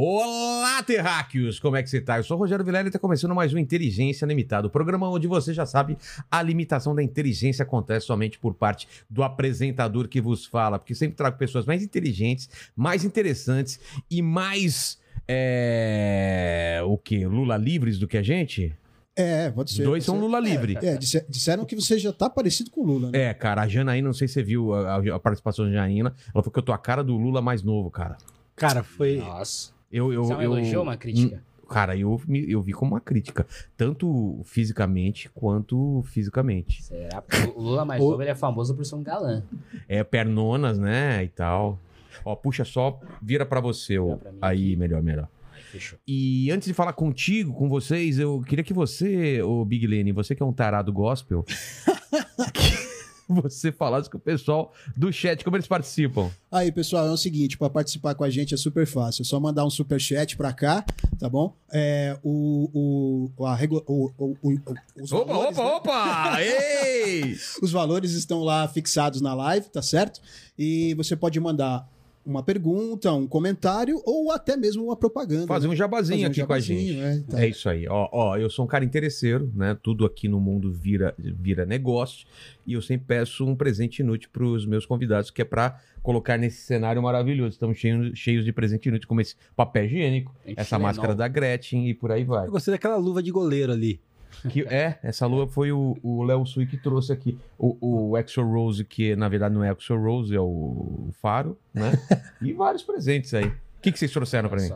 Olá, terráqueos! Como é que você tá? Eu sou o Rogério Vilela e está começando mais um Inteligência Limitada, o programa onde você já sabe a limitação da inteligência acontece somente por parte do apresentador que vos fala, porque sempre trago pessoas mais inteligentes, mais interessantes e mais. É... O quê? Lula livres do que a gente? É, pode ser. Os dois são ser. Lula livre. É, disse- disseram que você já tá parecido com o Lula, né? É, cara, a Janaína, não sei se você viu a, a participação da Janaína, ela falou que eu tô a cara do Lula mais novo, cara. Cara, foi. Nossa. Eu, eu, Isso é um eu- elogio ou uma crítica? Cara, eu, eu vi como uma crítica, tanto fisicamente quanto fisicamente. Será? Porque o Lula mais O- novo ele é famoso por ser um galã. É, pernonas, né, e tal. Ó, puxa só, vira pra você, ó. Vira pra mim Aí, aqui. melhor, melhor. Fechou. E antes de falar contigo, com vocês, eu queria que você, ô Big Lene, você que é um tarado gospel, que você falasse com o pessoal do chat, como eles participam. Aí, pessoal, é o seguinte, para participar com a gente é super fácil. É só mandar um super chat pra cá, tá bom? É, o, o, a regu- o, o, o- o- os, Opa, valores, opa, né? opa! Ei! os valores estão lá fixados na live, tá certo? E você pode mandar uma pergunta, um comentário ou até mesmo uma propaganda. Fazer um jabazinho Fazer um aqui com a jabazinho, gente. né? Tá. É isso aí. Ó, ó, eu sou um cara interesseiro, né? Tudo aqui no mundo vira, vira negócio. E eu sempre peço um presente inútil para os meus convidados, que é para colocar nesse cenário maravilhoso. Estamos cheios, cheios de presente inútil, como esse papel higiênico, essa máscara da Gretchen e por aí vai. Eu gostei daquela luva de goleiro ali. Que, é, essa lua foi o o Léo Sui que trouxe aqui. O, o Exo Rose, que na verdade não é Exo Rose, é o, o Faro, né? e vários presentes aí. O que, que vocês trouxeram para mim?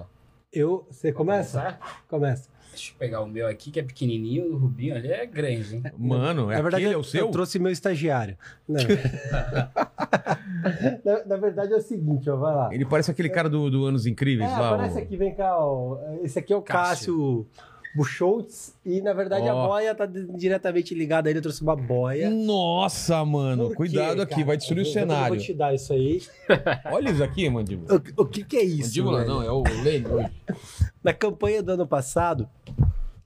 Eu. Você começa? Começa. Deixa eu pegar o meu aqui, que é pequenininho. O Rubinho ali é grande, hein? Mano, é na verdade, aquele, é eu, o seu? eu trouxe meu estagiário. Não. na, na verdade é o seguinte, ó, vai lá. Ele parece aquele cara do, do Anos Incríveis É, lá. aparece o- aqui, vem cá, ó. Esse aqui é o Cássio, Buchholz. E na verdade a boia tá di- diretamente ligada a ele. Eu trouxe uma boia. Nossa, mano, Por cuidado quê, aqui, cara? vai destruir Eu o vou- Eu cenário. vou te dar isso aí. Olha isso aqui, mandíbula. O, o que que é isso? mandíbula velho? não, é o hoje. Na campanha do ano passado,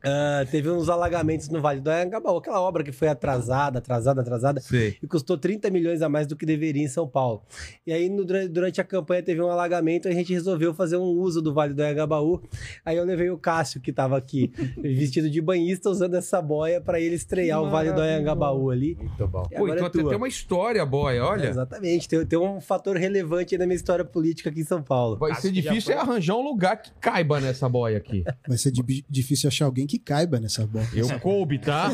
ah, teve uns alagamentos no Vale do Anhangabaú. Aquela obra que foi atrasada, atrasada, atrasada. Sei. E custou 30 milhões a mais do que deveria em São Paulo. E aí, no- durante, a campanha, teve um alagamento e a gente resolveu fazer um uso do Vale do Anhangabaú. Aí eu levei o Cássio, que estava aqui, vestido de banhista, usando essa boia para ele estrear o Vale do Anhangabaú ali. Muito bom. Pô, então é tem uma história, boy, olha. Exatamente, tem, tem um fator relevante aí na minha história política aqui em São Paulo. Vai Acho ser difícil é arranjar um lugar que caiba nessa boia aqui. Vai ser di- difícil achar alguém que caiba nessa bola. Eu coube, tá?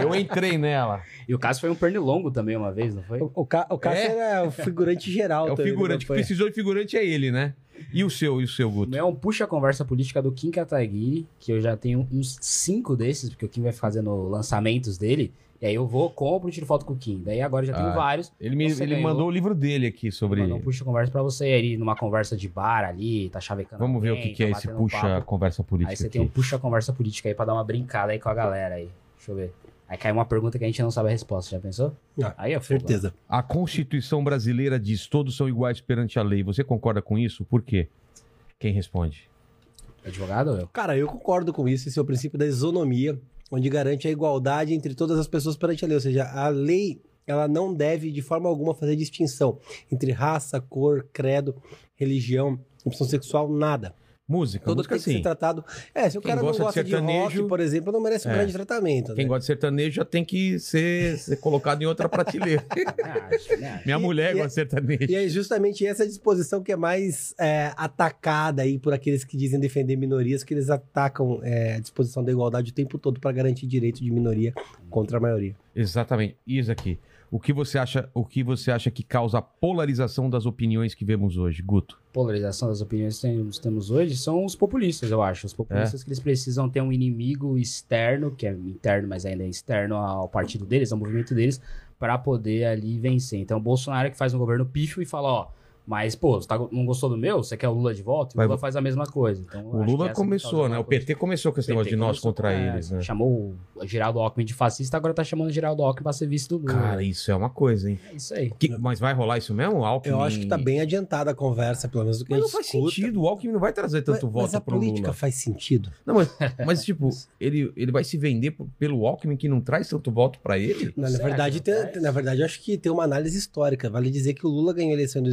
Eu entrei nela. E o caso foi um pernilongo também uma vez, não foi? O, o, Ca- o Cássio É? era o figurante geral É o também figurante. que precisou de figurante é ele, né? E o seu, e o seu, Guto? é um puxa-conversa política do Kim Kataguiri, que eu já tenho uns cinco desses, porque o Kim vai fazendo lançamentos dele. E aí eu vou, compro e tiro foto com o Kim. Daí agora eu já tenho Ah, vários. Ele, me, Você ele ganhou. mandou o livro dele aqui sobre. Mandou um puxa-conversa pra você aí, numa conversa de bar ali, tá chavecando Vamos ver o alguém, que, que é tá esse batendo um puxa papo. conversa política Aí você aqui. tem um puxa-conversa política aí pra dar uma brincada aí com a galera aí. Deixa eu ver. Aí cai uma pergunta que a gente não sabe a resposta, já pensou? Ah, Aí é fogo. Certeza. A Constituição brasileira diz todos são iguais perante a lei. Você concorda com isso? Por quê? Quem responde? Advogado ou eu? Cara, eu concordo com isso. Esse é o princípio da isonomia, onde garante a igualdade entre todas as pessoas perante a lei. Ou seja, a lei ela não deve, de forma alguma, fazer distinção entre raça, cor, credo, religião, opção sexual, nada. Música, Todo música tem que sim. ser tratado. É, se o Quem cara não gosta de gosta de, sertanejo- rock, por exemplo, não merece um É. grande tratamento. Quem né? gosta de sertanejo já tem que ser, ser colocado em outra prateleira. Né? Minha E- mulher e- gosta de sertanejo. E é justamente essa disposição que é mais é, atacada aí por aqueles que dizem defender minorias, que eles atacam é, a disposição da igualdade o tempo todo para garantir direito de minoria contra a maioria. Exatamente. Isso aqui. O que você acha, o que você acha que causa a polarização das opiniões que vemos hoje, Guto? Polarização das opiniões que temos, temos hoje são os populistas, eu acho. Os populistas que eles precisam ter um inimigo externo, que é interno, mas ainda é externo ao partido deles, ao movimento deles, para poder ali vencer. Então, o Bolsonaro que faz um governo pífio e fala, ó, Mas, pô, você tá- não gostou do meu? Você quer o Lula de volta? O Vai- Lula faz a mesma coisa. Então, O Lula tá começou, né? O. PT começou com esse negócio de nós contra é, eles, né? Chamou o Geraldo Alckmin de fascista, agora tá chamando o Geraldo Alckmin pra ser vice do Lula. Cara, isso é uma coisa, hein? é isso aí. Que- mas vai rolar isso mesmo? O Alckmin... Eu acho que tá bem adiantada a conversa, pelo menos do que Mas a não gente faz escuta. sentido. O Alckmin não vai trazer tanto mas, voto mas a pro política Lula. faz sentido? Não, mas, mas, tipo, ele, ele vai se vender pelo Alckmin que não traz tanto voto pra ele? Não, na verdade, não tem- na verdade, eu acho que tem uma análise histórica. Vale dizer que o Lula ganhou a eleição em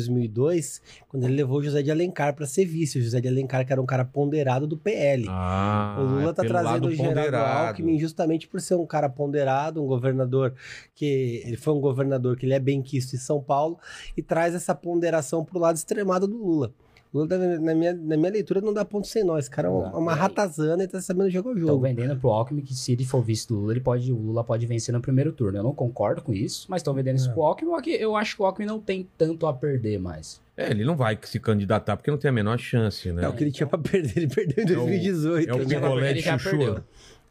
2002 quando ele levou o José de Alencar para ser vice. O José de Alencar, que era um cara ponderado do PL. Ah, o Lula é tá trazendo o Geraldo. Alckmin justamente por ser um cara ponderado, um governador que ele foi um governador que ele é bem quisto em São Paulo e traz essa ponderação pro lado extremado do Lula. O Lula, na minha, na minha leitura, não dá ponto sem nós. Esse cara é uma, Exato. uma E aí? ratazana e tá sabendo jogar o Estão jogo. vendendo pro Alckmin que se ele for vice do Lula, ele pode, o Lula pode vencer no primeiro turno. Eu não concordo com isso, mas estão vendendo isso É. pro Alckmin. porque Eu acho que o Alckmin não tem tanto a perder mais. É, ele não vai se candidatar porque não tem a menor chance, né? É o que ele tinha pra perder. Ele perdeu em É o- 2018. é o picolé de já chuchu.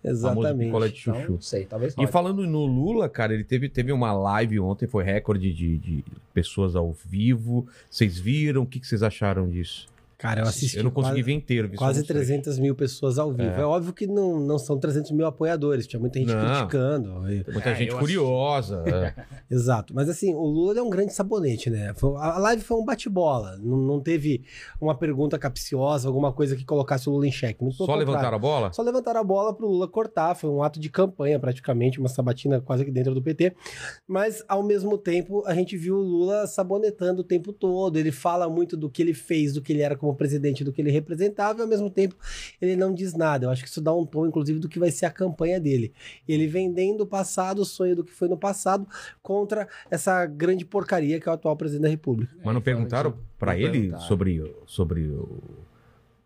Exatamente. picolé de Então, chuchu. não sei, talvez E role. falando no Lula, cara, ele teve, teve uma live ontem, foi recorde de, de pessoas ao vivo. Vocês viram? O que, que vocês acharam disso? Cara, eu assisti Eu não consegui quase, ver inteiro. quase uns trechos. 300 mil pessoas ao vivo. É, óbvio que não, não são 300 mil apoiadores. Tinha muita gente Não. criticando. e- Muita É, gente curiosa. é. Exato. Mas assim, o Lula é um grande sabonete, né? A live foi um bate-bola. Não, não teve uma pergunta capciosa, alguma coisa que colocasse o Lula em xeque. Muito Só contrário. levantaram a bola? Só levantaram a bola pro Lula cortar. Foi um ato de campanha, praticamente, uma sabatina quase que dentro do PT. Mas, ao mesmo tempo, a gente viu o Lula sabonetando o tempo todo. Ele fala muito do que ele fez, do que ele era como presidente, do que ele representava, e ao mesmo tempo ele não diz nada. Eu acho que isso dá um tom, inclusive, do que vai ser a campanha dele. Ele vendendo o passado, o sonho do que foi no passado, contra essa grande porcaria que é o atual presidente da República. Mas não perguntaram pra Não ele perguntaram. sobre, sobre o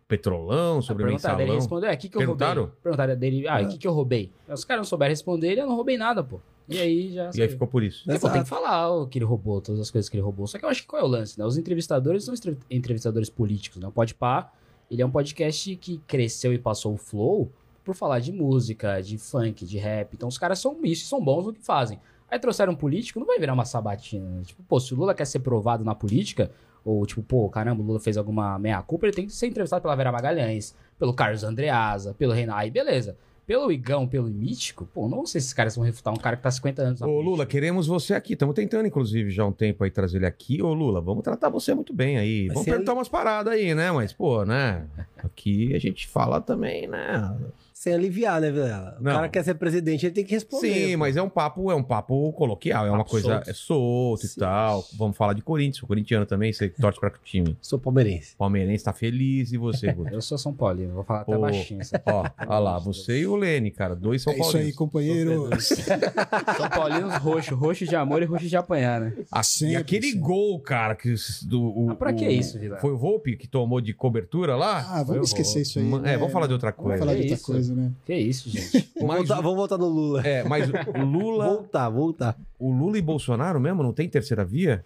petrolão, sobre o Perguntaram dele, ele mensalão? respondeu, é, o que, que eu Perguntaram? roubei? Perguntaram dele, ah, o que, que eu roubei? Os caras não souberam responder, ele, eu não roubei nada, pô. E aí já E aí ficou por isso. Tem que falar o que ele roubou, todas as coisas que ele roubou. Só que eu acho que qual é o lance, né? Os entrevistadores são entrevistadores políticos, né? O Podpah, ele é um podcast que cresceu e passou o flow por falar de música, de funk, de rap. Então os caras são isso, são bons no que fazem. Aí trouxeram um político, não vai virar uma sabatina. né? Tipo, pô, se o Lula quer ser provado na política, ou tipo, pô, caramba, o Lula fez alguma meia-culpa, ele tem que ser entrevistado pela Vera Magalhães, pelo Carlos Andreasa, pelo Renan. Aí beleza. Pelo Igão, pelo Mítico, pô, não sei se esses caras vão refutar um cara que tá 50 anos na Ô. Lula, queremos você aqui. Estamos tentando, inclusive, já há um tempo aí trazer ele aqui. Ô, Lula, vamos tratar você muito bem aí. Mas vamos perguntar ele- umas paradas aí, né? Mas, pô, né? Aqui a gente fala também, né? Sem aliviar, né, Vilela? O Não. cara quer ser presidente, ele tem que responder. Sim, pô. mas é um papo, é um papo coloquial, é uma Papo coisa solto. é solto e Sim. tal. Vamos falar de Corinthians, o corintiano também, você torce para que time? Sou palmeirense. Palmeirense tá feliz e você, Guto? Eu sou São Paulino, vou falar até Pô, baixinho. Ó, ó lá, você e o Lene, cara, dois São É isso aí, Paulinos. companheiros. São Paulinos roxo, roxo de amor e roxo de apanhar, né? Assim, Sempre, aquele sempre. gol, cara, que do o, Ah, pra que o- isso, Vila? Foi o Volpe que tomou de cobertura lá? Ah, vamos esquecer isso aí. Né? é, vamos falar de outra Vamos coisa. falar de É outra coisa, né? Que isso, gente. Vamos, Mas voltar, vamos voltar no Lula. É, mas o Lula, Voltar, voltar. o Lula e Bolsonaro mesmo não tem terceira via?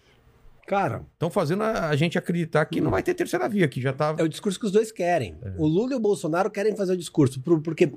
Cara, Estão fazendo a, a gente acreditar que não vai ter terceira via, que já tá é o discurso que os dois querem. O Lula e o Bolsonaro querem fazer o discurso, por- porque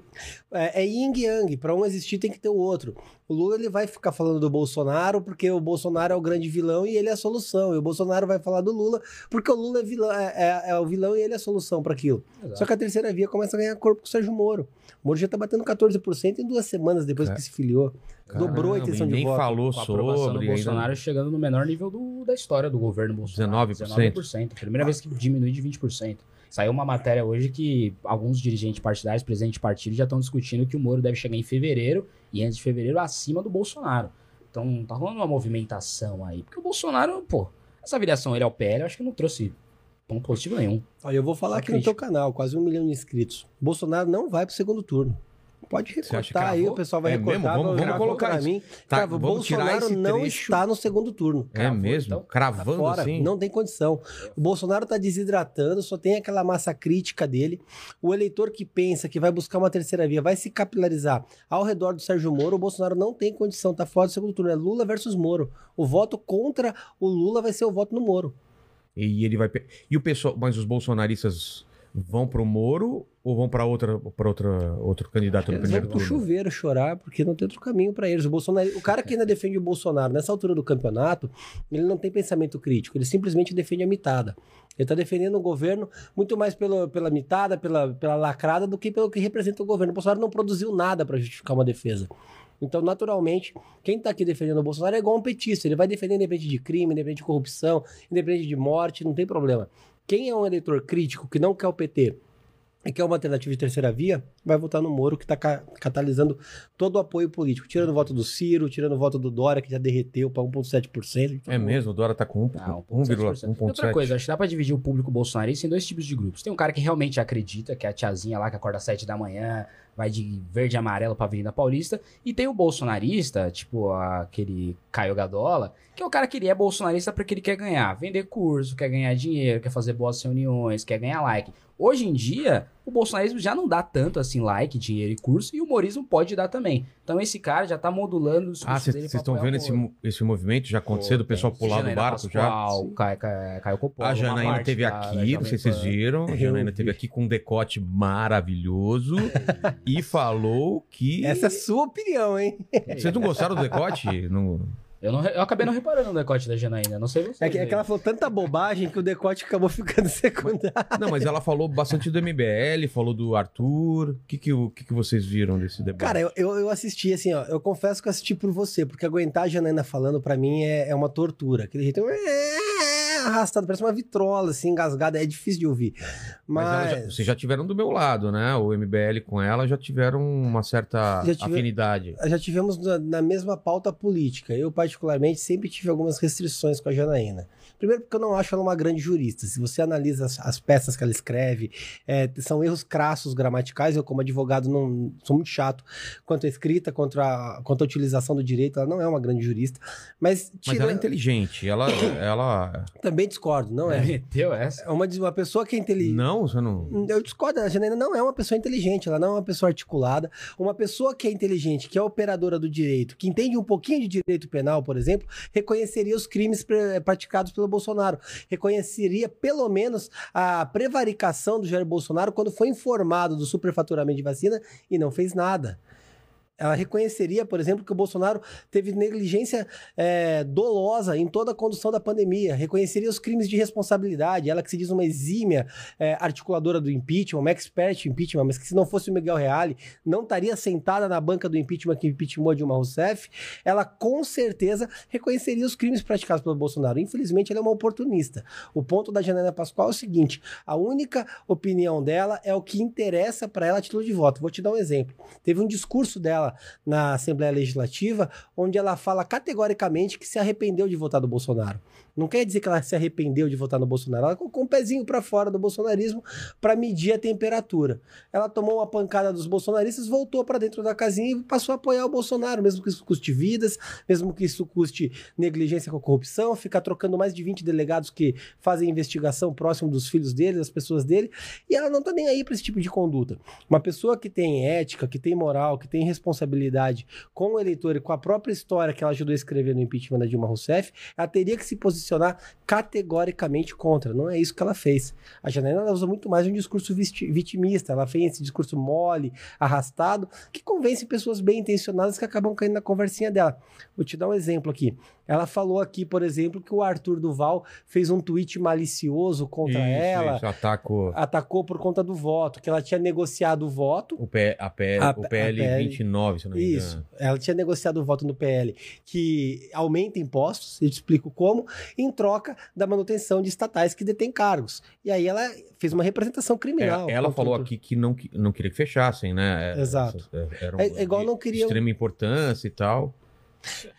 é, é yin e yang. Para um existir, tem que ter o outro. O Lula ele vai ficar falando do Bolsonaro porque o Bolsonaro é o grande vilão e ele é a solução. E o Bolsonaro vai falar do Lula porque o Lula é, vilão, é, é- é o vilão e ele é a solução para aquilo. Exato. Só que a terceira via começa a ganhar corpo com o Sérgio Moro. O Moro já tá batendo 14% em duas semanas depois Cara, que se filiou. Dobrou a Caramba, intenção de nem voto. falou Com a aprovação do sobre. Bolsonaro ainda... chegando no menor nível do- da história do governo Bolsonaro. 19%. 19%. Primeira vez que diminui de 20%. Saiu uma matéria hoje que alguns dirigentes partidários, presidentes de partido, já estão discutindo que o Moro deve chegar em fevereiro e antes de fevereiro acima do Bolsonaro. Então tá rolando uma movimentação aí. Porque o Bolsonaro, pô, essa viração ele ao PL, eu acho que não trouxe ponto positivo nenhum. Olha, eu vou falar Só aqui no crítica. teu canal, quase um milhão de inscritos. Bolsonaro não vai pro segundo turno. Pode recortar aí, o pessoal vai É recortar. mesmo? Vamos- vamos colocar pra mim. Tá, Cravo, Bolsonaro não trecho. está no segundo turno. É mesmo? então. Tá Cravando fora, assim? não tem condição. O Bolsonaro tá desidratando, só tem aquela massa crítica dele. O eleitor que pensa que vai buscar uma terceira via, vai se capilarizar ao redor do Sérgio Moro, o Bolsonaro não tem condição, tá fora do segundo turno. É Lula versus Moro. O voto contra o Lula vai ser o voto no Moro. E ele vai. E o pessoal. Mas os bolsonaristas vão pro Moro ou vão para outra, pra outra, outro candidato no primeiro turno? chuveiro chorar, porque não tem outro caminho para eles. O, Bolsonaro, o cara que ainda defende o Bolsonaro nessa altura do campeonato, ele não tem pensamento crítico, ele simplesmente defende a mitada. Ele está defendendo o governo muito mais pelo, pela mitada, pela, pela lacrada, do que pelo que representa o governo. O Bolsonaro não produziu nada para justificar uma defesa. Então, naturalmente, quem está aqui defendendo o Bolsonaro é igual um petista. Ele vai defender independente de crime, independente de corrupção, independente de morte, não tem problema. Quem é um eleitor crítico que não quer o PT e quer uma alternativa de terceira via, vai votar no Moro, que está catalisando todo o apoio político. Tirando o voto do Ciro, tirando o voto do Dória, que já derreteu para 1,7%. É mesmo, o Dora tá com Ah, 1,7%. 1,7%. E outra coisa, acho que dá pra dividir o público bolsonarista em dois tipos de grupos. Tem um cara que realmente acredita, que é a tiazinha lá que acorda às 7 da manhã, vai de verde e amarelo pra Avenida Paulista. E tem o bolsonarista, tipo aquele Caio Gadola, que é o cara que ele é bolsonarista porque ele quer ganhar, vender curso, quer ganhar dinheiro, quer fazer boas reuniões, quer ganhar like. Hoje em dia, o bolsonarismo já não dá tanto assim like, dinheiro e curso, e o humorismo pode dar também. Então esse cara já tá modulando os Ah, vocês estão vendo esse, esse movimento já acontecer do pessoal pular do barco já? Caio, Caio, Caio Coppola, A Janaína teve da- da aqui, não Jovem sei se vocês viram. A Janaína teve aqui com um decote maravilhoso e falou que. Essa é a sua opinião, hein? Vocês não gostaram do decote? Não... Eu, não, eu acabei não reparando no decote da Janaína, não sei vocês. É que, é que ela falou tanta bobagem que o decote acabou ficando secundário. não, mas ela falou bastante do MBL, falou do Arthur. O que, que, o que, que vocês viram desse debate? Cara, eu, eu, eu assisti, assim, ó. Eu confesso que eu assisti por você, porque aguentar a Janaína falando, pra mim, é, é uma tortura. Aquele jeito. é, Arrastado, parece uma vitrola, assim, engasgada. É difícil de ouvir. Mas Mas. já- vocês já tiveram do meu lado, né? O MBL com ela já tiveram uma certa tive- afinidade. já tivemos na, na mesma pauta política. Eu, particularmente, sempre tive algumas restrições com a Janaína. Primeiro, porque eu não acho ela uma grande jurista. Se você analisa as, as peças que ela escreve, é, são erros crassos gramaticais. Eu, como advogado, não sou muito chato quanto a escrita, quanto a, quanto a utilização do direito. Ela não é uma grande jurista. Mas, Mas tira- ela é inteligente. Ela. ela... também discordo, não é? Meteu essa? É uma, uma pessoa que é inteligente. Não, você não. Eu discordo, a Janaína não é uma pessoa inteligente, ela não é uma pessoa articulada. Uma pessoa que é inteligente, que é operadora do direito, que entende um pouquinho de direito penal, por exemplo, reconheceria os crimes praticados pelo Bolsonaro. Reconheceria, pelo menos, a prevaricação do Jair Bolsonaro quando foi informado do superfaturamento de vacina e não fez nada. Ela reconheceria, por exemplo, que o Bolsonaro teve negligência é, dolosa em toda a condução da pandemia, reconheceria os crimes de responsabilidade. Ela que se diz uma exímia é, articuladora do impeachment, uma expert em impeachment, mas que se não fosse o Miguel Reale, não estaria sentada na banca do impeachment que impeachmentou Dilma Rousseff, ela com certeza reconheceria os crimes praticados pelo Bolsonaro. Infelizmente, ela é uma oportunista. O ponto da Janaina Pascoal é o seguinte: a única opinião dela é o que interessa para ela a título de voto. Vou te dar um exemplo. Teve um discurso dela na Assembleia Legislativa onde ela fala categoricamente que se arrependeu de votar do Bolsonaro. Não quer dizer que ela se arrependeu de votar no Bolsonaro. Ela colocou um pezinho para fora do bolsonarismo para medir a temperatura. Ela tomou uma pancada dos bolsonaristas, voltou para dentro da casinha e passou a apoiar o Bolsonaro, mesmo que isso custe vidas, mesmo que isso custe negligência com a corrupção, ficar trocando mais de 20 delegados que fazem investigação próximo dos filhos dele, das pessoas dele, e ela não tá nem aí para esse tipo de conduta. Uma pessoa que tem ética, que tem moral, que tem responsabilidade com o eleitor e com a própria história que ela ajudou a escrever no impeachment da Dilma Rousseff, ela teria que se posicionar categoricamente contra. Não é isso que ela fez. A Janaína ela usa muito mais um discurso viti- vitimista. Ela fez esse discurso mole, arrastado, que convence pessoas bem intencionadas que acabam caindo na conversinha dela. Vou te dar um exemplo aqui. Ela falou aqui, por exemplo, que o Arthur Duval fez um tweet malicioso contra Isso, ela, isso, ataco. atacou por conta do voto, que ela tinha negociado o voto. O, P, a PL, A- o PL, a PL 29, se não me Isso. engano. Ela tinha negociado o voto no PL que aumenta impostos, eu te explico como, em troca da manutenção de estatais que detêm cargos. E aí ela fez uma representação criminal. É, ela falou aqui que não, não queria que fechassem, né? É, Exato. essas- é, eram É- é igual de não queriam- Extrema importância e tal.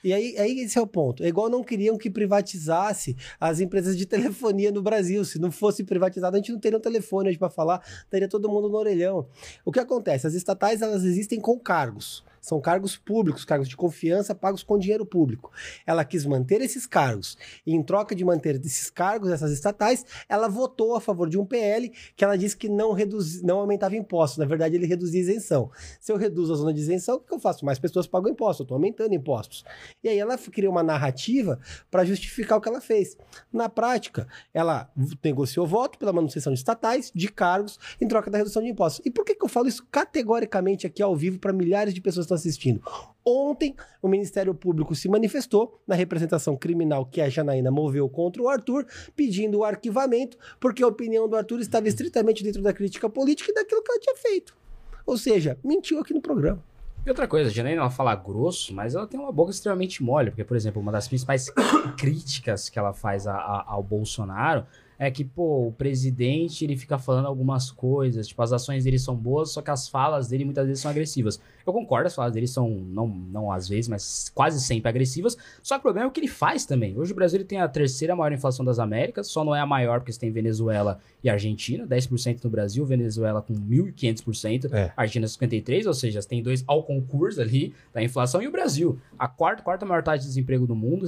E aí, aí esse é o ponto. É igual não queriam que privatizasse as empresas de telefonia no Brasil. Se não fosse privatizado, a gente não teria um telefone hoje para falar, teria todo mundo no orelhão. O que acontece? As estatais elas existem com cargos. São cargos públicos, cargos de confiança pagos com dinheiro público. Ela quis manter esses cargos. E em troca de manter esses cargos, essas estatais, ela votou a favor de um PL que ela disse que não, reduz, não aumentava impostos. Na verdade, ele reduzia isenção. Se eu reduzo a zona de isenção, o que eu faço? Mais pessoas pagam impostos. Eu estou aumentando impostos. E aí ela criou uma narrativa para justificar o que ela fez. Na prática, ela negociou voto pela manutenção de estatais, de cargos, em troca da redução de impostos. E por que, que eu falo isso categoricamente aqui ao vivo para milhares de pessoas que estão assistindo? Ontem, o Ministério Público se manifestou na representação criminal que a Janaína moveu contra o Arthur, pedindo o arquivamento, porque a opinião do Arthur estava estritamente dentro da crítica política e daquilo que ela tinha feito. Ou seja, mentiu aqui no programa. E outra coisa, a Janaína ela fala grosso, mas ela tem uma boca extremamente mole, porque, por exemplo, uma das principais críticas que ela faz a- a- ao Bolsonaro é que, pô, o presidente ele fica falando algumas coisas, tipo, as ações dele são boas, só que as falas dele muitas vezes são agressivas. Eu concordo, as falas dele são, não, não às vezes, mas quase sempre agressivas, só que o problema é o que ele faz também. Hoje o Brasil tem a terceira maior inflação das Américas, só não é a maior porque você tem Venezuela e Argentina, 10% no Brasil, Venezuela com 1.500%, É. Argentina 53%, ou seja, você tem dois ao concurso ali da inflação, e o Brasil, a quarta, quarta maior taxa de desemprego do mundo,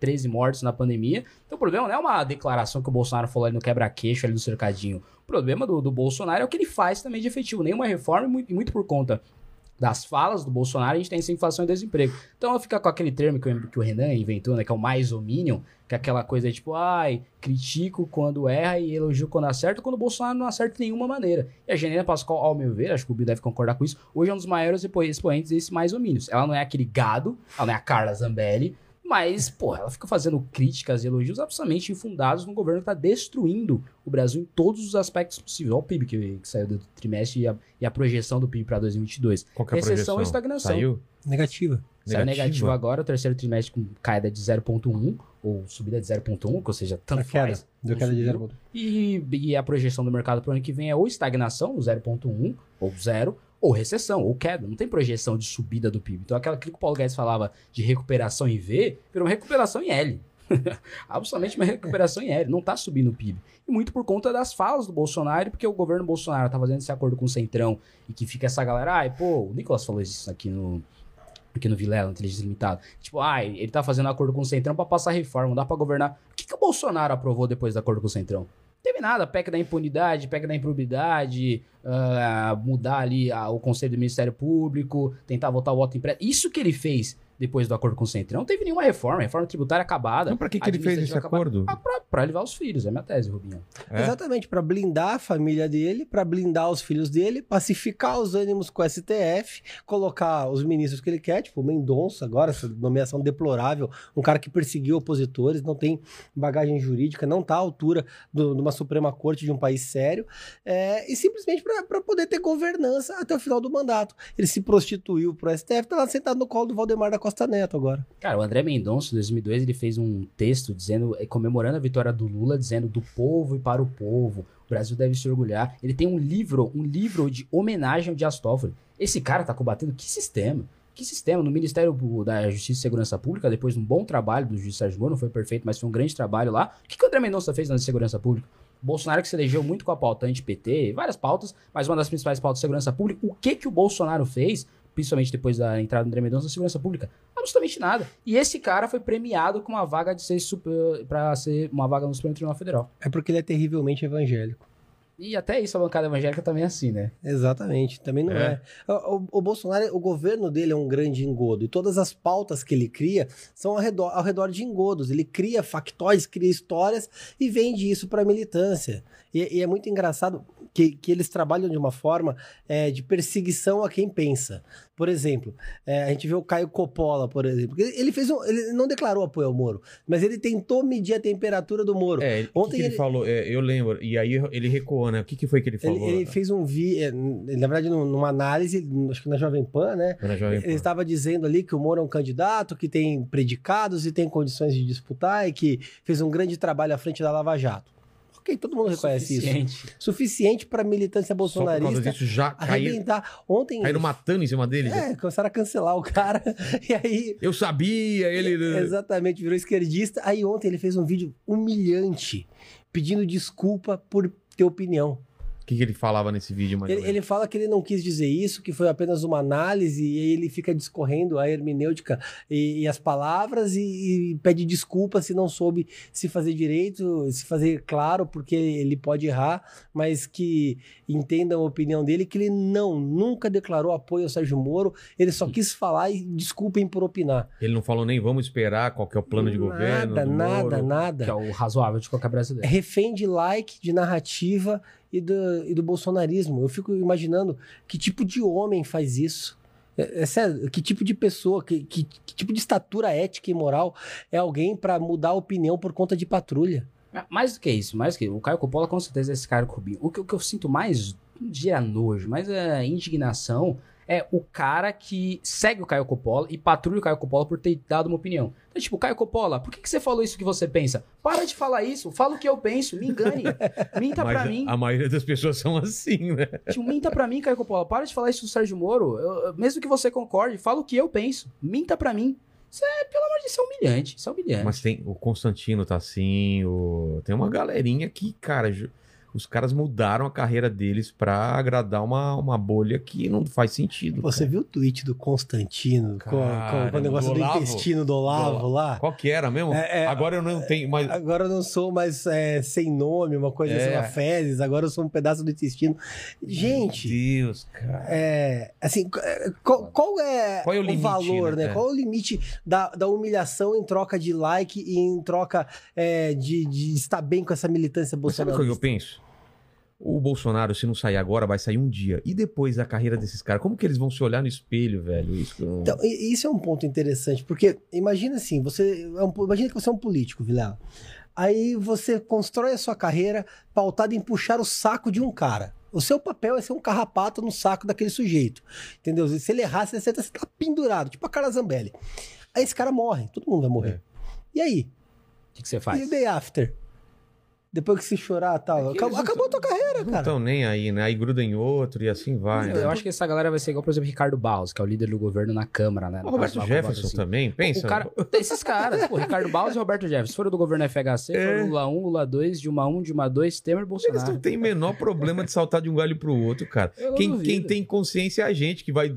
613 mortes na pandemia. Então o problema não é uma declaração que o Bolsonaro falou ali no quebra-queixo, ali no cercadinho. O problema do, do Bolsonaro é o que ele faz também de efetivo. Nenhuma reforma, e muito, muito por conta das falas do Bolsonaro, a gente tem essa inflação e desemprego. Então ela fica com aquele termo que, o- que o Renan inventou, né, que é o mais homínio, que é aquela coisa tipo, ai, critico quando erra e elogio quando acerta, quando o Bolsonaro não acerta de nenhuma maneira. E a Janina Pascoal, ao meu ver, acho que o Bill deve concordar com isso, hoje é um dos maiores expo- expoentes desse mais homínios. Ela não é aquele gado, ela não é a Carla Zambelli, mas, porra, ela fica fazendo críticas e elogios absolutamente infundados no governo que tá destruindo o Brasil em todos os aspectos possíveis. Olha o PIB que, que saiu do trimestre e a, e a projeção do PIB para 2022. Qual que é a Recessão projeção? e estagnação. Saiu? Negativa. Saiu Negativa? negativo agora, o terceiro trimestre com queda de 0,1, ou subida de 0,1, ou seja, tanto A queda. faz. Deu queda de subiu. zero. E, e a projeção do mercado para o ano que vem é ou estagnação, o 0,1, ou 0, ou recessão, ou queda. Não tem projeção de subida do PIB. Então, aquela que o Paulo Guedes falava de recuperação em V, virou uma recuperação em L. Absolutamente uma recuperação em L. Não está subindo o PIB. E muito por conta das falas do Bolsonaro, porque o governo Bolsonaro tá fazendo esse acordo com o Centrão e que fica essa galera, ai, pô, o Nicolas falou isso aqui no, aqui no Vilela, no Inteligência Limitada. Tipo, ai, ele tá fazendo acordo com o Centrão pra passar reforma, não dá pra governar. O que, que o Bolsonaro aprovou depois do acordo com o Centrão? Teve nada, PEC da impunidade, PEC da improbidade, ah, mudar ali ah, o conselho do Ministério Público, tentar votar o voto impresso. Isso que ele fez depois do acordo com o Centrão. Não teve nenhuma reforma, reforma tributária acabada. Então, pra que, que ele fez esse acabada. acordo? Ah, pra, pra levar os filhos, é minha tese, Rubinho. É? Exatamente, para blindar a família dele, para blindar os filhos dele, pacificar os ânimos com o STF, colocar os ministros que ele quer, tipo o Mendonça agora, essa nomeação deplorável, um cara que perseguiu opositores, não tem bagagem jurídica, não está à altura do- de uma Suprema Corte de um país sério, é, e simplesmente para poder ter governança até o final do mandato. Ele se prostituiu pro STF, tá lá sentado no colo do Valdemar da Costa Neto agora. Cara, o André Mendonça, em 2002, ele fez um texto dizendo, eh, comemorando a vitória do Lula, dizendo do povo e para o povo. O Brasil deve se orgulhar. Ele tem um livro, um livro de homenagem ao Dias Toffoli. Esse cara tá combatendo que sistema? Que sistema? No Ministério da Justiça e Segurança Pública, depois de um bom trabalho do juiz Sérgio Moro, não foi perfeito, mas foi um grande trabalho lá. O que, que o André Mendonça fez na segurança pública? Bolsonaro que se elegeu muito com a pauta anti-PT, várias pautas, mas uma das principais pautas de segurança pública. O que que o Bolsonaro fez, principalmente depois da entrada do André Mendonça na segurança pública? Absolutamente nada. E esse cara foi premiado com uma vaga de ser pra ser uma vaga no Supremo Tribunal Federal. É porque ele é terrivelmente evangélico. E até isso a bancada evangélica também é assim, né? Exatamente, também não é. É. O, o- Bolsonaro, o governo dele é um grande engodo e todas as pautas que ele cria são ao redor, ao redor de engodos. Ele cria factóides, cria histórias e vende isso para militância. E, e é muito engraçado que, que eles trabalham de uma forma é, de perseguição a quem pensa. Por exemplo, é, a gente vê o Caio Coppola, por exemplo. Ele, ele fez um, ele não declarou apoio ao Moro, mas ele tentou medir a temperatura do Moro. É, o que Ontem que ele, ele- falou? É, eu lembro. E aí ele recuou, né? O que, que foi que ele Ele, falou? ele fez um vídeo, na verdade, num- numa análise, acho que na Jovem Pan, né? Na Jovem Ele Pan. estava dizendo ali que o Moro é um candidato que tem predicados e tem condições de disputar e que fez um grande trabalho à frente da Lava Jato. Ok, todo mundo reconhece isso. Suficiente. Suficiente para a militância Só por bolsonarista disso já arrebentar. Ontem. caíram matando em cima dele. É, começaram a cancelar o cara. E aí. Eu sabia, ele. Exatamente, virou esquerdista. Aí ontem ele fez um vídeo humilhante, pedindo desculpa por ter opinião. O que, que ele falava nesse vídeo, mais Ele, ele fala que ele não quis dizer isso, que foi apenas uma análise, e aí ele fica discorrendo a hermenêutica e, e as palavras e, e pede desculpa se não soube se fazer direito, se fazer claro, porque ele pode errar, mas que entendam a opinião dele, que ele não, nunca declarou apoio ao Sérgio Moro, ele só quis falar e desculpem por opinar. Ele não falou nem vamos esperar qual que é o plano de governo. Nada, do nada, Moro. nada. Que é o razoável de qualquer brasileiro. refém de like, de narrativa e do, e do bolsonarismo. Eu fico imaginando que tipo de homem faz isso. É, é sério, que tipo de pessoa, que, que, que tipo de estatura ética e moral é alguém pra mudar a opinião por conta de patrulha? Ah, Mais do que isso, mais do que o Caio Coppola com certeza é esse cara Rubinho. O que, o que eu sinto mais, não diria nojo, mas é indignação, é o cara que segue o Caio Coppola e patrulha o Caio Coppola por ter dado uma opinião. Então, tipo, Caio Coppola, por que, que você falou isso que você pensa? Para de falar isso, fala o que eu penso, me engane. Minta Mas pra mim. a maioria das pessoas são assim, né? Tipo, minta pra mim, Caio Coppola. Para de falar isso do Sérgio Moro. Eu- mesmo que você concorde, fala o que eu penso. Minta pra mim. Isso é, pelo amor de Deus, isso é humilhante. Isso é humilhante. Mas tem o Constantino tá assim, o... tem uma galerinha que, cara, ju- os caras mudaram a carreira deles pra agradar uma, uma bolha que não faz sentido. Você cara. viu o tweet do Constantino com, com- Cara, com o negócio do do, Olavo? intestino do Olavo lá? Qual que era mesmo? É, é, Agora eu não tenho, mas Agora eu não sou mais é, sem nome, uma coisa É. assim, uma fezes, agora eu sou um pedaço do intestino. Gente, Meu Deus, cara. É, assim, qual, qual é, Qual é o limite, valor, né? né? É. Qual o limite da, da humilhação em troca de like e em troca de, de estar bem com essa militância Mas sabe o bolsonarista? que eu penso? O Bolsonaro, se não sair agora, vai sair um dia. E depois da carreira desses caras, como que eles vão se olhar no espelho, velho? Isso não- Então, e- isso é um ponto interessante, porque imagina assim, você é um, imagina que você é um político, Vilela. Aí você constrói a sua carreira pautada em puxar o saco de um cara. O seu papel é ser um carrapato no saco daquele sujeito. Entendeu? Se ele errar, você está tá pendurado, tipo a cara Zambelli. Aí esse cara morre, todo mundo vai morrer. É. E aí? O que, que você E faz? o day after? Depois que se chorar tal. É acabou, eles acabou a tua carreira, não cara. estão nem aí, né? Aí gruda em outro e assim vai. né? Eu acho que essa galera vai ser igual, por exemplo, Ricardo Barros, que é o líder do governo na Câmara, né? O Roberto Jefferson assim. também, pensa. O cara, esses caras, pô, Ricardo Barros e Roberto Jefferson, foram do governo FHC, É. foram Lula 1, Lula 2, Dilma 1, Dilma 2, Temer, Eles Bolsonaro. não têm menor problema de saltar de um galho pro outro, cara. Quem, quem tem consciência é a gente que vai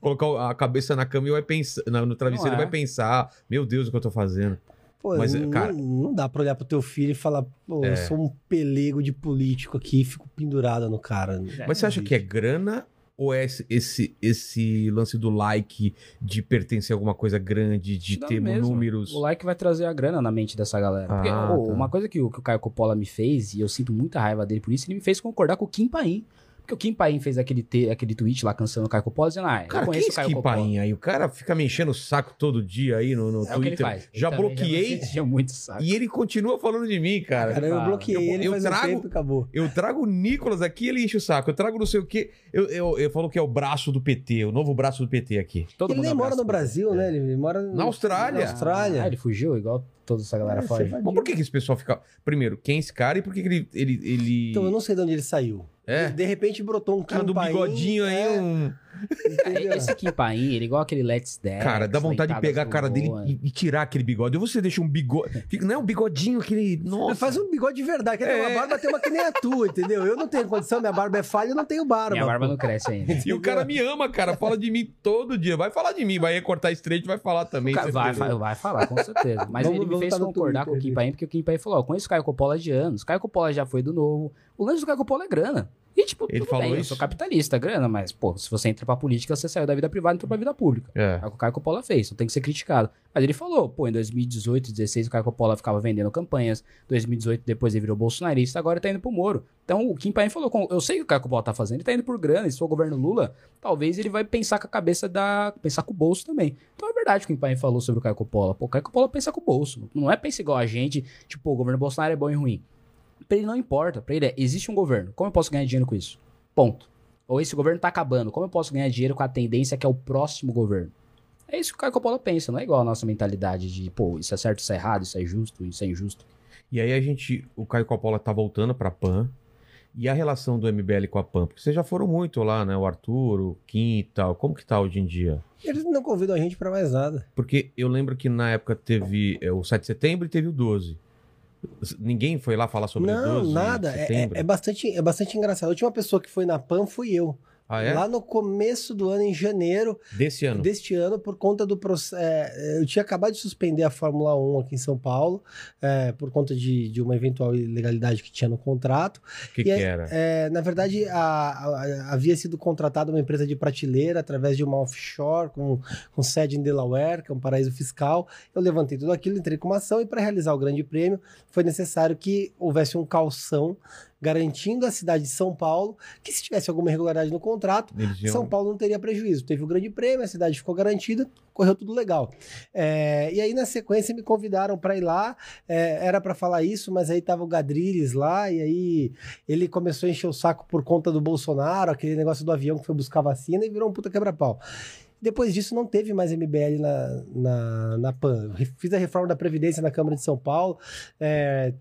colocar a cabeça na cama e vai pensar, no travesseiro e é. vai pensar, meu Deus, o que eu tô fazendo. Pô, Mas, não, cara- não dá pra olhar pro teu filho e falar, pô, É. eu sou um pelego de político aqui e fico pendurado no cara. Mas você acha que é grana ou é esse, esse, esse lance do like, de pertencer a alguma coisa grande, de Dá ter mesmo. números? O like vai trazer a grana na mente dessa galera. Porque, Ah, ô, tá. uma coisa que o, que o Caio Coppola me fez, e eu sinto muita raiva dele por isso, ele me fez concordar com o Kim Paim. Porque o Kim Paim fez aquele, te, aquele tweet lá cansando o Caio Coppola, dizendo, ah, eu Cara, quem é conheço o esse Caio Kim Coppola. Paim aí? O cara fica me enchendo o saco todo dia aí no, no É o que ele Twitter. faz. Ele Já também bloqueei Já muito saco. e ele continua falando de mim, cara. Cara, eu bloqueei Eu- ele eu faz trago- um tempo e acabou. Eu trago o Nicolas aqui, ele enche o saco. Eu trago não sei o quê. Eu, eu, eu falo que é o braço do PT, o novo braço do PT aqui. Todo ele mundo nem mora no PT. Brasil, né? Ele mora Na Austrália. Na Austrália. Ah, ele fugiu, igual toda essa galera É, foge. Mas por que, que esse pessoal fica. Primeiro, quem é esse cara e por que, que ele. ele, ele... Então, eu não sei de onde ele saiu. É. De repente brotou um Kim do bigodinho aí, é, um. Entendeu? Esse Kim Paim, ele é igual aquele Let's Dance. Cara, dá vontade de pegar a cara dele e, e tirar aquele bigode. Ou você deixa um bigode. Não é um bigodinho, aquele. Nossa. Faz um bigode de verdade. Quer É. uma barba, tem uma que nem a tua, entendeu? Eu não tenho condição, minha barba é falha, eu não tenho barba. Minha barba pô. não cresce ainda. E o cara me ama, cara. Fala de mim todo dia. Vai falar de mim. Vai recortar estreito, vai falar também. Cara, vai, vai, vai falar, com certeza. Mas Vamos- ele me fez concordar com o Kim ali. Paim, porque o Kim Paim falou, ó, conheço o Caio Coppola de anos, Caio Coppola já foi do novo. O lance do Caio Coppola é grana. E, tipo, Ele falou bem, eu isso? sou capitalista, grana, mas, pô, se você entra pra política, você saiu da vida privada e entrou pra vida pública. É. É o que o Caio Coppola fez, então tem que ser criticado. Mas ele falou, pô, em 2018, 2016, o Caio Coppola ficava vendendo campanhas, 2018 depois ele virou bolsonarista, agora tá indo pro Moro. Então o Kim Paim falou, eu sei o que o Caio Coppola tá fazendo, ele tá indo por grana, e se for o governo Lula, talvez ele vai pensar com a cabeça da... pensar com o bolso também. Então é verdade o que o Kim Paim falou sobre o Caio Coppola. Pô, o Caio Coppola pensa com o bolso, não é pensa igual a gente, tipo, o governo Bolsonaro é bom e ruim. Pra ele não importa, pra ele é, existe um governo, como eu posso ganhar dinheiro com isso? Ponto. Ou esse governo tá acabando, como eu posso ganhar dinheiro com a tendência que é o próximo governo? É isso que o Caio Coppola pensa, não é igual a nossa mentalidade de, pô, isso é certo, isso é errado, isso é justo, isso é injusto. E aí a gente. O Caio Coppola tá voltando pra PAN. E a relação do MBL com a PAN? Porque vocês já foram muito lá, né? O Arthur, o Kim e tal. Como que tá hoje em dia? Eles não convidam a gente pra mais nada. Porque eu lembro que na época teve é, o 7 de setembro e teve o 12. Ninguém foi lá falar sobre Não, 12 de nada. É, é- é bastante, é bastante engraçado. A última pessoa que foi na PAN fui eu. Ah, é? Lá no começo do ano, em janeiro Desse ano. deste ano, por conta do processo. eu tinha acabado de suspender a Fórmula 1 aqui em São Paulo, é, por conta de, de uma eventual ilegalidade que tinha no contrato. O que, E que aí, era? É, na verdade, a- a- havia sido contratada uma empresa de prateleira através de uma offshore com, com sede em Delaware, que é um paraíso fiscal. Eu levantei tudo aquilo, entrei com uma ação e para realizar o grande prêmio foi necessário que houvesse um calção garantindo à cidade de São Paulo que se tivesse alguma irregularidade no contrato, São Paulo não teria prejuízo. Teve o grande prêmio, a cidade ficou garantida, correu tudo legal. É, e aí, na sequência, me convidaram para ir lá. é, era para falar isso, mas aí tava o Gadriles lá, e aí ele começou a encher o saco por conta do Bolsonaro, aquele negócio do avião que foi buscar vacina e virou um puta quebra-pau. Depois disso, não teve mais MBL na, na, na PAN. Fiz a reforma da Previdência na Câmara de São Paulo. é,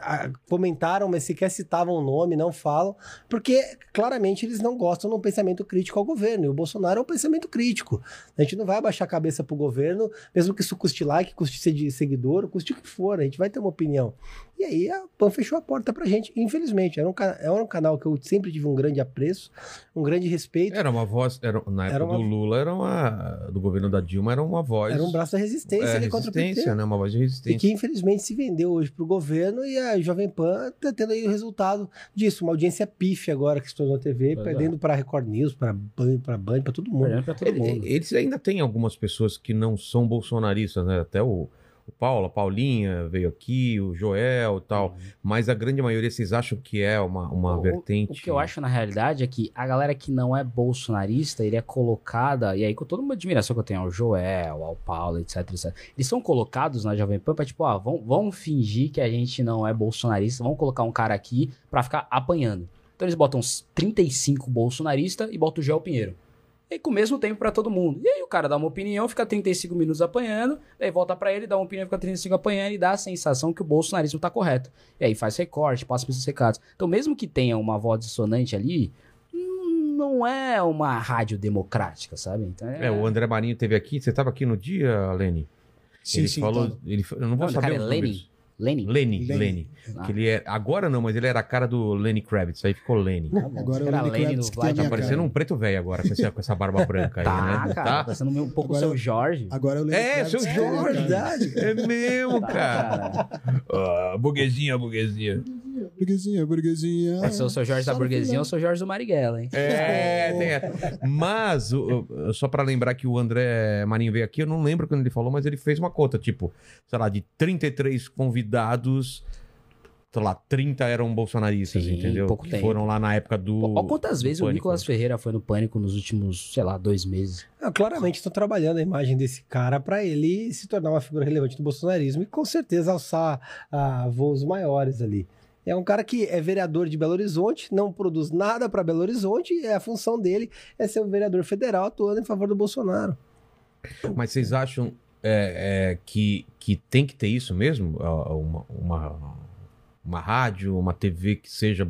a- comentaram, mas sequer citavam o nome, não falam, porque claramente eles não gostam de um pensamento crítico ao governo. E o Bolsonaro é um pensamento crítico. A gente não vai abaixar a cabeça pro governo, mesmo que isso custe like, custe seg- seguidor, custe o que for. A gente vai ter uma opinião. E aí a PAN fechou a porta pra gente, infelizmente. Era um, era um canal que eu sempre tive um grande apreço, um grande respeito. Era uma voz, era, na época Era uma- do Lula, era uma. Do governo da Dilma, era uma voz. Era um braço da resistência é, ali contra o resistência, PT. né? Uma voz de E resistência. que infelizmente se vendeu hoje pro governo e a Jovem Pan tá tendo aí o resultado disso. Uma audiência pífia agora que se tornou TV, Pois é. perdendo para Record News, para Band, para Band, para todo mundo. Perdendo pra todo mundo. Eles ainda têm algumas pessoas que não são bolsonaristas, né? Até o, o Paulo, a Paulinha veio aqui, o Joel e tal. Mas a grande maioria, vocês acham que é uma, uma O- vertente. O que eu acho na realidade é que a galera que não é bolsonarista, ele é colocada, e aí com toda uma admiração que eu tenho ao Joel, ao Paulo, etc, etc. Eles são colocados na Jovem Pan pra tipo, ah, vamos, vamos fingir que a gente não é bolsonarista, vamos colocar um cara aqui pra ficar apanhando. Então eles botam uns 35 bolsonaristas e botam o Joel Pinheiro. E aí, com o mesmo tempo pra todo mundo. E aí o cara dá uma opinião, fica 35 minutos apanhando, daí volta pra ele, dá uma opinião, fica 35 apanhando e dá a sensação que o bolsonarismo tá correto. E aí faz recorte, passa pelos recados. Então, mesmo que tenha uma voz dissonante ali, não é uma rádio democrática, sabe? Então, É, o André Marinho teve aqui. Você estava aqui no dia, Lene? Sim, ele sim. falou. tá. Ele, eu não vou Não, o saber cara é Lenin? Lenin? Lenny, Lenny. Lenny. Ah. Que ele é, agora não, mas ele era a cara do Lenny Kravitz, aí ficou Lenny. Tá bom. Agora Esse o cara Lenny Lenin Kravitz que Tá parecendo cara. um preto velho agora, com essa, com essa barba branca aí, Tá, né? cara. Tá? Tá sendo um pouco o Agora- seu Jorge. Agora eu É, seu que tem a minha Jorge. cara. Verdade. É mesmo, Tá, cara. cara. Ah, burguesinha, burguesia. Burguesinha, burguesinha. Ser o seu Jorge da final. ou o seu Jorge do Marighella, hein? É, tem essa. Mas, o- o- só pra lembrar que o André Marinho veio aqui, eu não lembro quando ele falou, mas ele fez uma conta, tipo, sei lá, de 33 convidados, sei lá, 30 eram bolsonaristas, Sim, entendeu? pouco que tempo. foram lá na época do. Olha quantas do vezes o Pânico. Nicolas Ferreira foi no Pânico nos últimos, sei lá, dois meses. Ah, claramente estão trabalhando a imagem desse cara para ele se tornar uma figura relevante do bolsonarismo e com certeza alçar ah, voos maiores ali. É um cara que é vereador de Belo Horizonte, não produz nada para Belo Horizonte, e a função dele é ser um vereador federal atuando em favor do Bolsonaro. Mas vocês acham é, é, que, que tem que ter isso mesmo? Ah, Uma, uma, uma rádio, uma TV que seja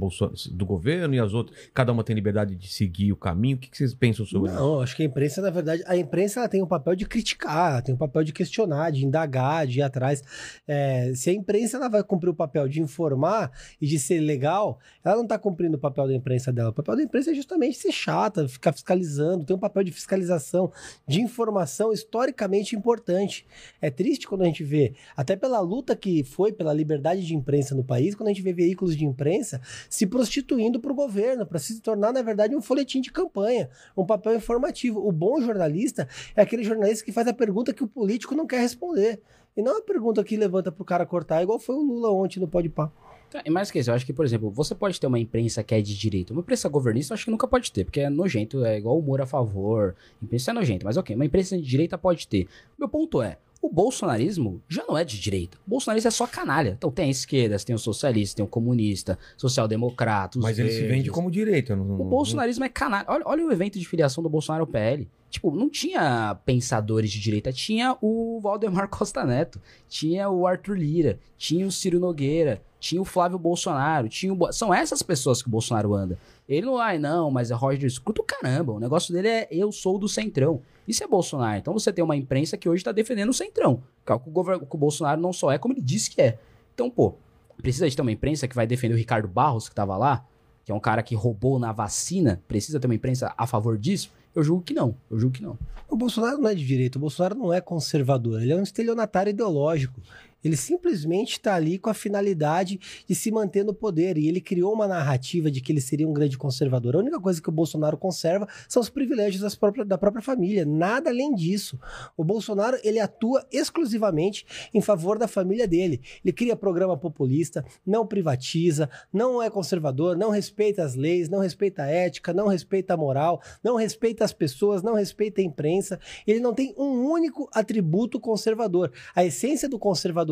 do governo e as outras, cada uma tem liberdade de seguir o caminho? O que que vocês pensam sobre isso? Não, acho que a imprensa, na verdade, a imprensa ela tem o papel de criticar, tem o papel de questionar, de indagar, de ir atrás. É, se a imprensa ela vai cumprir o papel de informar e de ser legal, ela não está cumprindo o papel da imprensa dela. O papel da imprensa é justamente ser chata, ficar fiscalizando, tem um papel de fiscalização, de informação historicamente importante. É triste quando a gente vê, até pela luta que foi pela liberdade de imprensa no país, quando a gente vê veículos de imprensa se prostituindo para o governo, para se tornar, na verdade, um folhetim de campanha, um papel informativo. O bom jornalista é aquele jornalista que faz a pergunta que o político não quer responder. E não a pergunta que levanta para o cara cortar, igual foi o Lula ontem no Pode Pá. Tá, mais que isso, eu acho que, por exemplo, você pode ter uma imprensa que é de direita. Uma imprensa governista eu acho que nunca pode ter, porque é nojento, é igual humor a favor. Imprensa é nojento, mas ok, uma imprensa de direita pode ter. Meu ponto é, o bolsonarismo já não é de direita. O bolsonarismo é só canalha. Então tem a esquerda, tem o socialista, tem o comunista, social-democrata, Mas ele se verdes. vende como direito. eu Não, O bolsonarismo é canalha. Olha, olha o evento de filiação do Bolsonaro ao PL. Tipo, não tinha pensadores de direita, tinha o Valdemar Costa Neto, tinha o Arthur Lira, tinha o Ciro Nogueira, tinha o Flávio Bolsonaro, tinha o... São essas pessoas que o Bolsonaro anda. Ele não, ai não, mas é Roger Scruto, caramba. O negócio dele é eu sou do Centrão. Isso é Bolsonaro. Então você tem uma imprensa que hoje tá defendendo o Centrão. Que é o que o, o Bolsonaro não só é, como ele disse que é. Então, pô, Precisa de ter uma imprensa que vai defender o Ricardo Barros, que tava lá, que é um cara que roubou na vacina? Precisa ter uma imprensa a favor disso? Eu julgo que não. Eu julgo que não. O Bolsonaro não é de direita, o Bolsonaro não é conservador, ele é um estelionatário ideológico. Ele simplesmente está ali com a finalidade de se manter no poder. E ele criou uma narrativa de que ele seria um grande conservador. A única coisa que o Bolsonaro conserva são os privilégios próprias- da própria família. Nada além disso. O Bolsonaro ele atua exclusivamente em favor da família dele. Ele cria programa populista, não privatiza, não é conservador, não respeita as leis, não respeita a ética, não respeita a moral, não respeita as pessoas, não respeita a imprensa. Ele não tem um único atributo conservador. A essência do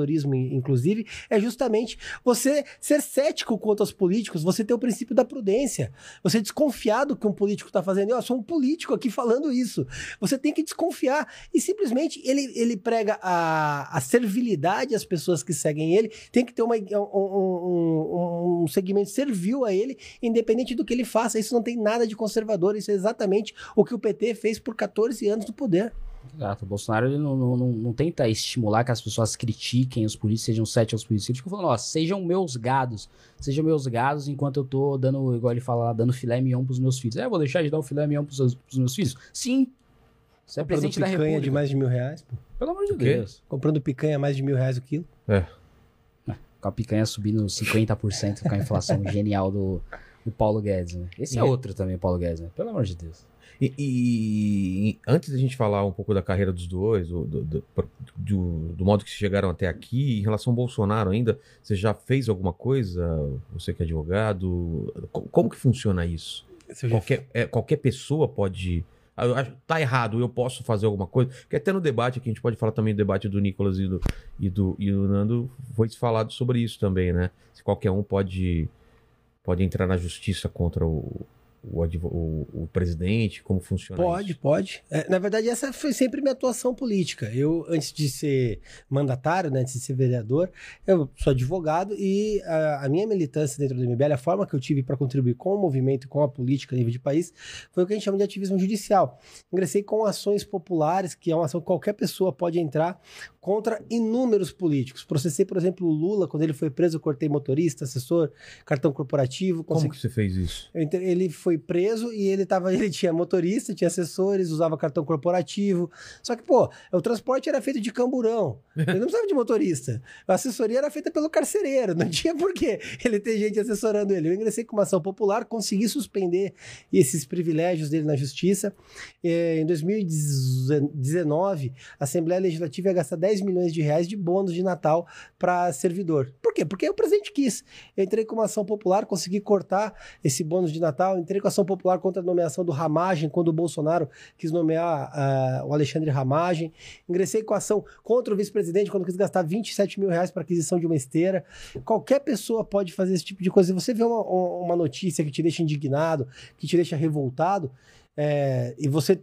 conservadorismo, inclusive, é justamente você ser cético quanto aos políticos, você ter o princípio da prudência, você desconfiar do que um político está fazendo. Eu sou um político aqui falando isso. Você tem que desconfiar. E simplesmente ele, ele prega a, a servilidade às pessoas que seguem ele, tem que ter uma, um, um- um segmento servil a ele, independente do que ele faça. Isso não tem nada de conservador, isso é exatamente o que o PT fez por 14 anos do poder. Exato. O Bolsonaro ele não, não, não, não tenta estimular que as pessoas critiquem os políticos, sejam sete aos políticos. Ele fica falando, ó, sejam meus gados. Sejam meus gados enquanto eu tô dando, igual ele fala lá, dando filé mignon pros meus filhos. É, eu vou deixar de dar o filé mignon pros, seus- pros meus filhos? Sim. Você é Comprando presidente da picanha República. de mais de mil reais. pô. Pelo amor de? Deus. Comprando picanha a mais de mil reais o quilo. Com a picanha subindo 50% com a inflação genial do, do Paulo Guedes, né? Esse é É. outro também, Paulo Guedes, né? Pelo amor de Deus. E, e- antes da gente falar um pouco da carreira dos dois, do, do, do- do- do modo que chegaram até aqui, em relação ao Bolsonaro ainda, você já fez alguma coisa? Você que é advogado? Co- Como que funciona isso? Qualquer, é, qualquer pessoa pode. Ah, eu acho- Tá errado, eu posso fazer alguma coisa. Porque até no debate aqui, a gente pode falar também do debate do Nicolas e do, e do, e do Nando, foi falado sobre isso também, né? Se qualquer um pode, pode entrar na justiça contra o, o, o- o presidente, como funciona Pode, isso? pode. É, na verdade, essa foi sempre minha atuação política. Eu, antes de ser mandatário, né, antes de ser vereador, eu sou advogado e a, a minha militância dentro do MBL, a forma que eu tive para contribuir com o movimento e com a política a nível de país, foi o que a gente chama de ativismo judicial. Ingressei com ações populares, que é uma ação que qualquer pessoa pode entrar contra inúmeros políticos. Processei, por exemplo, o Lula, quando ele foi preso, eu cortei motorista, assessor, cartão corporativo. Como consegui- que você fez isso? Ele foi preso e ele tava, ele tinha motorista, tinha assessores, usava cartão corporativo. Só que, pô, o transporte era feito de camburão. Ele não precisava de motorista. A assessoria era feita pelo carcereiro. Não tinha por que ele ter gente assessorando ele. Eu ingressei com uma ação popular, consegui suspender esses privilégios dele na justiça. Eh, Em 2019, a Assembleia Legislativa ia gastar 10 milhões de reais de bônus de Natal para servidor. Por quê? Porque o presidente quis. Eu entrei com uma ação popular, consegui cortar esse bônus de Natal. Entrei com ação popular contra a nomeação do Ramagem, quando o Bolsonaro quis nomear ah, o Alexandre Ramagem. Ingressei com ação contra o vice-presidente, quando quis gastar 27 mil reais para aquisição de uma esteira. Qualquer pessoa pode fazer esse tipo de coisa. Se você vê uma, uma notícia que te deixa indignado, que te deixa revoltado, é, e você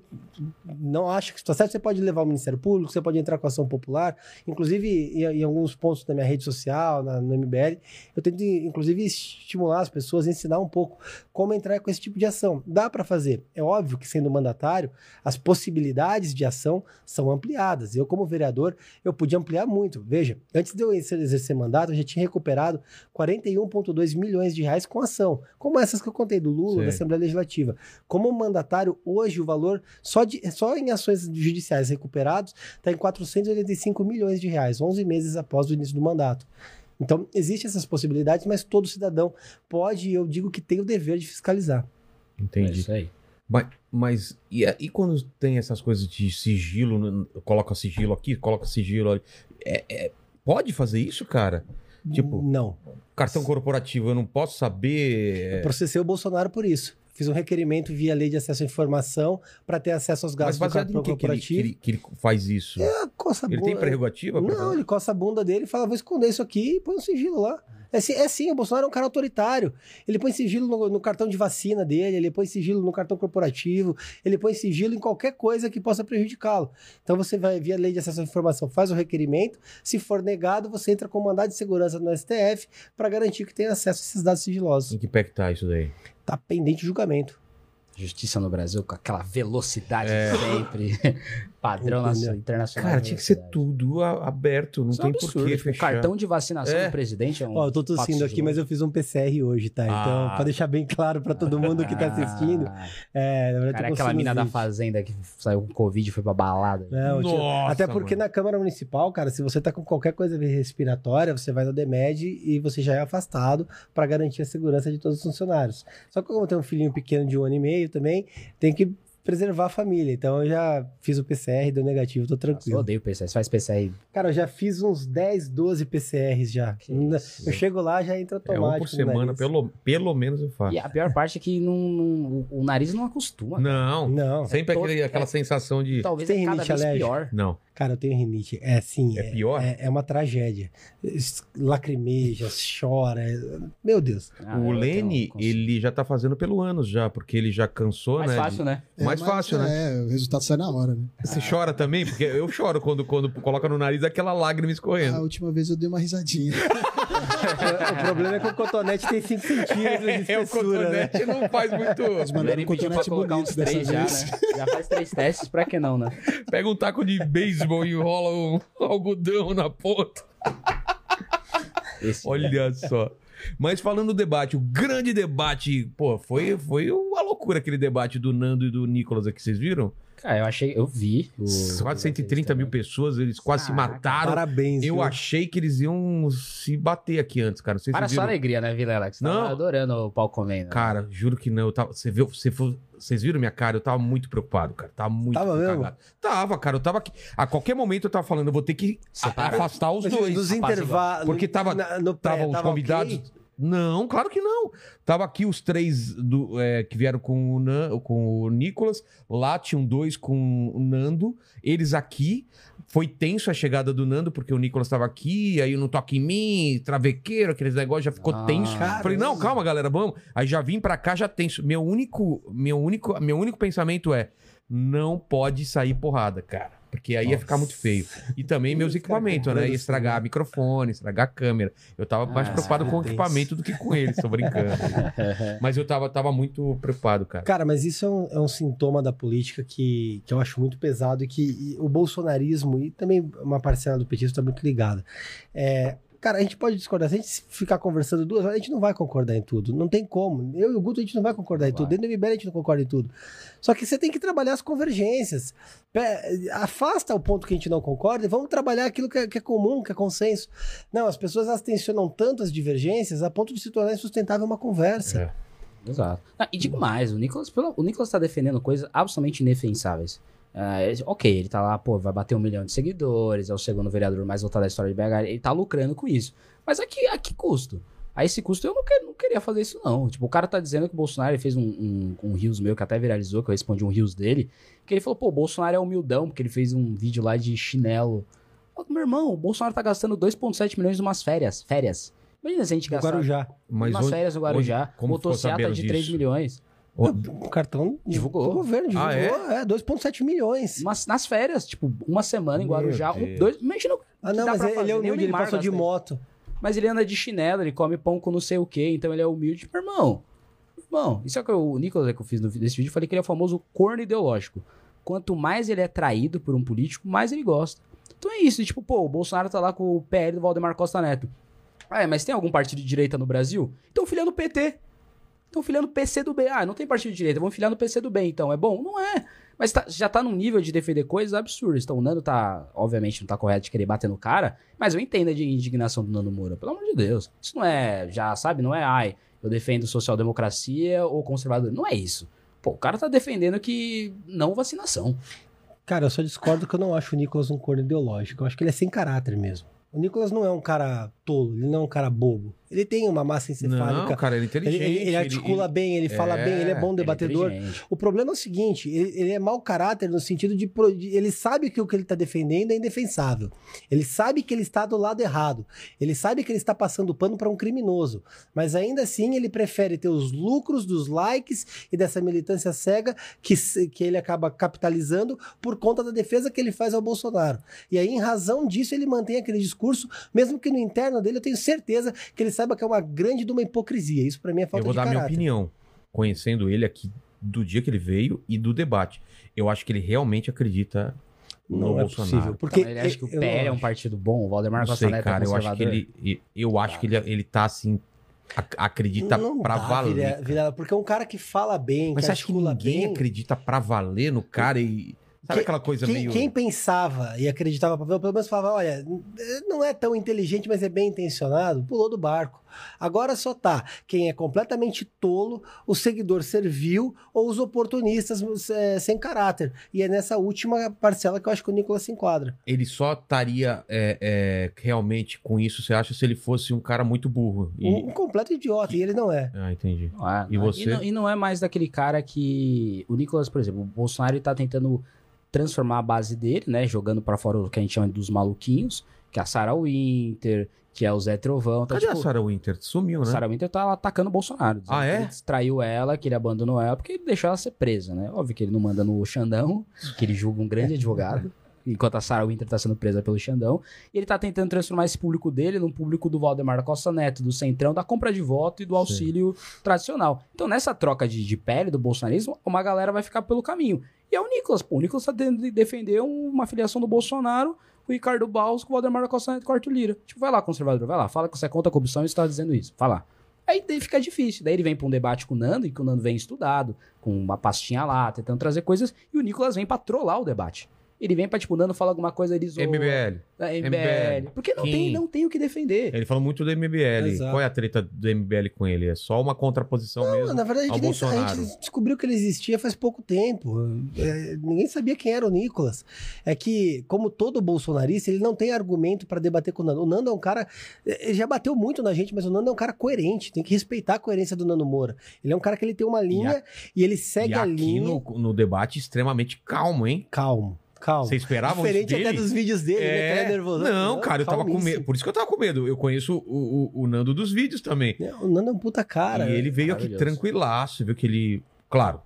não acha que está certo, você pode levar ao Ministério Público, você pode entrar com ação popular. Inclusive, em, em alguns pontos da minha rede social, na, no MBL, eu tento, inclusive, estimular as pessoas, ensinar um pouco como entrar com esse tipo de ação. Dá para fazer. É óbvio que, sendo mandatário, as possibilidades de ação são ampliadas. Eu, como vereador, eu podia ampliar muito. Veja, antes de eu exer- exercer mandato, eu já tinha recuperado 41,2 milhões de reais com ação, como essas que eu contei do Lula, Sei. da Assembleia Legislativa. Como mandatário, hoje o valor, só, de, só em ações judiciais recuperados, está em 485 milhões de reais, 11 meses após o início do mandato. Então, existem essas possibilidades, mas todo cidadão pode, e eu digo que tem o dever de fiscalizar. É Entendi. isso aí. Mas, mas e, e quando tem essas coisas de sigilo, coloca sigilo aqui, coloca sigilo ali, é- é- pode fazer isso, cara? Tipo- não. Cartão corporativo, eu não posso saber. Eu processei o Bolsonaro por isso. Fiz um requerimento via lei de acesso à informação para ter acesso aos Mas gastos do baseado cartão em que, que, ele, que, corporativo. ele, que ele faz isso? Ah, coça Ele tem bunda- prerrogativa? pra Não, fazer? ele coça a bunda dele e fala: vou esconder isso aqui e põe um sigilo lá. É, sim- é sim, o Bolsonaro é um cara autoritário. Ele põe sigilo no, no cartão de vacina dele, ele põe sigilo no cartão corporativo, ele põe sigilo em qualquer coisa que possa prejudicá-lo. Então você vai, via lei de acesso à informação, faz o requerimento. Se for negado, você entra com mandado de segurança no STF para garantir que tem acesso a esses dados sigilosos. Em que pé que tá isso daí? Tá pendente de julgamento. Justiça no Brasil com aquela velocidade sempre. Padrão nacional, internacional. Cara, tinha que ser tudo aberto, não Isso é tem um por absurdo. que Tipo, cartão de vacinação É. do presidente é um. Ó, eu tô tossindo aqui, mas longe. eu fiz um PCR hoje, tá? Então, Ah. pra deixar bem claro pra todo mundo que tá assistindo, Ah, é, na verdade, Cara, aquela mina da fazenda que saiu com Covid e foi pra balada. Não, tio, Nossa, até porque mano. na Câmara Municipal, cara, se você tá com qualquer coisa respiratória, você vai no DEMED e você já é afastado pra garantir a segurança de todos os funcionários. Só que como eu tenho um filhinho pequeno de um ano e meio também, tem que preservar a família. Então eu já fiz o PCR, deu negativo, tô Nossa, eu tranquilo. odeio PCR. Você faz PCR. Cara, eu já fiz uns 10, 12 PCRs já. Que Ainda- isso. Eu chego lá, já entra É automático. um por semana, pelo, pelo menos eu faço. E a pior parte é que não, não- o, o nariz não acostuma. Não, Não, sempre todo- aquele- aquela é- sensação de... Talvez Tem é cada vez alérgica? pior. Não. Cara, eu tenho rinite. É assim. É pior? É, é uma tragédia. Lacrimeja, chora. é- Meu Deus. Ah, o Lene, tenho- ele já tá fazendo pelo ânus já, porque ele já cansou, Mais né? fácil, né? É, Mais mas, fácil, né? É, o resultado sai na hora, né? Você chora também? Porque eu choro quando, quando coloca no nariz aquela lágrima A escorrendo. última vez eu dei uma risadinha. o problema é que o cotonete tem 5 centímetros de É, o espessura, né? cotonete não faz muito... Eles O mandaram um cotonete colocar bonito uns dessa três já, vez. né? Já faz três testes, pra que não, né? Pega um taco de beisebol e enrola um algodão na ponta. Esse Olha só. Mas falando do debate, o grande debate, pô, foi, foi uma loucura aquele debate do Nando e do Nicolas aqui, vocês viram? Cara, eu achei, eu vi. o- Quase 130 mil pessoas, eles quase se mataram. Parabéns. Eu viu? achei que eles iam se bater aqui antes, cara. Não sei se Para vocês sua alegria, né, Vilela? Que você tava Não. adorando o pau comendo. Cara, juro que não. Eu tava, você viu, você foi- vocês viram minha cara? Eu tava muito preocupado, cara. Tava muito Tava mesmo? cagado. Tava, cara. Eu tava aqui. A qualquer momento eu tava falando, eu vou ter que Separar. afastar os dois. Nos intervalos. Porque tava- na- no pré, Tava os tava convidados. ok? Não, claro que não. Tava aqui os três do, é, que vieram com o, Nan- com o Nicolas. Lá tinham dois com o Nando. Eles aqui. Foi tenso a chegada do Nando, porque o Nicolas tava aqui, aí não toca em mim, travequeiro, aqueles negócios, já ficou Ah, tenso. cara, Falei, não, calma, galera, vamos. Aí já vim pra cá, já tenso. Meu único, meu único, meu único pensamento é: não pode sair porrada, cara. Porque aí ia ficar muito feio. E também meus equipamentos, né? Ia produção, estragar né? microfone, estragar a câmera. Eu tava mais Ah, preocupado com o equipamento do que com eles, tô brincando. Mas eu tava, tava muito preocupado, cara. Cara, mas isso é um, é um sintoma da política que, que eu acho muito pesado e que e o bolsonarismo e também uma parcela do petismo está muito ligada. É, cara, a gente pode discordar. Se a gente ficar conversando duas horas, a gente não vai concordar em tudo. Não tem como. Eu e o Guto, a gente não vai concordar em tudo. Dentro do MBL, a gente não concorda em tudo. Só que você tem que trabalhar as convergências. Afasta o ponto que a gente não concorda e vamos trabalhar aquilo que é, que é comum, que é consenso. Não, as pessoas elas tensionam tanto as divergências a ponto de se tornar insustentável uma conversa. É. Exato. Ah, e digo mais, o Nicolas, o Nicolas tá defendendo coisas absolutamente indefensáveis. Ele- ok, ele tá lá, pô, vai bater um milhão de seguidores, é o segundo vereador mais votado da história de BH, ele tá lucrando com isso. Mas a que, a que custo? A esse custo eu não, que- não queria fazer isso, não. Tipo, o cara tá dizendo que o Bolsonaro fez um, um, um Rios meu que até viralizou, que eu respondi um Rios dele, que ele falou, pô, o Bolsonaro é humildão, porque ele fez um vídeo lá de chinelo. Meu irmão, o Bolsonaro tá gastando 2,7 milhões numas férias. Férias. Imagina se a gente No gastar Guarujá. Mas umas férias no Guarujá, onde- como motocicleta de 3 disso? milhões. O cartão Divulgou. O governo divulgou. Ah, é? 2,7 milhões. Mas nas férias, tipo, uma semana em Guarujá, um, dois. Imagina. o Ah, não, mas ele é nem o humilde, ele passou de moto. Mas ele anda de chinelo, ele come pão com não sei o quê, então ele é humilde. Meu irmão, irmão, isso é o que eu- o Nicolas é que eu fiz nesse vídeo, eu falei que ele é o famoso corno ideológico. Quanto mais ele é traído por um político, mais ele gosta. Então é isso, tipo, pô, o Bolsonaro tá lá com o PL do Valdemar Costa Neto. Ah, é, mas tem algum partido de direita no Brasil? Então o PT. Estão filiando PC do bem. Ah, não tem partido de direita, vamos filiar no PC do bem, então. É bom? Não é. Mas tá- já tá num nível de defender coisas absurdas. Então o Nando tá, obviamente, não tá correto de querer bater no cara, mas eu entendo a indignação do Nando Moura. Pelo amor de Deus. Isso não é, já sabe, não é, ai, eu defendo social-democracia ou conservador. Não é isso. Pô, o cara tá defendendo que não vacinação. Cara, eu só discordo que eu não acho o Nicolas um corno ideológico. Eu acho que ele é sem caráter mesmo. O Nicolas não é um cara tolo, ele não é um cara bobo. Ele tem uma massa encefálica. Não, cara, ele é ele, inteligente. ele- ele articula bem, ele fala É, bem, ele é bom Ele é debatedor. O problema é o seguinte, ele, ele é mau caráter no sentido de, ele sabe que o que ele está defendendo é indefensável. Ele sabe que ele está do lado errado. Ele sabe que ele está passando pano para um criminoso. Mas ainda assim ele prefere ter os lucros dos likes e dessa militância cega que, que ele acaba capitalizando por conta da defesa que ele faz ao Bolsonaro. E aí, em razão disso, ele mantém aquele discurso, mesmo que no interno dele eu tenho certeza que ele saiba que é uma grande de uma hipocrisia. Isso para mim é falta Eu vou de dar minha caráter. opinião. Conhecendo ele aqui do dia que ele veio e do debate. Eu acho que ele realmente acredita no Não é Bolsonaro. possível. Porque Então, ele acha que o PL é um partido bom, o Valdemar Não Costa sei, Neto cara. é Eu acho que ele, eu acho que ele, ele tá assim, ac- acredita Não pra dá, valer. Porque é um cara que fala bem, Mas que você acha que ninguém bem. acredita pra valer no cara e. Sabe Quem- aquela coisa Quem, meio. quem pensava e acreditava, pelo menos falava, olha, não é tão inteligente, mas é bem intencionado, pulou do barco. Agora só tá quem é completamente tolo, o seguidor servil ou os oportunistas é, sem caráter. E é nessa última parcela que eu acho que o Nicolas se enquadra. Ele só estaria é, é, realmente com isso, você acha, se ele fosse um cara muito burro. E... Um, um completo idiota, e ele não é. Ah, entendi. Não é, E não é. você? não, e não é mais daquele cara que. O Nicolas, por exemplo, o Bolsonaro ele tá tentando transformar a base dele, né? Jogando pra fora o que a gente chama dos maluquinhos, que é a Sarah Winter, que é o Zé Trovão. Então, Cadê tipo, a Sarah Winter? Sumiu, a né? Sarah Winter tá atacando o Bolsonaro. Ah, que é? Ele distraiu ela, que ele abandonou ela, porque ele deixou ela ser presa, né? Óbvio que ele não manda no Xandão, que ele julga um grande advogado. Enquanto a Sarah Winter tá sendo presa pelo Xandão. E ele tá tentando transformar esse público dele num público do Valdemar Costa Neto, do Centrão, da compra de voto e do auxílio tradicional. Então, nessa troca de, de pele do bolsonarismo, uma galera vai ficar pelo caminho. E é o Nicolas, pô. O Nicolas tá tentando defender uma filiação do Bolsonaro, o Ricardo Baus com o Valdemar Costa Neto com o Lira. Tipo, vai lá, conservador, vai lá. Fala que você é contra a corrupção e você tá dizendo isso. Vai lá. Aí daí fica difícil. Daí ele vem pra um debate com o Nando, e que o Nando vem estudado, com uma pastinha lá, tentando trazer coisas, e o Nicolas vem pra trollar o debate. Ele vem pra, tipo, o Nando fala alguma coisa, ele zoa. MBL. Da MBL. MBL. Porque não tem, não tem o que defender. Ele falou muito do MBL. Exato. Qual é a treta do MBL com ele? É só uma contraposição mesmo. Na verdade, a gente, nem a gente descobriu que ele existia faz pouco tempo. É, ninguém sabia quem era o Nicolas. É que, como todo bolsonarista, ele não tem argumento para debater com o Nando. O Nando é um cara. Ele já bateu muito na gente, mas o Nando é um cara coerente. Tem que respeitar a coerência do Nando Moura. Ele é um cara que ele tem uma linha e, ele segue E a linha. no, no debate extremamente calmo, hein? Calmo, calmo. Você esperava Diferente isso até dele? dos vídeos dele, né? Que ele é nervoso. Não, cara, eu tava com medo. Por isso que eu tava com medo. Eu conheço o, o, o Nando dos vídeos também. O Nando é um puta cara. e ele veio aqui tranquilaço, viu que ele, claro,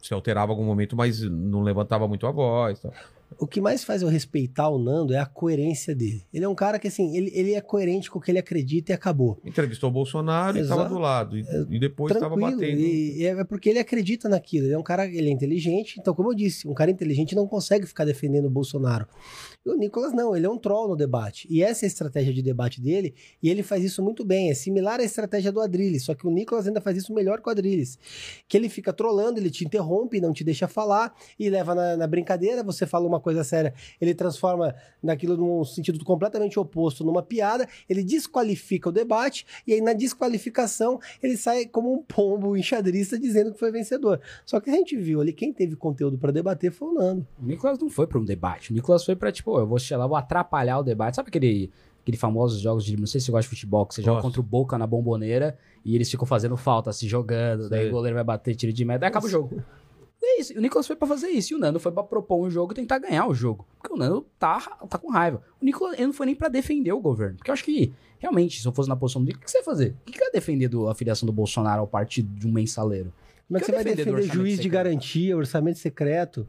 se alterava em algum momento, mas não levantava muito a voz. Tal. O que mais faz eu respeitar o Nando é a coerência dele. Ele é um cara que, assim, ele, ele é coerente com o que ele acredita e acabou. Entrevistou o Bolsonaro e Exato. tava do lado. E, e depois tava Tranquilo. batendo. E, e é porque ele acredita naquilo. Ele é um cara, ele é inteligente. Então, como eu disse, um cara inteligente não consegue ficar defendendo o Bolsonaro. E o Nicolas não, ele é um troll no debate. E essa é a estratégia de debate dele, e ele faz isso muito bem. É similar à estratégia do Adrilles, só que o Nicolas ainda faz isso melhor que o Adrilles. Que ele fica trolando, ele te interrompe, não te deixa falar, e leva na, na brincadeira, você fala uma coisa séria, ele transforma naquilo num sentido completamente oposto, numa piada, ele desqualifica o debate, e aí na desqualificação ele sai como um pombo enxadrista dizendo que foi vencedor. Só que a gente viu ali, quem teve conteúdo para debater foi o Nando. O Nicolas não foi pra um debate. O Nicolas foi pra, tipo, eu vou chegar lá, vou atrapalhar o debate. Sabe aquele, aquele famosos jogos de. Não sei se você gosta de futebol, que você joga contra o Boca na bomboneira e eles ficam fazendo falta, se jogando, daí Sei. o goleiro vai bater tiro de meta, daí acaba o jogo. É isso. O Nicolas foi pra fazer isso. E o Nando foi pra propor um jogo e tentar ganhar o jogo. Porque o Nando tá, tá com raiva. O Nicolas ele não foi nem pra defender o governo. Porque eu acho que, realmente, se eu fosse na posição do Nicolas, o que você ia fazer? O que que ia defender do, a filiação do Bolsonaro ao partido de um mensaleiro? Como é que Que você vai defender defender juiz de secreto? garantia, orçamento secreto?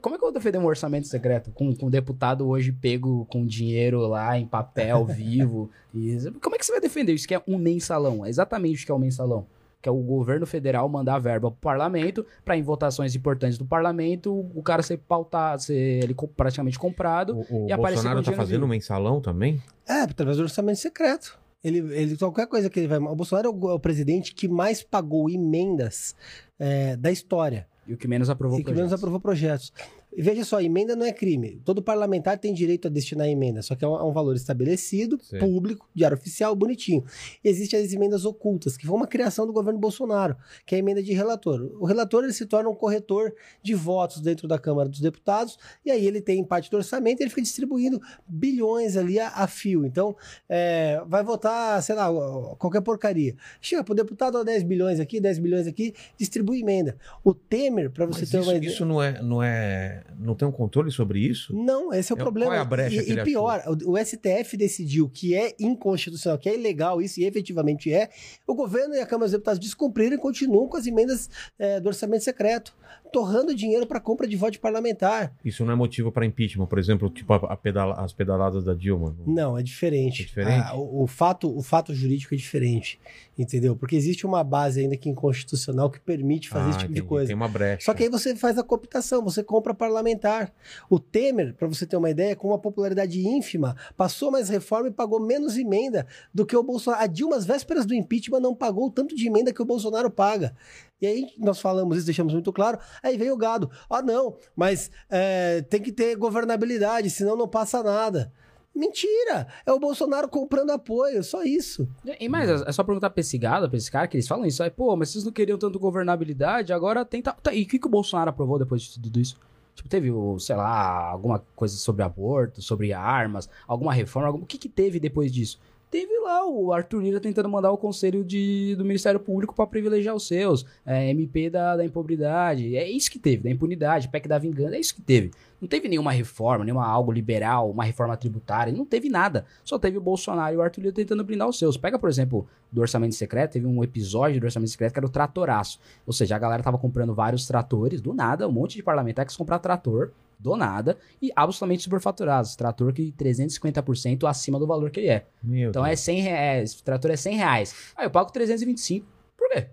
Como é que eu vou defender um orçamento secreto? Com, com um deputado hoje pego com dinheiro lá em papel vivo. E, como é que você vai defender isso que é um mensalão? É exatamente o que é um mensalão. Que é o governo federal mandar verba pro parlamento para em votações importantes do parlamento o cara ser pautado, ser ele praticamente comprado. O, o E aparecer Bolsonaro com tá fazendo vivo. mensalão também? É, através do orçamento secreto. Ele, ele, qualquer coisa que ele vai. O Bolsonaro é o, é o presidente que mais pagou emendas é, da história. E o que menos aprovou e que menos projetos. aprovou projetos. Veja só, emenda não é crime. Todo parlamentar tem direito a destinar emenda, só que é um, é um valor estabelecido, Sim. público, diário oficial, bonitinho. Existem as emendas ocultas, que foi uma criação do governo Bolsonaro, que é a emenda de relator. O relator ele se torna um corretor de votos dentro da Câmara dos Deputados, e aí ele tem parte do orçamento e ele fica distribuindo bilhões ali a, a fio. Então, é, vai votar, sei lá, qualquer porcaria. Chega pro deputado, ó, 10 bilhões aqui, 10 bilhões aqui, distribui emenda. O Temer, para você Mas ter isso, uma ideia. isso não é, não é é, não tem um controle sobre isso? Não, esse é o É, problema. qual é a brecha e, e pior, o, o STF decidiu que é inconstitucional, que é ilegal isso, e efetivamente é. O governo e a Câmara dos Deputados descumpriram e continuam com as emendas é, do orçamento secreto, torrando dinheiro para compra de voto parlamentar. Isso não é motivo para impeachment, por exemplo, tipo a- a pedala- as pedaladas da Dilma. Não, é diferente. É diferente? Ah, o, o fato, o fato jurídico é diferente, entendeu? Porque existe uma base ainda que inconstitucional que permite fazer Ah, esse tipo de entendi. coisa. Tem uma brecha. Só que aí você faz a cooptação, você compra parlamentar. O Temer, para você ter uma ideia, com uma popularidade ínfima, passou mais reforma e pagou menos emenda do que o Bolsonaro. A Dilma, às vésperas do impeachment, não pagou o tanto de emenda que o Bolsonaro paga. E aí nós falamos isso, deixamos muito claro. Aí vem o gado. Ah, não, mas é, tem que ter governabilidade, senão não passa nada. Mentira! É o Bolsonaro comprando apoio, só isso. E mais, é só perguntar pra esse gado, pra esse cara, que eles falam isso. Aí, pô, mas vocês não queriam tanto governabilidade, agora tenta. Tá, e o que, que o Bolsonaro aprovou depois de tudo isso? Tipo, teve, sei lá, alguma coisa sobre aborto, sobre armas, alguma reforma, algum... o que, que teve depois disso? Teve lá o Arthur Lira tentando mandar o conselho de, do Ministério Público pra privilegiar os seus, é, MP da, da improbidade, é isso que teve, da impunidade, PEC da vingança, é isso que teve. Não teve nenhuma reforma, nenhuma algo liberal, uma reforma tributária, não teve nada. Só teve o Bolsonaro e o Arthur Lira tentando blindar os seus. Pega, por exemplo, do Orçamento Secreto, teve um episódio do Orçamento Secreto que era o tratoraço. Ou seja, a galera tava comprando vários tratores, do nada, um monte de parlamentar que comprar trator, do nada, e absolutamente superfaturados. Trator que 350% acima do valor que ele é. Meu Então é Deus. 100 reais, trator é 100 reais. Ah, eu pago 325. Por quê?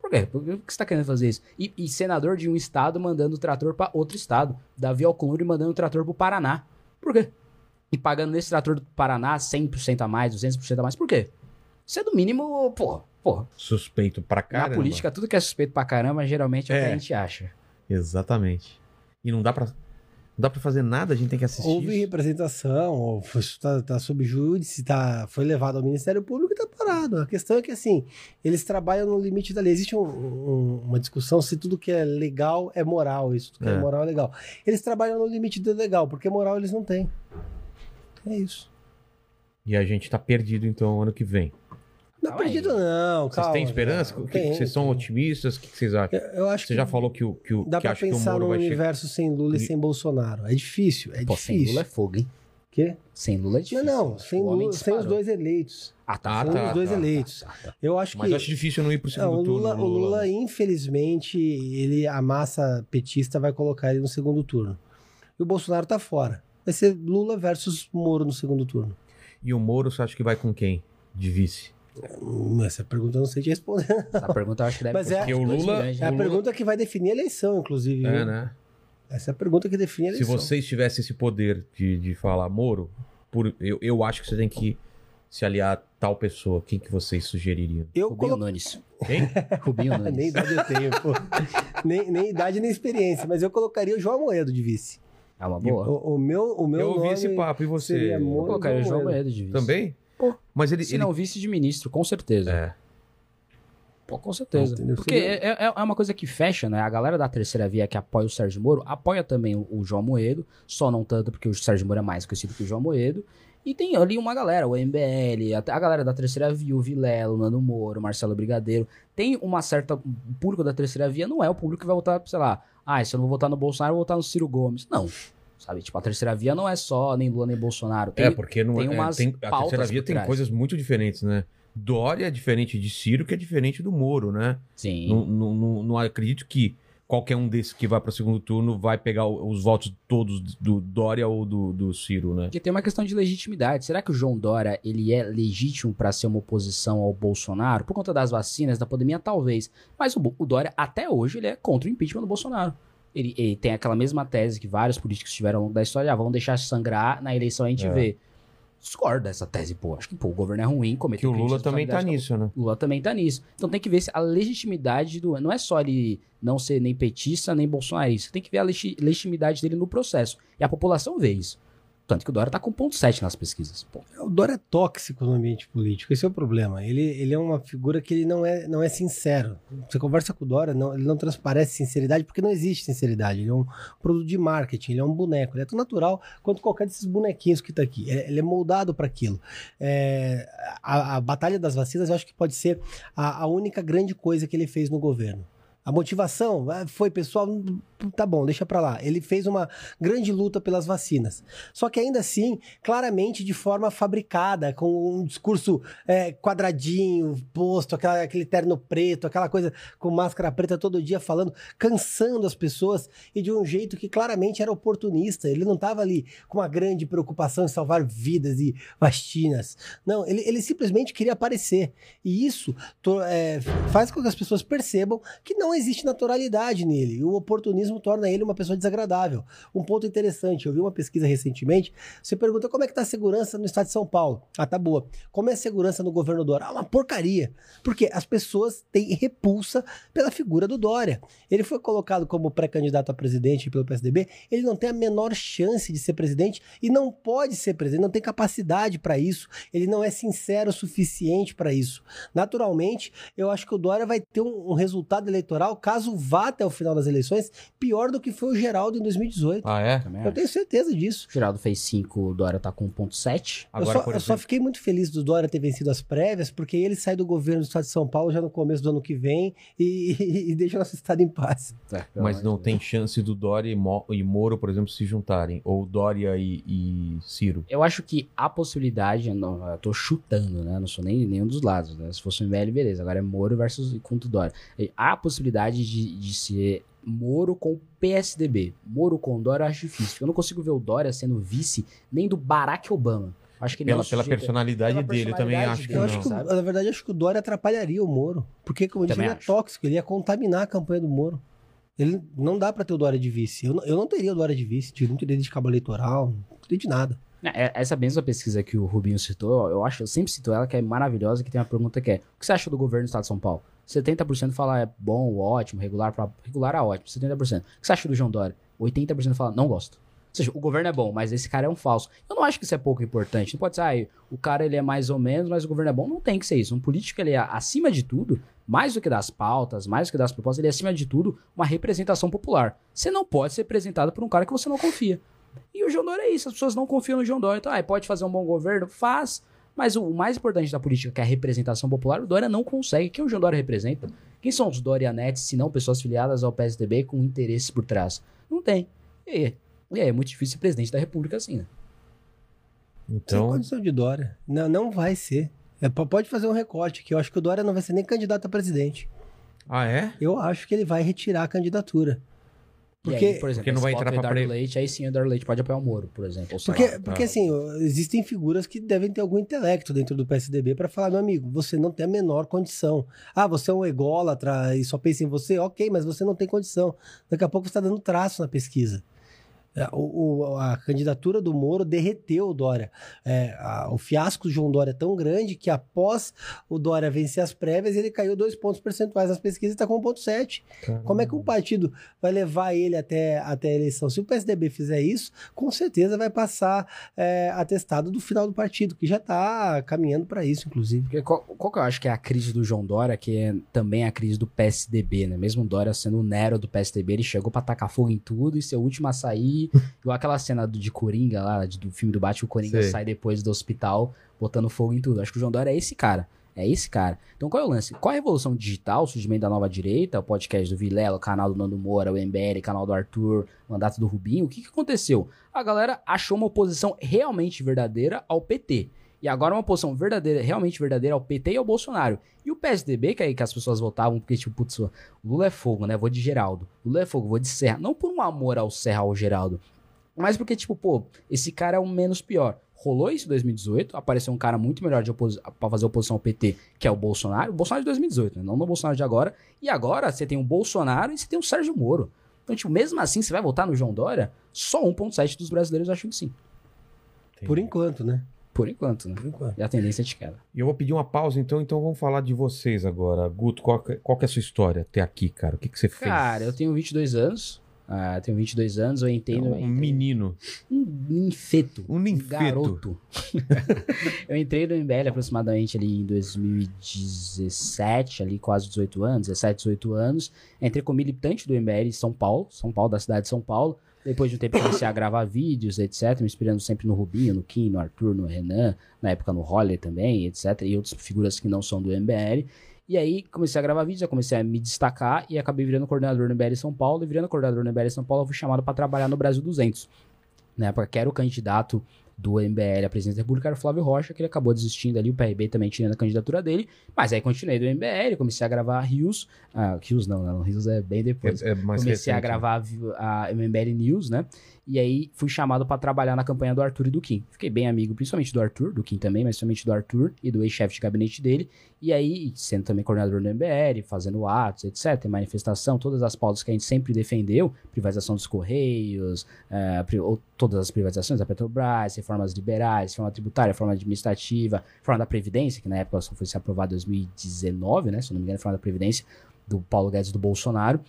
Por quê? Por que você tá querendo fazer isso? E, e senador de um estado mandando o trator pra outro estado. Davi Alcolumbre mandando o trator pro Paraná. Por quê? E pagando nesse trator do Paraná 100% a mais, 200% a mais. Por quê? Isso é do mínimo, porra, porra. Suspeito pra caramba. Na política, tudo que é suspeito pra caramba, geralmente é, o que É. a gente acha. Exatamente. E não dá pra. Não dá pra fazer nada, a gente tem que assistir. Houve isso. representação, ou foi- tá, tá sob júdice, tá, foi levado ao Ministério Público e tá parado. A questão é que, assim, eles trabalham no limite da lei. Existe um- um- uma discussão se tudo que é legal é moral, isso tudo que é, É. moral é legal. Eles trabalham no limite do legal, porque moral eles não têm. É isso. E a gente tá perdido, então, ano que vem. Não é Calma aí. perdido, não. Vocês calma, têm esperança? não. Que- Tem, vocês são otimistas? O que que vocês acham? Eu, eu acho Você que já falou que, o, que, o, dá que pra pensar Moro num vai chegar. universo sem Lula e sem Bolsonaro. É difícil, é Pô, sem difícil. Lula é fogo, hein? Quê? Sem Lula é difícil. Não, não, sem, Lula, sem os dois eleitos. Ah, tá. Sem tá, os dois tá, eleitos. Tá, tá. Eu acho Mas que. eu acho difícil não ir pro Não, segundo o Lula, turno. o Lula, né? infelizmente, ele, a massa petista vai colocar ele no segundo turno. E o Bolsonaro tá fora. Vai ser Lula versus Moro no segundo turno. E o Moro, você acha que vai com quem? De vice? Essa pergunta eu não sei te responder. Essa pergunta eu acho que deve Mas é- Porque o Lula- É a Lula- pergunta que vai definir a eleição, inclusive. É, né? Essa é a pergunta que define a Se eleição. vocês tivessem esse poder de, de falar, Moro, por, eu, eu acho que você tem que se aliar a tal pessoa. Quem que vocês sugeririam? Eu Rubinho colo... Nunes. Quem? Rubinho Nunes. nem idade eu tenho, pô. nem, nem idade nem experiência, mas eu colocaria o João Moedo de vice. É uma boa. O, o meu, o meu eu ouvi nome esse papo. E você? Eu colocaria o João. Moedo de vice. Também? Pô, Mas ele. Se ele... não vice de ministro, com certeza. É. Pô, com certeza. Entendeu? Porque é, é- é uma coisa que fecha, né? A galera da terceira via que apoia o Sérgio Moro, apoia também o, o João Moedo, só não tanto porque o Sérgio Moro é mais conhecido que o João Moedo. E tem ali uma galera, o MBL, até a galera da terceira via, o Vilela, o Nando Moro, o Marcelo Brigadeiro. Tem uma certa. O público da terceira via não é o público que vai votar, sei lá, ah, se eu não vou votar no Bolsonaro, eu vou votar no Ciro Gomes. Não. Sabe? Tipo, a terceira via não é só nem Lula nem Bolsonaro. Tem, é, porque não tem é- umas tem, a terceira via tem coisas muito diferentes, né? Dória é diferente de Ciro, que é diferente do Moro, né? Sim. Não, não, não, não acredito que qualquer um desses que vai para o segundo turno vai pegar os votos todos do Dória ou do, do Ciro, né? Porque tem uma questão de legitimidade. Será que o João Dória ele é legítimo para ser uma oposição ao Bolsonaro? Por conta das vacinas, da pandemia, talvez. Mas o, o Dória, até hoje, ele é contra o impeachment do Bolsonaro. Ele, ele tem aquela mesma tese que vários políticos tiveram ao longo da história. Ah, vamos deixar sangrar na eleição a gente É. vê. Discordo dessa tese, pô. Acho que pô, o governo é ruim, cometeu Que o Lula também tá nisso, né? Lula também tá nisso. Então tem que ver se a legitimidade do. Não é só ele não ser nem petista, nem bolsonarista. Tem que ver a legi- legitimidade dele no processo. E a população vê isso. Tanto que o Dória tá com ponto 7 nas pesquisas. Pô, O Dória é tóxico no ambiente político, esse é o problema. Ele, ele é uma figura que ele não é, não é sincero. Você conversa com o Dória, não, ele não transparece sinceridade, porque não existe sinceridade. Ele é um produto de marketing, ele é um boneco. Ele é tão natural quanto qualquer desses bonequinhos que tá aqui. Ele, ele é moldado para aquilo. É, a, a batalha das vacinas, eu acho que pode ser a, a única grande coisa que ele fez no governo. A motivação ah, foi, pessoal, tá bom, deixa pra lá. Ele fez uma grande luta pelas vacinas. Só que ainda assim, claramente de forma fabricada, com um discurso é, quadradinho, posto, aquela, aquele terno preto, aquela coisa com máscara preta todo dia falando, cansando as pessoas e de um jeito que claramente era oportunista. Ele não estava ali com uma grande preocupação em salvar vidas e vacinas. Não, ele, ele simplesmente queria aparecer. E isso é, faz com que as pessoas percebam que não existe naturalidade nele. O oportunismo torna ele uma pessoa desagradável. Um ponto interessante, eu vi uma pesquisa recentemente, você pergunta como é que tá a segurança no estado de São Paulo. Ah, tá boa. Como é a segurança no governo Dória? Ah, uma porcaria. Porque as pessoas têm repulsa pela figura do Dória. Ele foi colocado como pré-candidato a presidente pelo PSDB, ele não tem a menor chance de ser presidente e não pode ser presidente, não tem capacidade para isso, ele não é sincero o suficiente para isso. Naturalmente, eu acho que o Dória vai ter um, um resultado eleitoral, caso vá até o final das eleições, pior do que foi o Geraldo em 2018. Ah, é? Também Eu acho. tenho certeza disso. O Geraldo fez 5, o Dória tá com 1.7. Eu, Agora, só, por eu só fiquei muito feliz do Dória ter vencido as prévias, porque ele sai do governo do estado de São Paulo já no começo do ano que vem e, e, e deixa o nosso estado em paz. É, mas não tem chance do Dória e, Mo- e Moro, por exemplo, se juntarem. Ou Dória e, e Ciro. Eu acho que a possibilidade, eu não, eu tô chutando, né? Não sou nem nenhum dos lados, né? Se fosse o MBL, beleza. Agora é Moro versus contra o Dória. E Há a possibilidade de, de ser Moro com PSDB. Moro com Dória eu acho difícil. Eu não consigo ver o Dória sendo vice nem do Barack Obama. Acho que ele Pela, não pela personalidade pela dele, eu também personalidade acho que dele, não. acho que, sabe? na verdade, acho que o Dória atrapalharia o Moro. Porque, como eu disse, ele é tóxico, ele ia contaminar a campanha do Moro. Ele não dá pra ter o Dória de vice. Eu não, eu não teria o Dória de vice, de- não teria de cabo eleitoral, não teria de nada. É, Essa mesma pesquisa que o Rubinho citou, eu acho, eu sempre cito ela, que é maravilhosa, que tem uma pergunta que é: o que você acha do governo do estado de São Paulo? 70% fala é bom, ótimo, regular, pra, regular é ótimo, 70%. O que você acha do João Dória? 80% fala não gosto. Ou seja, o governo é bom, mas esse cara é um falso. Eu não acho que isso é pouco importante. Não pode ser, ah, o cara ele é mais ou menos, mas o governo é bom. Não tem que ser isso. Um político, ele é, acima de tudo, mais do que das pautas, mais do que das propostas, ele é, acima de tudo, uma representação popular. Você não pode ser representado por um cara que você não confia. E o João Dória é isso, as pessoas não confiam no João Dória. Então, ah, pode fazer um bom governo? Faz. Mas o mais importante da política, que é a representação popular, o Dória não consegue. Quem o João Dória representa? Quem são os Dorianetes, se não pessoas filiadas ao PSDB com interesses por trás? Não tem. E aí? E aí, é muito difícil ser presidente da república assim, né? Sem Então, condição de Dória. Não, não vai ser. É, po- pode fazer um recorte aqui. Eu acho que o Dória não vai ser nem candidato a presidente. ah, é? Eu acho que ele vai retirar a candidatura. Porque- aí, por exemplo, porque não vai entrar o pra Eduardo Leite, aí sim o Eduardo Leite pode apoiar o Moro, por exemplo. Porque, lá. porque assim, existem figuras que devem ter algum intelecto dentro do PSDB para falar, meu amigo, você não tem a menor condição. Ah, você é um ególatra e só pensa em você, ok, mas você não tem condição. Daqui a pouco você está dando traço na pesquisa. É, o- o- a candidatura do Moro derreteu o Dória. É, a- o fiasco do João Dória é tão grande que após o Dória vencer as prévias, ele caiu dois pontos percentuais nas pesquisas e está com 1,7. Como é que um partido vai levar ele até, até a eleição? Se o PSDB fizer isso, com certeza vai passar é, atestado do final do partido, que já está caminhando para isso, inclusive. Porque qual, qual que eu acho que é a crise do João Dória, que é também a crise do PSDB, né? Mesmo o Dória sendo o Nero do PSDB, ele chegou pra tacar fogo em tudo e ser o último a sair. igual aquela cena do, de Coringa lá, de- do filme do Batman, o Coringa Sei. sai depois do hospital botando fogo em tudo. Acho que o João Dória é esse cara. É esse cara. Então qual é o lance? Qual é a revolução digital, o surgimento da nova direita, o podcast do Vilela, o canal do Nando Moura, o MBL, o canal do Arthur, o mandato do Rubinho? O que, que aconteceu? A galera achou uma oposição realmente verdadeira ao PT. E agora uma oposição verdadeira, realmente verdadeira ao PT e ao Bolsonaro. E o PSDB, que aí que as pessoas votavam, porque, tipo, putz, Lula é fogo, né? Vou de Geraldo. Lula é fogo, vou de Serra. Não por um amor ao Serra, ao Geraldo. Mas porque, tipo, pô, esse cara é o menos pior. Rolou isso em 2018, apareceu um cara muito melhor pra fazer oposição ao PT, que é o Bolsonaro. O Bolsonaro de 2018, né? Não no Bolsonaro de agora. E agora você tem o Bolsonaro e você tem o Sérgio Moro. Então, tipo, mesmo assim, você vai votar no João Dória? Só 1,7 dos brasileiros acham que sim. Por enquanto, né? Por enquanto, né? Por enquanto. E a tendência é de queda. E eu vou pedir uma pausa, então, então vamos falar de vocês agora. Guto, qual, que- qual que é a sua história até aqui, cara? O que, que você fez? Cara, eu tenho 22 anos. Ah, tenho 22 anos, eu entendo. um menino. Um ninfeto. Um ninfeto. garoto. eu entrei no MBL aproximadamente ali em 2017, ali quase 18 anos, 17, 18 anos. Entrei como militante do MBL em São Paulo, São Paulo, da cidade de São Paulo. Depois de um tempo comecei a gravar vídeos, etc. Me inspirando sempre no Rubinho, no Kim, no Arthur, no Renan, na época no Roller também, etc. E outras figuras que não são do MBL. E aí comecei a gravar vídeos, comecei a me destacar e acabei virando coordenador no MBL São Paulo. E virando coordenador no MBL São Paulo, eu fui chamado para trabalhar no Brasil 200. Na época que era o candidato do MBL à presidência da República era o Flávio Rocha, que ele acabou desistindo ali, o PRB também tinha a candidatura dele, mas aí continuei do MBL, comecei a gravar Rios, ah, Rios não, não, Rios é bem depois. É, é mais comecei recente, a gravar a, a MBL News, né? E aí fui chamado para trabalhar na campanha do Arthur e do Kim. Fiquei bem amigo, principalmente do Arthur, do Kim também, mas principalmente do Arthur e do ex-chefe de gabinete dele. E aí, sendo também coordenador do MBL, fazendo atos, etc., manifestação, todas as pautas que a gente sempre defendeu, privatização dos Correios, ou todas as privatizações da Petrobras, reformas liberais, reforma tributária, reforma administrativa, reforma da Previdência, que na época só foi ser aprovada em 2019, né? Se não me engano, reforma da Previdência do Paulo Guedes do Bolsonaro.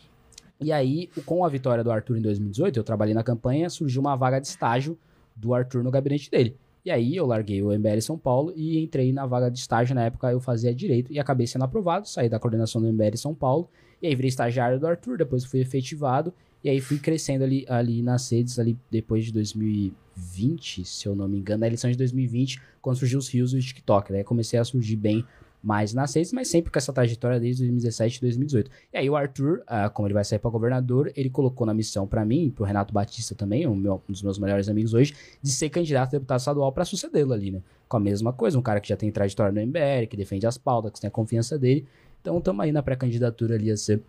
E aí, o- com a vitória do Arthur em 2018, eu trabalhei na campanha, surgiu uma vaga de estágio do Arthur no gabinete dele. E aí eu larguei o MBL São Paulo e entrei na vaga de estágio. Na época eu fazia direito e acabei sendo aprovado, saí da coordenação do MBL São Paulo. E aí virei estagiário do Arthur, depois fui efetivado. E aí fui crescendo ali, ali nas redes, ali depois de 2020, se eu não me engano, na eleição de 2020, quando surgiu os rios do TikTok. Daí comecei a surgir bem mais nas redes, mas sempre com essa trajetória desde 2017 e 2018. E aí o Arthur, ah, como ele vai sair para governador, ele colocou na missão para mim, pro Renato Batista também, um, meu- um dos meus melhores amigos hoje, de ser candidato a deputado estadual para sucedê-lo ali, né? Com a mesma coisa, um cara que já tem trajetória no MBL, que defende as pautas, que tem a confiança dele. Então estamos aí na pré-candidatura ali a ser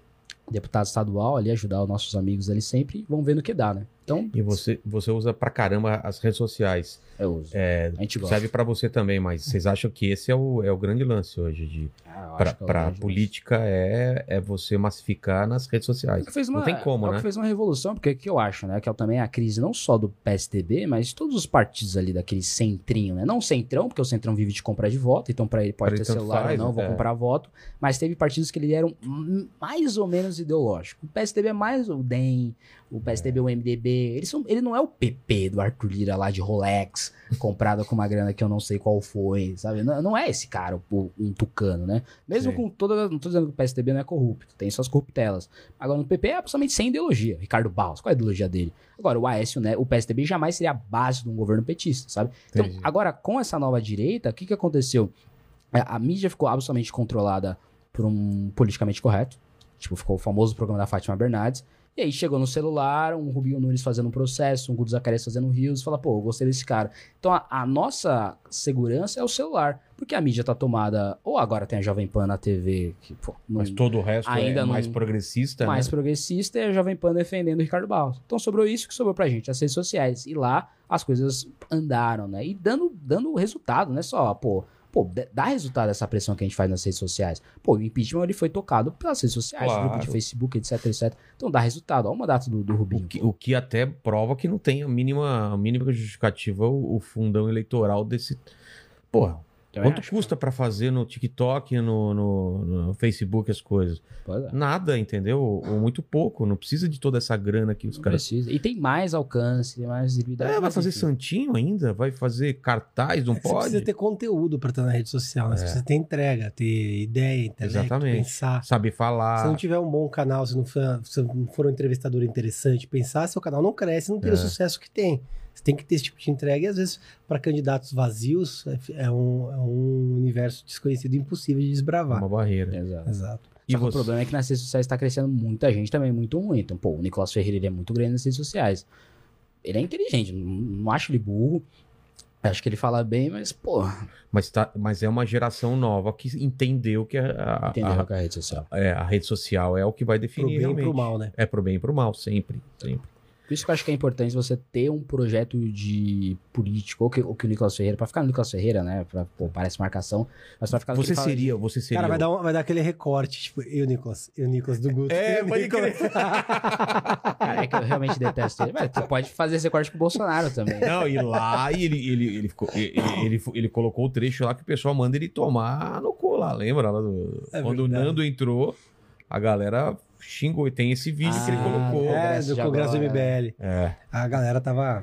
deputado estadual, ali ajudar os nossos amigos ali sempre, e vamos ver no que dá, né? Então, E você, você usa pra caramba as redes sociais. eu uso. É, a gente gosta. serve pra você também, mas vocês acham que esse é o, é o grande lance hoje de Ah, pra, é pra política é, é você massificar nas redes sociais. É uma, Não tem como, é né? fez uma revolução, porque o que eu acho, né? Que é também a crise não só do PSDB, mas todos os partidos ali daquele centrinho, né? Não o centrão, porque o centrão vive de comprar de voto, então para ele pode Pra ter ele celular faz, ou não, vou é. comprar voto. Mas teve partidos que ele eram hum, mais ou menos ideológicos. O PSDB é mais o DEM, o PSDB é o MDB. Eles são, ele não é o PP do Arthur Lira lá de Rolex, comprado com uma grana que eu não sei qual foi, sabe? Não, não é esse cara, o- um tucano, né? Mesmo Sim. com toda. Não tô dizendo que o PSDB não é corrupto, tem suas corruptelas. Agora, no PP é absolutamente sem ideologia. Ricardo Barros, qual é a ideologia dele? Agora, o Aécio, né? O PSDB jamais seria a base de um governo petista, sabe? Então, Entendi. agora, com essa nova direita, o que, que aconteceu? É, A mídia ficou absolutamente controlada por um politicamente correto. Tipo, ficou o famoso programa da Fátima Bernardes. E aí chegou no celular, um Rubinho Nunes fazendo um processo, um Guto Zacarias fazendo um rios, fala, pô, eu gostei desse cara. Então a, a nossa segurança é o celular, porque a mídia tá tomada, ou agora tem a Jovem Pan na TV, que, pô, não- Mas todo o resto ainda é não- mais progressista, mais né? progressista e a Jovem Pan defendendo o Ricardo Barros. Então sobrou isso que sobrou pra gente, as redes sociais. E lá as coisas andaram, né? E dando, dando resultado, não é só, pô, pô, dá resultado essa pressão que a gente faz nas redes sociais. Pô, o impeachment ele foi tocado pelas redes sociais, Claro. grupo de Facebook, etc, etc. Então dá resultado. Olha o mandato do, do O Rubinho. que, o que até prova que não tem a mínima, a mínima justificativa o, o fundão eleitoral desse. Porra, Também quanto acho. custa pra fazer no TikTok, no, no, no Facebook as coisas? É. Nada, entendeu? Ou, ou muito pouco. Não precisa de toda essa grana que os Não caras. precisa. E tem mais alcance, tem mais visibilidade. É, vai mas fazer enfim. santinho ainda? Vai fazer cartaz? Não Você pode? precisa ter conteúdo pra estar na rede social, né? Você É. precisa ter entrega, ter ideia, intelecto, Exatamente. pensar. Saber Se falar. não tiver um bom canal, se não for, se não for um entrevistador interessante, pensar, seu canal não cresce, não tem É. o sucesso que tem. Você tem que ter esse tipo de entrega e às vezes para candidatos vazios é, é um, é um universo desconhecido impossível de desbravar. Uma barreira. Exato. Exato. E Só que o problema é que nas redes sociais tá crescendo muita gente também, muito ruim. Então, pô, o Nicolas Ferreira ele é muito grande nas redes sociais. Ele é inteligente, não, não acho ele burro. Acho que ele fala bem, mas, pô, Mas, tá, mas é uma geração nova que entendeu que a, a- entendeu a- que é a rede social. é, a rede social é o que vai Pro definir bem e realmente. pro mal, né? É pro bem e pro mal, sempre. sempre. Por isso que eu acho que é importante você ter um projeto de político, ou que, ou que o Nicolas Ferreira, pra ficar no Nicolas Ferreira, né? Pra, pô, parece marcação, mas pra ficar no Você ele fala seria, você seria. Cara, vai dar, um- vai dar aquele recorte, tipo, eu, Nicolas, eu, Nicolas do Guto. É, eu, pode Nicolas. Cara, é que eu realmente detesto ele. Mas tu pode fazer esse corte com o Bolsonaro também. Não, e lá e ele, ele, ele, ficou- ele, ele, ele colocou o trecho lá que o pessoal manda ele tomar no cu lá, lembra? Lá do- É quando verdade. o Nando entrou, a galera xingou. E tem esse vídeo que ele Ah, colocou. É, Congresso do Congresso do agora, MBL. É. A galera tava.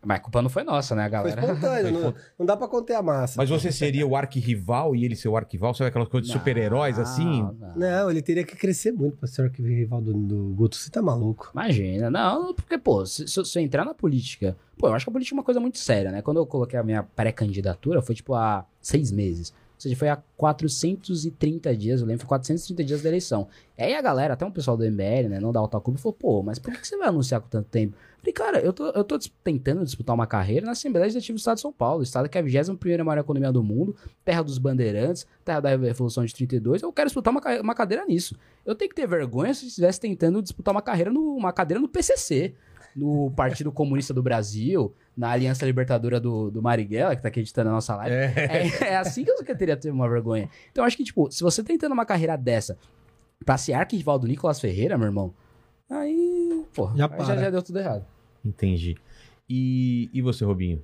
Mas a culpa não foi nossa, né, Foi galera? espontâneo, não, não dá pra conter a massa. Mas você seria o arquirrival e ele ser o arquival? Sabe aquelas coisas de super-heróis assim? Não, não. Ele teria que crescer muito pra ser o rival do, do Guto. Você tá maluco? Imagina, não, porque, pô, se, se eu entrar na política, pô, eu acho que a política é uma coisa muito séria, né? Quando eu coloquei a minha pré-candidatura, foi tipo há seis meses. Ou seja, foi a 430 dias, eu lembro, foi 430 dias da eleição. E aí a galera, até um pessoal do MBL, né, não da Alta Cuba, falou, pô, mas por que você vai anunciar com tanto tempo? Eu falei, cara, eu tô, eu tô tentando disputar uma carreira na Assembleia Legislativa do Estado de São Paulo, estado que é a 21ª maior economia do mundo, terra dos bandeirantes, terra da Revolução de 32, eu quero disputar uma, uma cadeira nisso. Eu tenho que ter vergonha se estivesse tentando disputar uma carreira no, uma cadeira no PCC, no Partido Comunista do Brasil, na Aliança Libertadora do, do Marighella, que tá aqui editando a nossa live. É. É, é assim que eu teria ter uma vergonha. Então, acho que, tipo, se você tá tentando uma carreira dessa pra ser arquirrival do Nicolas Ferreira, meu irmão, aí, pô, Já aí já, já deu tudo errado. Entendi. E, e você, Robinho?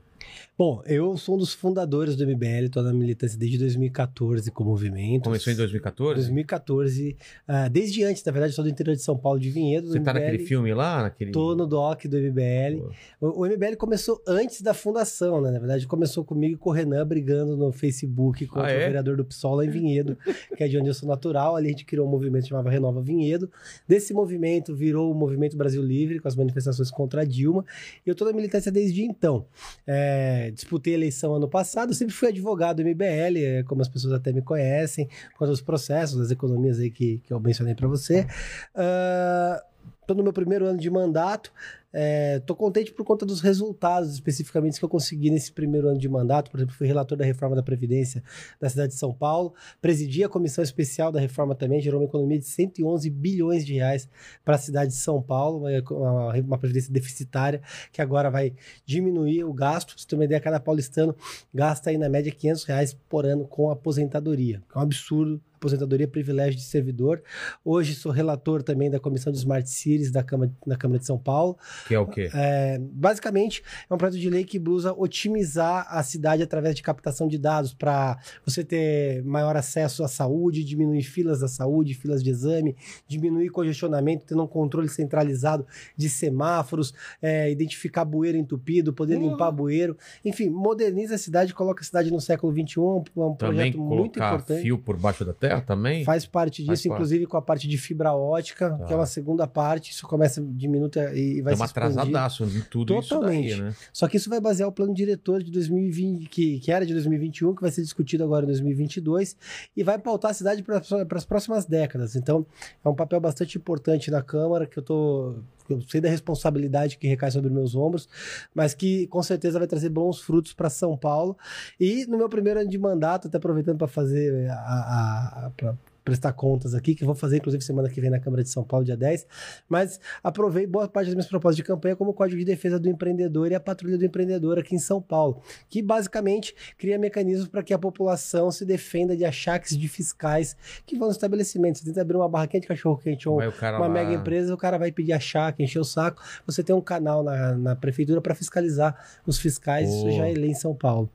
Bom, eu sou um dos fundadores do MBL, tô na militância desde 2014 com o movimento. Começou em 2014? 2014, ah, desde antes, na verdade, sou do interior de São Paulo, de Vinhedo. do Você tá MBL. naquele filme lá? Naquele... Tô no doc do MBL. O, o MBL começou antes da fundação, né? Na verdade, começou comigo e com o Renan brigando no Facebook contra Ah, é? o vereador do PSOL lá em Vinhedo, que é de onde eu sou natural. Ali a gente criou um movimento que chamava Renova Vinhedo. Desse movimento virou o Movimento Brasil Livre, com as manifestações contra a Dilma. E eu tô na militância desde então. É, disputei a eleição ano passado, sempre fui advogado do MBL, é, como as pessoas até me conhecem, por causa dos processos, das economias aí que, que eu mencionei para você. Ah, Tô no meu primeiro ano de mandato. É, tô contente por conta dos resultados especificamente que eu consegui nesse primeiro ano de mandato. Por exemplo, fui relator da reforma da Previdência da cidade de São Paulo, presidi a comissão especial da reforma também, gerou uma economia de 111 bilhões de reais para a cidade de São Paulo, uma, uma, previdência deficitária que agora vai diminuir o gasto. Pra você ter ideia, cada paulistano gasta aí na média 500 reais por ano com aposentadoria, é um absurdo. Aposentadoria privilégio de servidor. Hoje sou relator também da comissão de Smart Cities da Câmara, da Câmara de São Paulo. Que é o quê? É, basicamente, é um projeto de lei que busca otimizar a cidade através de captação de dados para você ter maior acesso à saúde, diminuir filas da saúde, filas de exame, diminuir congestionamento, tendo um controle centralizado de semáforos, é, identificar bueiro entupido, poder limpar bueiro. Enfim, moderniza a cidade, coloca a cidade no século XXI, é um, é um Também projeto muito colocar importante. fio por baixo da terra também? Faz parte disso, Faz parte. inclusive com a parte de fibra ótica, Tá. que é uma segunda parte. Isso começa diminuta e vai Estamos se expandir. atrasadaço em tudo Totalmente. isso daí, né? Só que isso vai basear o plano diretor de 2020, que, que era de 2021, que vai ser discutido agora em 2022, e vai pautar a cidade para as próximas décadas. Então, é um papel bastante importante na Câmara, que eu tô. Eu sei da responsabilidade que recai sobre meus ombros, mas que com certeza vai trazer bons frutos para São Paulo. E no meu primeiro ano de mandato, até aproveitando para fazer a, a, a- pra prestar contas aqui, que vou fazer inclusive semana que vem na Câmara de São Paulo, dia 10, mas aprovei boa parte das minhas propostas de campanha como o Código de Defesa do Empreendedor e a Patrulha do Empreendedor aqui em São Paulo, que basicamente cria mecanismos para que a população se defenda de achaques de fiscais que vão no estabelecimento. Você tenta abrir uma barraquinha de cachorro-quente ou Vai o cara uma lá- mega empresa, o cara vai pedir achaque, encher o saco. Você tem um canal na, na prefeitura para fiscalizar os fiscais, Pô. isso já é lei em São Paulo.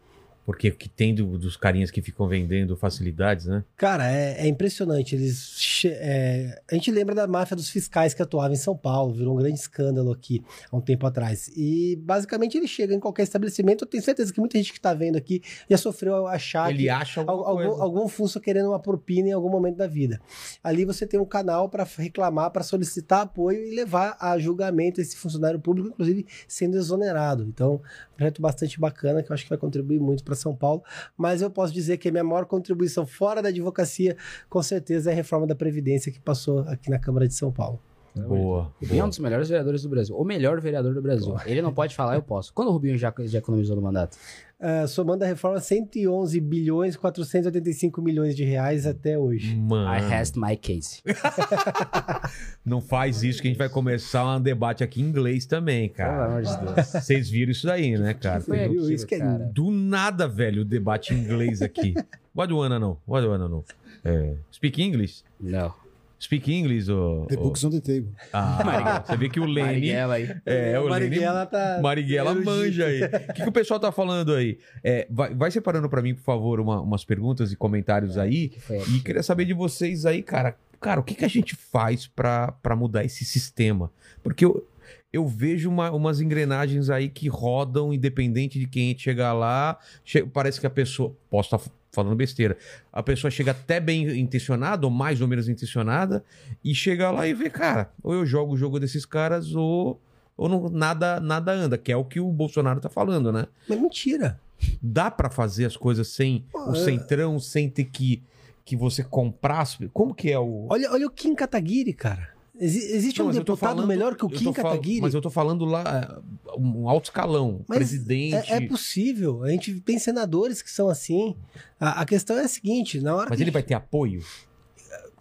Porque o que tem do- dos carinhas que ficam vendendo facilidades, né? Cara, é, é impressionante. Eles che- é, a gente lembra da máfia dos fiscais que atuava em São Paulo, virou um grande escândalo aqui há um tempo atrás. E basicamente ele chega em qualquer estabelecimento. Eu tenho certeza que muita gente que tá vendo aqui já sofreu achar Ele acha algum, coisa. algum funso querendo uma propina em algum momento da vida. Ali você tem um canal para reclamar, para solicitar apoio e levar a julgamento esse funcionário público, inclusive sendo exonerado. Então, um projeto bastante bacana que eu acho que vai contribuir muito para São Paulo. Mas eu posso dizer que a minha maior contribuição fora da advocacia, com certeza, é a reforma da Previdência que passou aqui na Câmara de São Paulo. Boa. O Rubinho é um boa. dos melhores vereadores do Brasil. O melhor vereador do Brasil. Ele não pode falar, eu posso. Quando o Rubinho já, já economizou no mandato? Ah, somando a reforma, 111 bilhões 485 milhões de reais até hoje. Mano, I rest my case. não faz isso que a gente vai começar um debate aqui em inglês também, Pelo cara. amor de Deus. Vocês viram isso daí, né, cara? Foi viu? Isso que é cara. Do nada, velho, o debate em inglês aqui. What do you wanna know? What do you wanna know? É, speak English? Não. Speak English, ô... The book's on the table. Ah, você vê que o Lenny... Marighella aí. É, o Lenny... Marighella tá. Marighella manja aí. O que, que o pessoal tá falando aí? É, vai, vai separando pra mim, por favor, uma- umas perguntas e comentários aí. Que E queria saber de vocês aí, cara. Cara, o que, que a gente faz pra pra mudar esse sistema? Porque eu, eu vejo uma- umas engrenagens aí que rodam, independente de quem chegar lá. che- parece que a pessoa. Posso estar falando besteira. A pessoa chega até bem intencionada, ou mais ou menos intencionada, e chega lá e vê, cara, ou eu jogo o jogo desses caras, ou, ou não, nada, nada anda, que é o que o Bolsonaro tá falando, né? Mas mentira. Dá pra fazer as coisas sem o é. centrão, sem ter que, que você comprasse? Como que é o. Olha, olha o Kim Kataguiri, cara. Exi- existe Não, um deputado falando- melhor que o Kim Kataguiri? Mas eu tô falando lá, um alto escalão, Mas presidente. É, é possível. A gente tem senadores que são assim. A, a questão é a seguinte: na hora Mas ele vai ter apoio?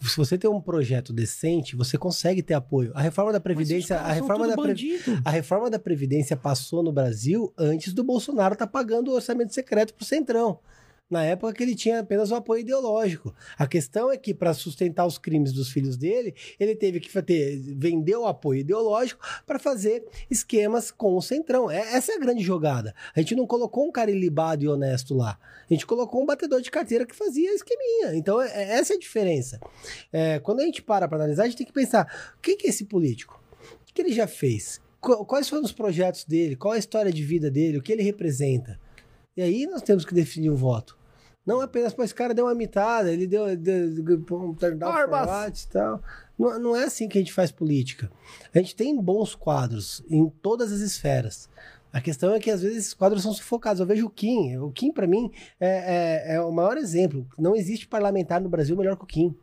se você tem um projeto decente, você consegue ter apoio. A reforma da previdência, a reforma da Pre- a reforma da previdência passou no Brasil antes do Bolsonaro estar pagando o orçamento secreto pro Centrão. Na época que ele tinha apenas o apoio ideológico. A questão é que, para sustentar os crimes dos filhos dele, ele teve que ter, vender o apoio ideológico para fazer esquemas com o Centrão. É- essa é a grande jogada. A gente não colocou um cara ilibado e honesto lá. A gente colocou um batedor de carteira que fazia esqueminha. Então, é- é- essa é a diferença. É, quando a gente para para analisar, a gente tem que pensar: o que que é esse político? O que ele já fez? Qu- Quais foram os projetos dele? Qual é a história de vida dele? O que ele representa? E aí nós temos que definir o voto. Não apenas, pô, esse cara deu uma mitada, ele deu, deu, deu um turn down for Barbas. what e tal. Não, não é assim que a gente faz política. A gente tem bons quadros em todas as esferas. A questão é que às vezes esses quadros são sufocados. Eu vejo o Kim. O Kim, para mim, é, é- é o maior exemplo. Não existe parlamentar no Brasil melhor que o Kim.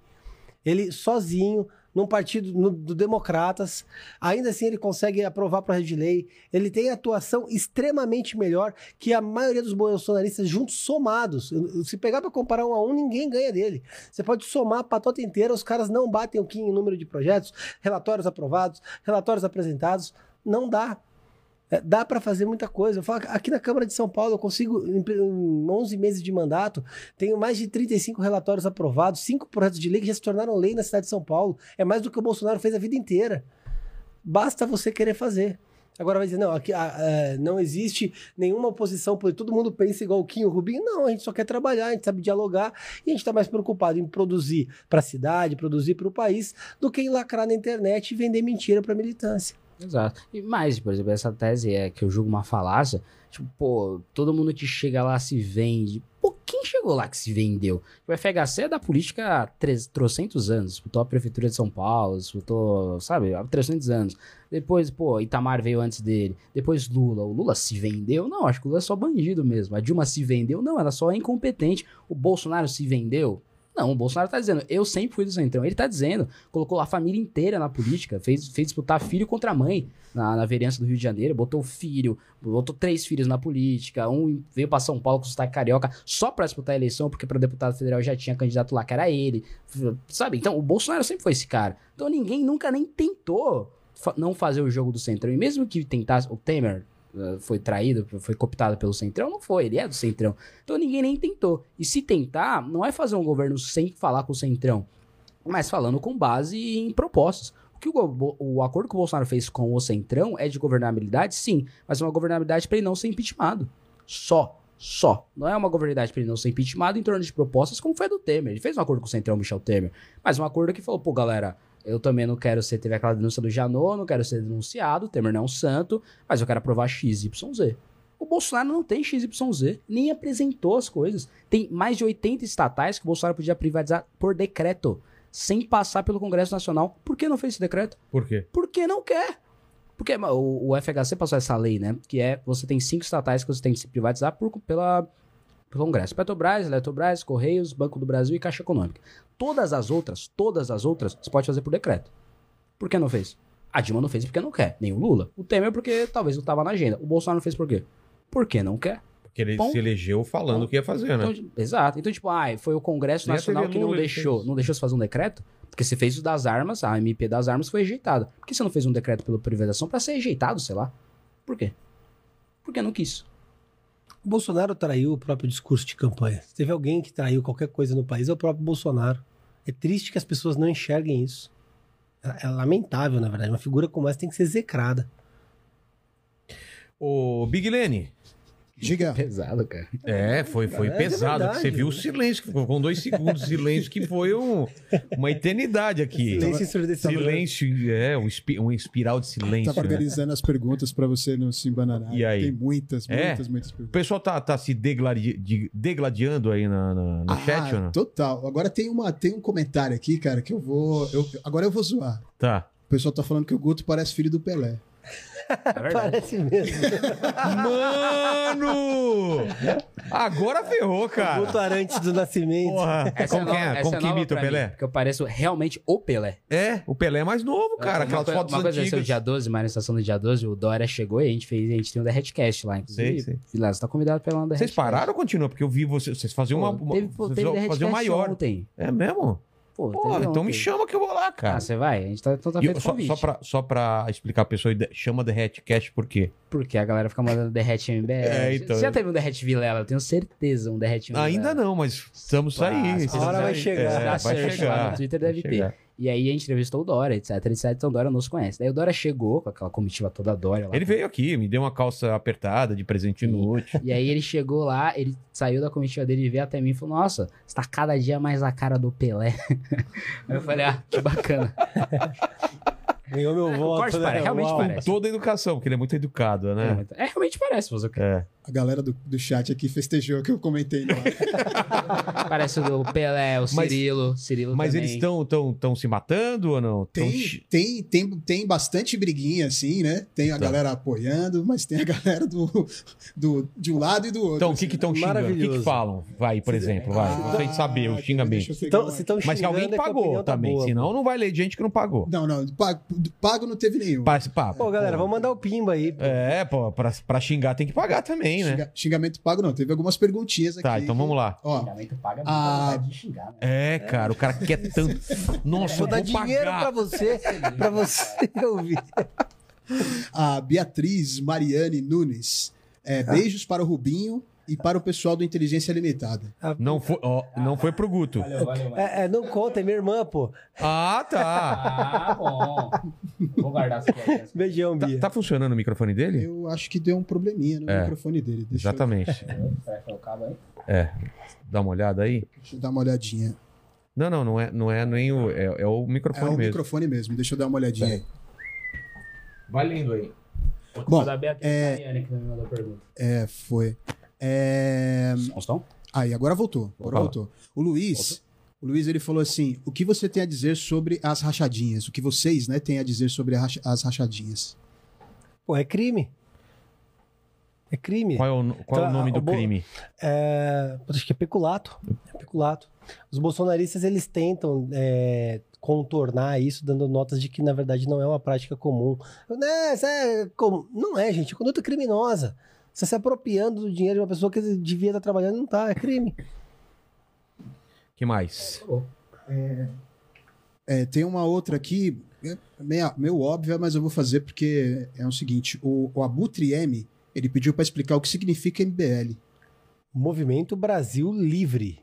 Ele sozinho, num partido no- do Democratas, ainda assim ele consegue aprovar projeto de lei. Ele tem atuação extremamente melhor que a maioria dos bolsonaristas juntos somados. Se pegar para comparar um a um, ninguém ganha dele. Você pode somar a patota inteira, os caras não batem o Kim em número de projetos, relatórios aprovados, relatórios apresentados. Não dá. É, dá para fazer muita coisa. Eu falo, aqui na Câmara de São Paulo, eu consigo, em em 11 meses de mandato, tenho mais de 35 relatórios aprovados, cinco projetos de lei que já se tornaram lei na cidade de São Paulo. É mais do que o Bolsonaro fez a vida inteira. Basta você querer fazer. Agora vai dizer, não, aqui ah, é, não existe nenhuma oposição, porque todo mundo pensa igual o Kim, o Rubinho. Não, a gente só quer trabalhar, a gente sabe dialogar e a gente está mais preocupado em produzir para a cidade, produzir para o país, do que em lacrar na internet e vender mentira para militância. Exato. E mais, por exemplo, essa tese é que eu julgo uma falácia. Tipo, pô, todo mundo que chega lá se vende. Pô, quem chegou lá que se vendeu? O FHC é da política há treze- trocentos anos. Disputou a prefeitura de São Paulo, disputou, sabe, há 300 anos. Depois, pô, Itamar veio antes dele. Depois Lula. O Lula se vendeu? Não, acho que o Lula é só bandido mesmo. A Dilma se vendeu? Não, ela só é incompetente. O Bolsonaro se vendeu? Não, o Bolsonaro tá dizendo, eu sempre fui do Centrão. Ele tá dizendo, colocou a família inteira na política, fez, fez disputar filho contra mãe na, na vereança do Rio de Janeiro, botou filho, botou três filhos na política, um veio pra São Paulo com sotaque carioca só pra disputar a eleição, porque pra deputado federal já tinha candidato lá que era ele, sabe? Então, o Bolsonaro sempre foi esse cara. Então, ninguém nunca nem tentou fa- não fazer o jogo do Centrão. E mesmo que tentasse, o Temer foi traído, foi cooptado pelo Centrão, não foi, ele é do Centrão. Então ninguém nem tentou. E se tentar, não é fazer um governo sem falar com o Centrão, mas falando com base em propostas. O que o, o acordo que o Bolsonaro fez com o Centrão é de governabilidade, sim, mas uma governabilidade para ele não ser impeachmentado. Só. Só. Não é uma governabilidade para ele não ser impeachmentado em torno de propostas como foi a do Temer. Ele fez um acordo com o Centrão, Michel Temer, mas um acordo que falou, pô, galera, eu também não quero ser, teve aquela denúncia do Janot, não quero ser denunciado, Temer não é um santo, mas eu quero aprovar XYZ. O Bolsonaro não tem XYZ, nem apresentou as coisas. Tem mais de 80 estatais que o Bolsonaro podia privatizar por decreto, sem passar pelo Congresso Nacional. Por que não fez esse decreto? Por quê? Porque não quer. Porque o, o FHC passou essa lei, né? Que é você tem cinco estatais que você tem que se privatizar por, pela, Congresso: Petrobras, Eletrobras, Correios, Banco do Brasil e Caixa Econômica. Todas as outras, todas as outras, você pode fazer por decreto. Por que não fez? A Dilma não fez porque não quer, nem o Lula. O Temer porque talvez não estava na agenda. O Bolsonaro não fez por quê? Porque não quer. Porque ele Ponto. se elegeu falando o que ia fazer, né? Então, exato. Então, tipo, ah, foi o Congresso Nacional que não deixou, fez. não deixou você fazer um decreto? Porque você fez o das armas, a MP das armas foi rejeitada. Por que você não fez um decreto pela privatização pra ser rejeitado, sei lá? Por quê? Porque não quis. Bolsonaro traiu o próprio discurso de campanha. Se teve alguém que traiu qualquer coisa no país, é o próprio Bolsonaro. É triste que as pessoas não enxerguem isso. É, é lamentável, na verdade. Uma figura como essa tem que ser execrada. Ô, Big Lene. Diga. Pesado, cara. É, foi, foi É pesado. verdade. Você viu o silêncio, que ficou com dois segundos de silêncio, que foi um- uma eternidade aqui. Silêncio ensurdecedor. Silêncio, é, um, espi- uma espiral de silêncio. Tava né? organizando as perguntas pra você não se embananar. E aí? Tem muitas, É? muitas, muitas O perguntas. pessoal tá, tá se degladi- de- degladiando aí na, na- no chat ou não? Ah, total. Agora tem, uma, tem um comentário aqui, cara, que eu vou. eu- agora eu vou zoar. Tá. O pessoal tá falando que o Guto parece filho do Pelé. É verdade. Parece mesmo. Mano! Agora ferrou, cara. Guto Arantes do Nascimento. Porra. Essa Como é que nova- é? essa Como é que imita o Pelé? Porque eu pareço realmente o Pelé. É, o Pelé é mais novo, cara. uma, Aquelas coi- fotos uma coisa, esse é o antigas. dia 12, manifestação do dia 12, o Dória chegou e a gente fez, a gente tem um Derretcast lá, inclusive. Sei, sei. Vilela, você tá convidado pra ir lá no Vocês Derretcast. pararam ou continuam? Porque eu vi vocês, vocês faziam uma, uma Teve, pô, vocês teve faziam Derretcast maior. ontem. É mesmo? Pô, Porra, teve então me chama que eu vou lá, cara. Ah, você vai? A gente tá, então tá E feito só, convite. só, pra, só pra explicar a pessoa, chama The Hatcast por quê? Porque a galera fica mandando derrete MBL. É, então. Você já teve um derrete Vilela? Eu tenho certeza, um derrete MBL. Ainda não, mas estamos aí. estamos hora vai chegar. É, Dá vai chegar. no Twitter deve ter. E aí a gente entrevistou o Dória, etc, etc. Então o Dória nos conhece. Daí o Dória chegou com aquela comitiva toda Dória lá. Ele veio aqui, me deu uma calça apertada de presente inútil. E aí ele chegou lá, ele saiu da comitiva dele e veio até mim e falou: Nossa, você tá cada dia mais a cara do Pelé. Aí eu falei, ah, que bacana. Ganhou meu voto, corte, né? para, realmente Uau. parece. Toda a educação, porque ele é muito educado, É, né? muito- é, realmente parece, você É. A galera do, do chat aqui festejou que eu comentei. lá. Parece o Pelé, o Mas- Cirilo. Cirilo Mas também. eles estão tão, tão se matando ou não? Tão Tem, chi- tem, tem, tem bastante briguinha, assim, né? Tem a Tá. galera apoiando, mas tem a galera do, do, de um lado e do outro. Então, o que assim. que estão xingando? O que que falam? Vai, por exemplo, vai. Ah, gente saber o xingamento. Então, se estão Mas que alguém xingando, é pagou opinião tá também, boa, senão não vai ler gente que não pagou. Não, não, pago, pago não teve nenhum. Parece papo. Pô, galera, vamos mandar o pimba aí. pô. É, pô, pra, pra xingar tem que pagar também, né? Xinga- xingamento pago não, teve algumas perguntinhas aqui. Tá, então vamos lá. Ó, Xingamento paga muito Ah. vontade de xingar, né? É, cara, o cara quer tanto. Nossa, Vou eu dar vou dinheiro pra você, pra você ouvir. a Beatriz Mariane Nunes. É, beijos para o Rubinho e para o pessoal do Inteligência Limitada. Não foi, ó, não foi pro Guto. Valeu, valeu. É, é, não conta, é minha irmã, pô. Ah, tá. Ah, bom. Vou guardar essa aqui. Beijão, Tá, Bia. tá funcionando o microfone dele? Eu acho que deu um probleminha no É. microfone dele. Deixa eu, Exatamente. Será que é o cabo aí? Dá uma olhada aí. deixa eu dar uma olhadinha. Não, não, não é, não é nem o. É, é o É microfone o mesmo. microfone mesmo, deixa eu dar uma olhadinha aí. Vai lendo aí. Bom, da Beatriz é- que me mandou a pergunta. É, foi. É... Faustão? Aí, agora voltou. Agora voltou. O Luiz, o Luiz ele falou assim: o que você tem a dizer sobre as rachadinhas? O que vocês, né, têm a dizer sobre a racha- as rachadinhas? Pô, é crime. É crime. Qual é o, qual é o Tá, nome do o crime? É, acho que é peculato. É peculato. Os bolsonaristas, eles tentam é, contornar isso, dando notas de que, na verdade, não é uma prática comum. Né, isso é comum. Não é, gente. É conduta criminosa. Você se apropriando do dinheiro de uma pessoa que devia estar trabalhando, não tá. É crime. que mais? É, tem uma outra aqui, é meio, meio óbvia, mas eu vou fazer porque é o seguinte: o, o Abutre M ele pediu para explicar o que significa MBL. Movimento Brasil Livre.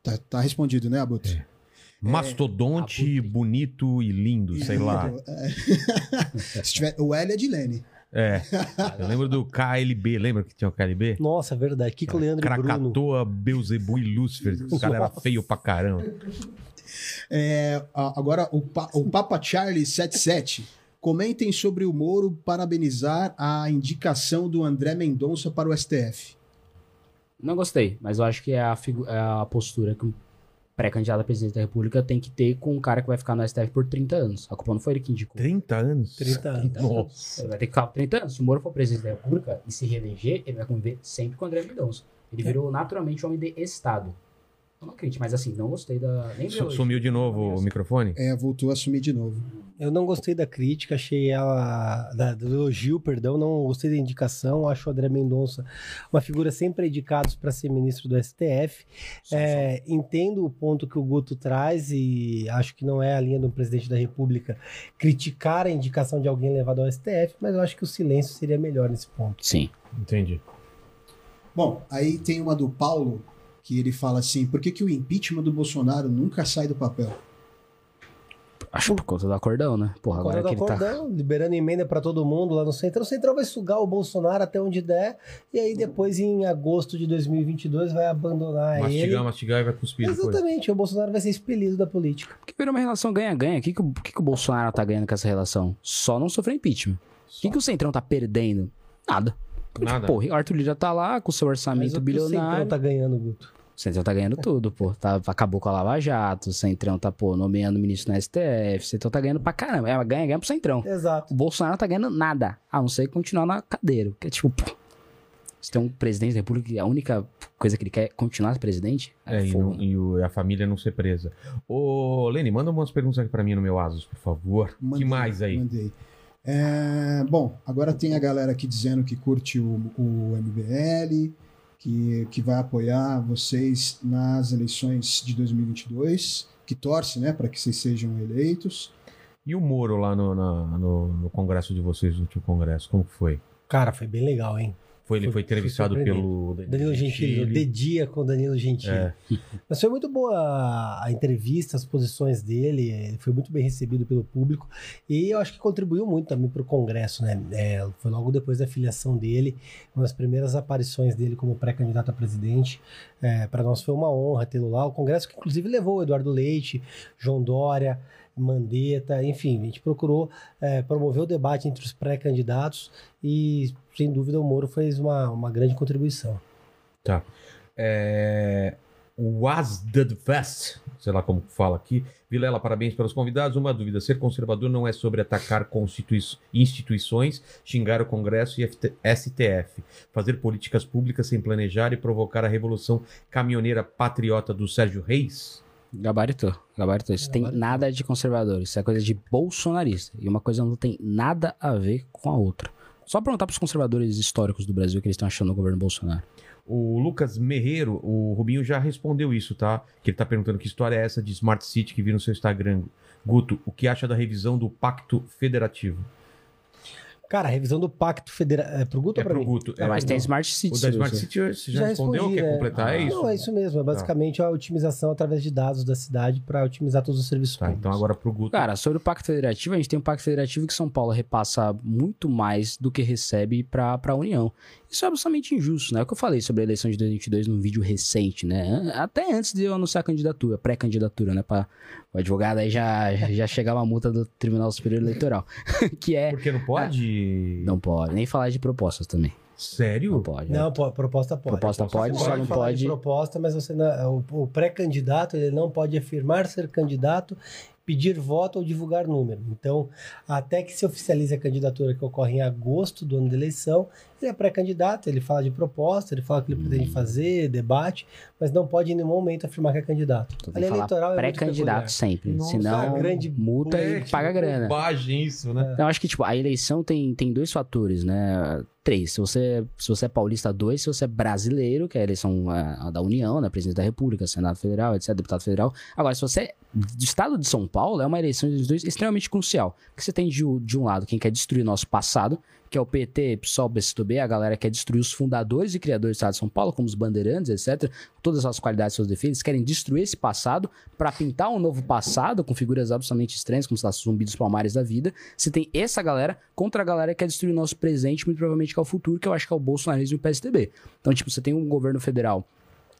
Tá, tá respondido, né, Abutre? Mastodonte, Abutre. bonito e lindo, sei lá. É. Se tiver, o L é de Lene. É. Eu lembro do KLB, lembra que tinha o KLB? Nossa, é verdade. Kiko, Leandro e Bruno. Krakatoa, Beuzebu e Lúcifer. O cara era feio pra caramba. É, agora, o, Pa- o Papa Charlie 77. Comentem sobre o Moro parabenizar a indicação do André Mendonça para o STF. Não gostei, mas eu acho que é a, é a postura que pré-candidato a presidente da República tem que ter com um cara que vai ficar no STF por 30 anos. A culpa não foi ele que indicou. 30 anos? 30 anos. Nossa. Ele vai ter que ficar por 30 anos. Se o Moro for presidente da República e se reeleger, ele vai conviver sempre com o André Mendonça. Ele virou naturalmente homem de Estado. Não acredito, mas assim, não gostei da. Nem Su- hoje. Sumiu de novo o microfone? É, voltou a assumir de novo. Eu não gostei da crítica, achei ela. Da, do elogio, perdão, não gostei da indicação. Acho o André Mendonça uma figura sem predicados para ser ministro do STF. É, entendo o ponto que o Guto traz e acho que não é a linha do presidente da República criticar a indicação de alguém levado ao STF, mas eu acho que o silêncio seria melhor nesse ponto. Sim. Entendi. Bom, aí tem uma do Paulo que ele fala assim: por que, que o impeachment do Bolsonaro nunca sai do papel? Acho por conta do acordão, né? Porra, agora Agora que do ele tá. acordão, liberando emenda para todo mundo lá no Centrão. O Centrão vai sugar o Bolsonaro até onde der, e aí depois, em agosto de 2022, vai abandonar ele. Mastigar, mastigar e vai cuspir depois. Exatamente, o Bolsonaro vai ser expelido da política. Porque virou uma relação ganha-ganha. O que, que, o- o que, que o Bolsonaro tá ganhando com essa relação? Só não sofrer impeachment. O que, que o Centrão tá perdendo? Nada. Porque, Nada. Tipo, porra, o Arthur Lira tá lá com o seu Mas orçamento o que o Centrão bilionário. tá ganhando, Guto? O Centrão tá ganhando tudo, pô. Tá, acabou com a Lava Jato, o Centrão tá, pô, nomeando ministro na STF. O Centrão tá ganhando pra caramba. É, ganha, ganha pro Centrão. Exato. O Bolsonaro tá ganhando nada, a não ser continuar na cadeira. Que é tipo, pô, Você tem um presidente da república que a única coisa que ele quer é continuar presidente? É, e, não- né? e o- a família não ser presa. Ô, Lene, manda umas perguntas aqui pra mim no meu Asus, por favor. Mandei, que mais aí? Mandei. É, bom, agora tem a galera aqui dizendo que curte o, o MBL, que, que vai apoiar vocês nas eleições de 2022, que torce né, para que vocês sejam eleitos. E o Moro lá no, na- no, no congresso de vocês, no último congresso, como que foi? Cara, foi bem legal, hein? Foi, ele Foi- foi entrevistado foi pelo Danilo Gentili, o De Dia com o Danilo Gentili. É. Mas foi muito boa a, a entrevista, as posições dele, ele foi muito bem recebido pelo público e eu acho que contribuiu muito também para o Congresso, né? É, foi logo depois da filiação dele, uma das primeiras aparições dele como pré-candidato a presidente. Para nós foi uma honra tê-lo lá. O Congresso que inclusive levou Eduardo Leite, João Dória, Mandetta, enfim, a gente procurou é, promover o debate entre os pré-candidatos e, sem dúvida, o Moro fez uma, uma grande contribuição. É, o Asdad Fest, sei lá como fala aqui. Vilela, parabéns pelos convidados. Uma dúvida: ser conservador não é sobre atacar constitui- instituições, xingar o Congresso e FT STF, fazer políticas públicas sem planejar e provocar a revolução caminhoneira patriota do Sérgio Reis? Gabaritou, gabaritou. Isso tem Gabaritou. nada de conservador, isso é coisa de bolsonarista. E uma coisa não tem nada a ver com a outra. Só perguntar pros conservadores históricos do Brasil o que eles estão achando do governo Bolsonaro. O Lucas Merreiro, o Rubinho já respondeu isso, tá? Que ele tá perguntando que história é essa de Smart City que vi no seu Instagram. Guto, o que acha da revisão do Pacto Federativo? Cara, a revisão do Pacto Federal. É pro Guto É ou pra pro mim? Guto. É, Mas pro- tem Smart City. O da Smart City você já, respondeu? respondi, Quer é. completar? É isso? Não, é isso mesmo. É basicamente a otimização através de dados da cidade para otimizar todos os serviços Tá, públicos. então agora pro Guto. Cara, sobre o Pacto Federativo, a gente tem um Pacto Federativo que São Paulo repassa muito mais do que recebe para a União. Isso é absolutamente injusto, né? É o que eu falei sobre a eleição de 2022 num vídeo recente, né? Até antes de eu anunciar a candidatura, pré-candidatura, né? Para o advogado aí já, já chegar uma multa do Tribunal Superior Eleitoral. que é. Porque não pode. Não pode, nem falar de propostas também. Sério? Não pode. Não, po- proposta pode. Proposta pode, Você só não falar pode. de proposta, mas você não- o, o pré-candidato ele não pode afirmar ser candidato, pedir voto ou divulgar número. Então, até que se oficialize a candidatura que ocorre em agosto do ano da eleição, ele é pré-candidato, ele fala de proposta, ele fala o que ele pretende fazer, debate, mas não pode em nenhum momento afirmar que é candidato. Então A lei eleitoral é pré-candidato sempre. Nossa, senão, grande multa É, e que paga grana. bobagem isso, né? Então, eu acho que, tipo, a eleição tem, tem dois fatores, né? Três. Se você, se você é paulista, dois. Se você é brasileiro, que é a eleição ah, da União, né? Presidente da República, Senado Federal, etc., deputado federal. Agora, se você é do estado de São Paulo, é uma eleição dos dois extremamente crucial. Porque você tem, de, de um lado, quem quer destruir nosso passado, que é o PT, PSOL, PCdoB, a galera que quer destruir os fundadores e criadores do estado de São Paulo, como os bandeirantes, etc., todas as qualidades seus defeitos, querem destruir esse passado para pintar um novo passado com figuras absolutamente estranhas, como se fosse dos palmares da vida. Você tem essa galera contra a galera que quer destruir o nosso presente, muito provavelmente que é o futuro, que eu acho que é o bolsonarismo e o PSDB. Então, tipo, você tem um governo federal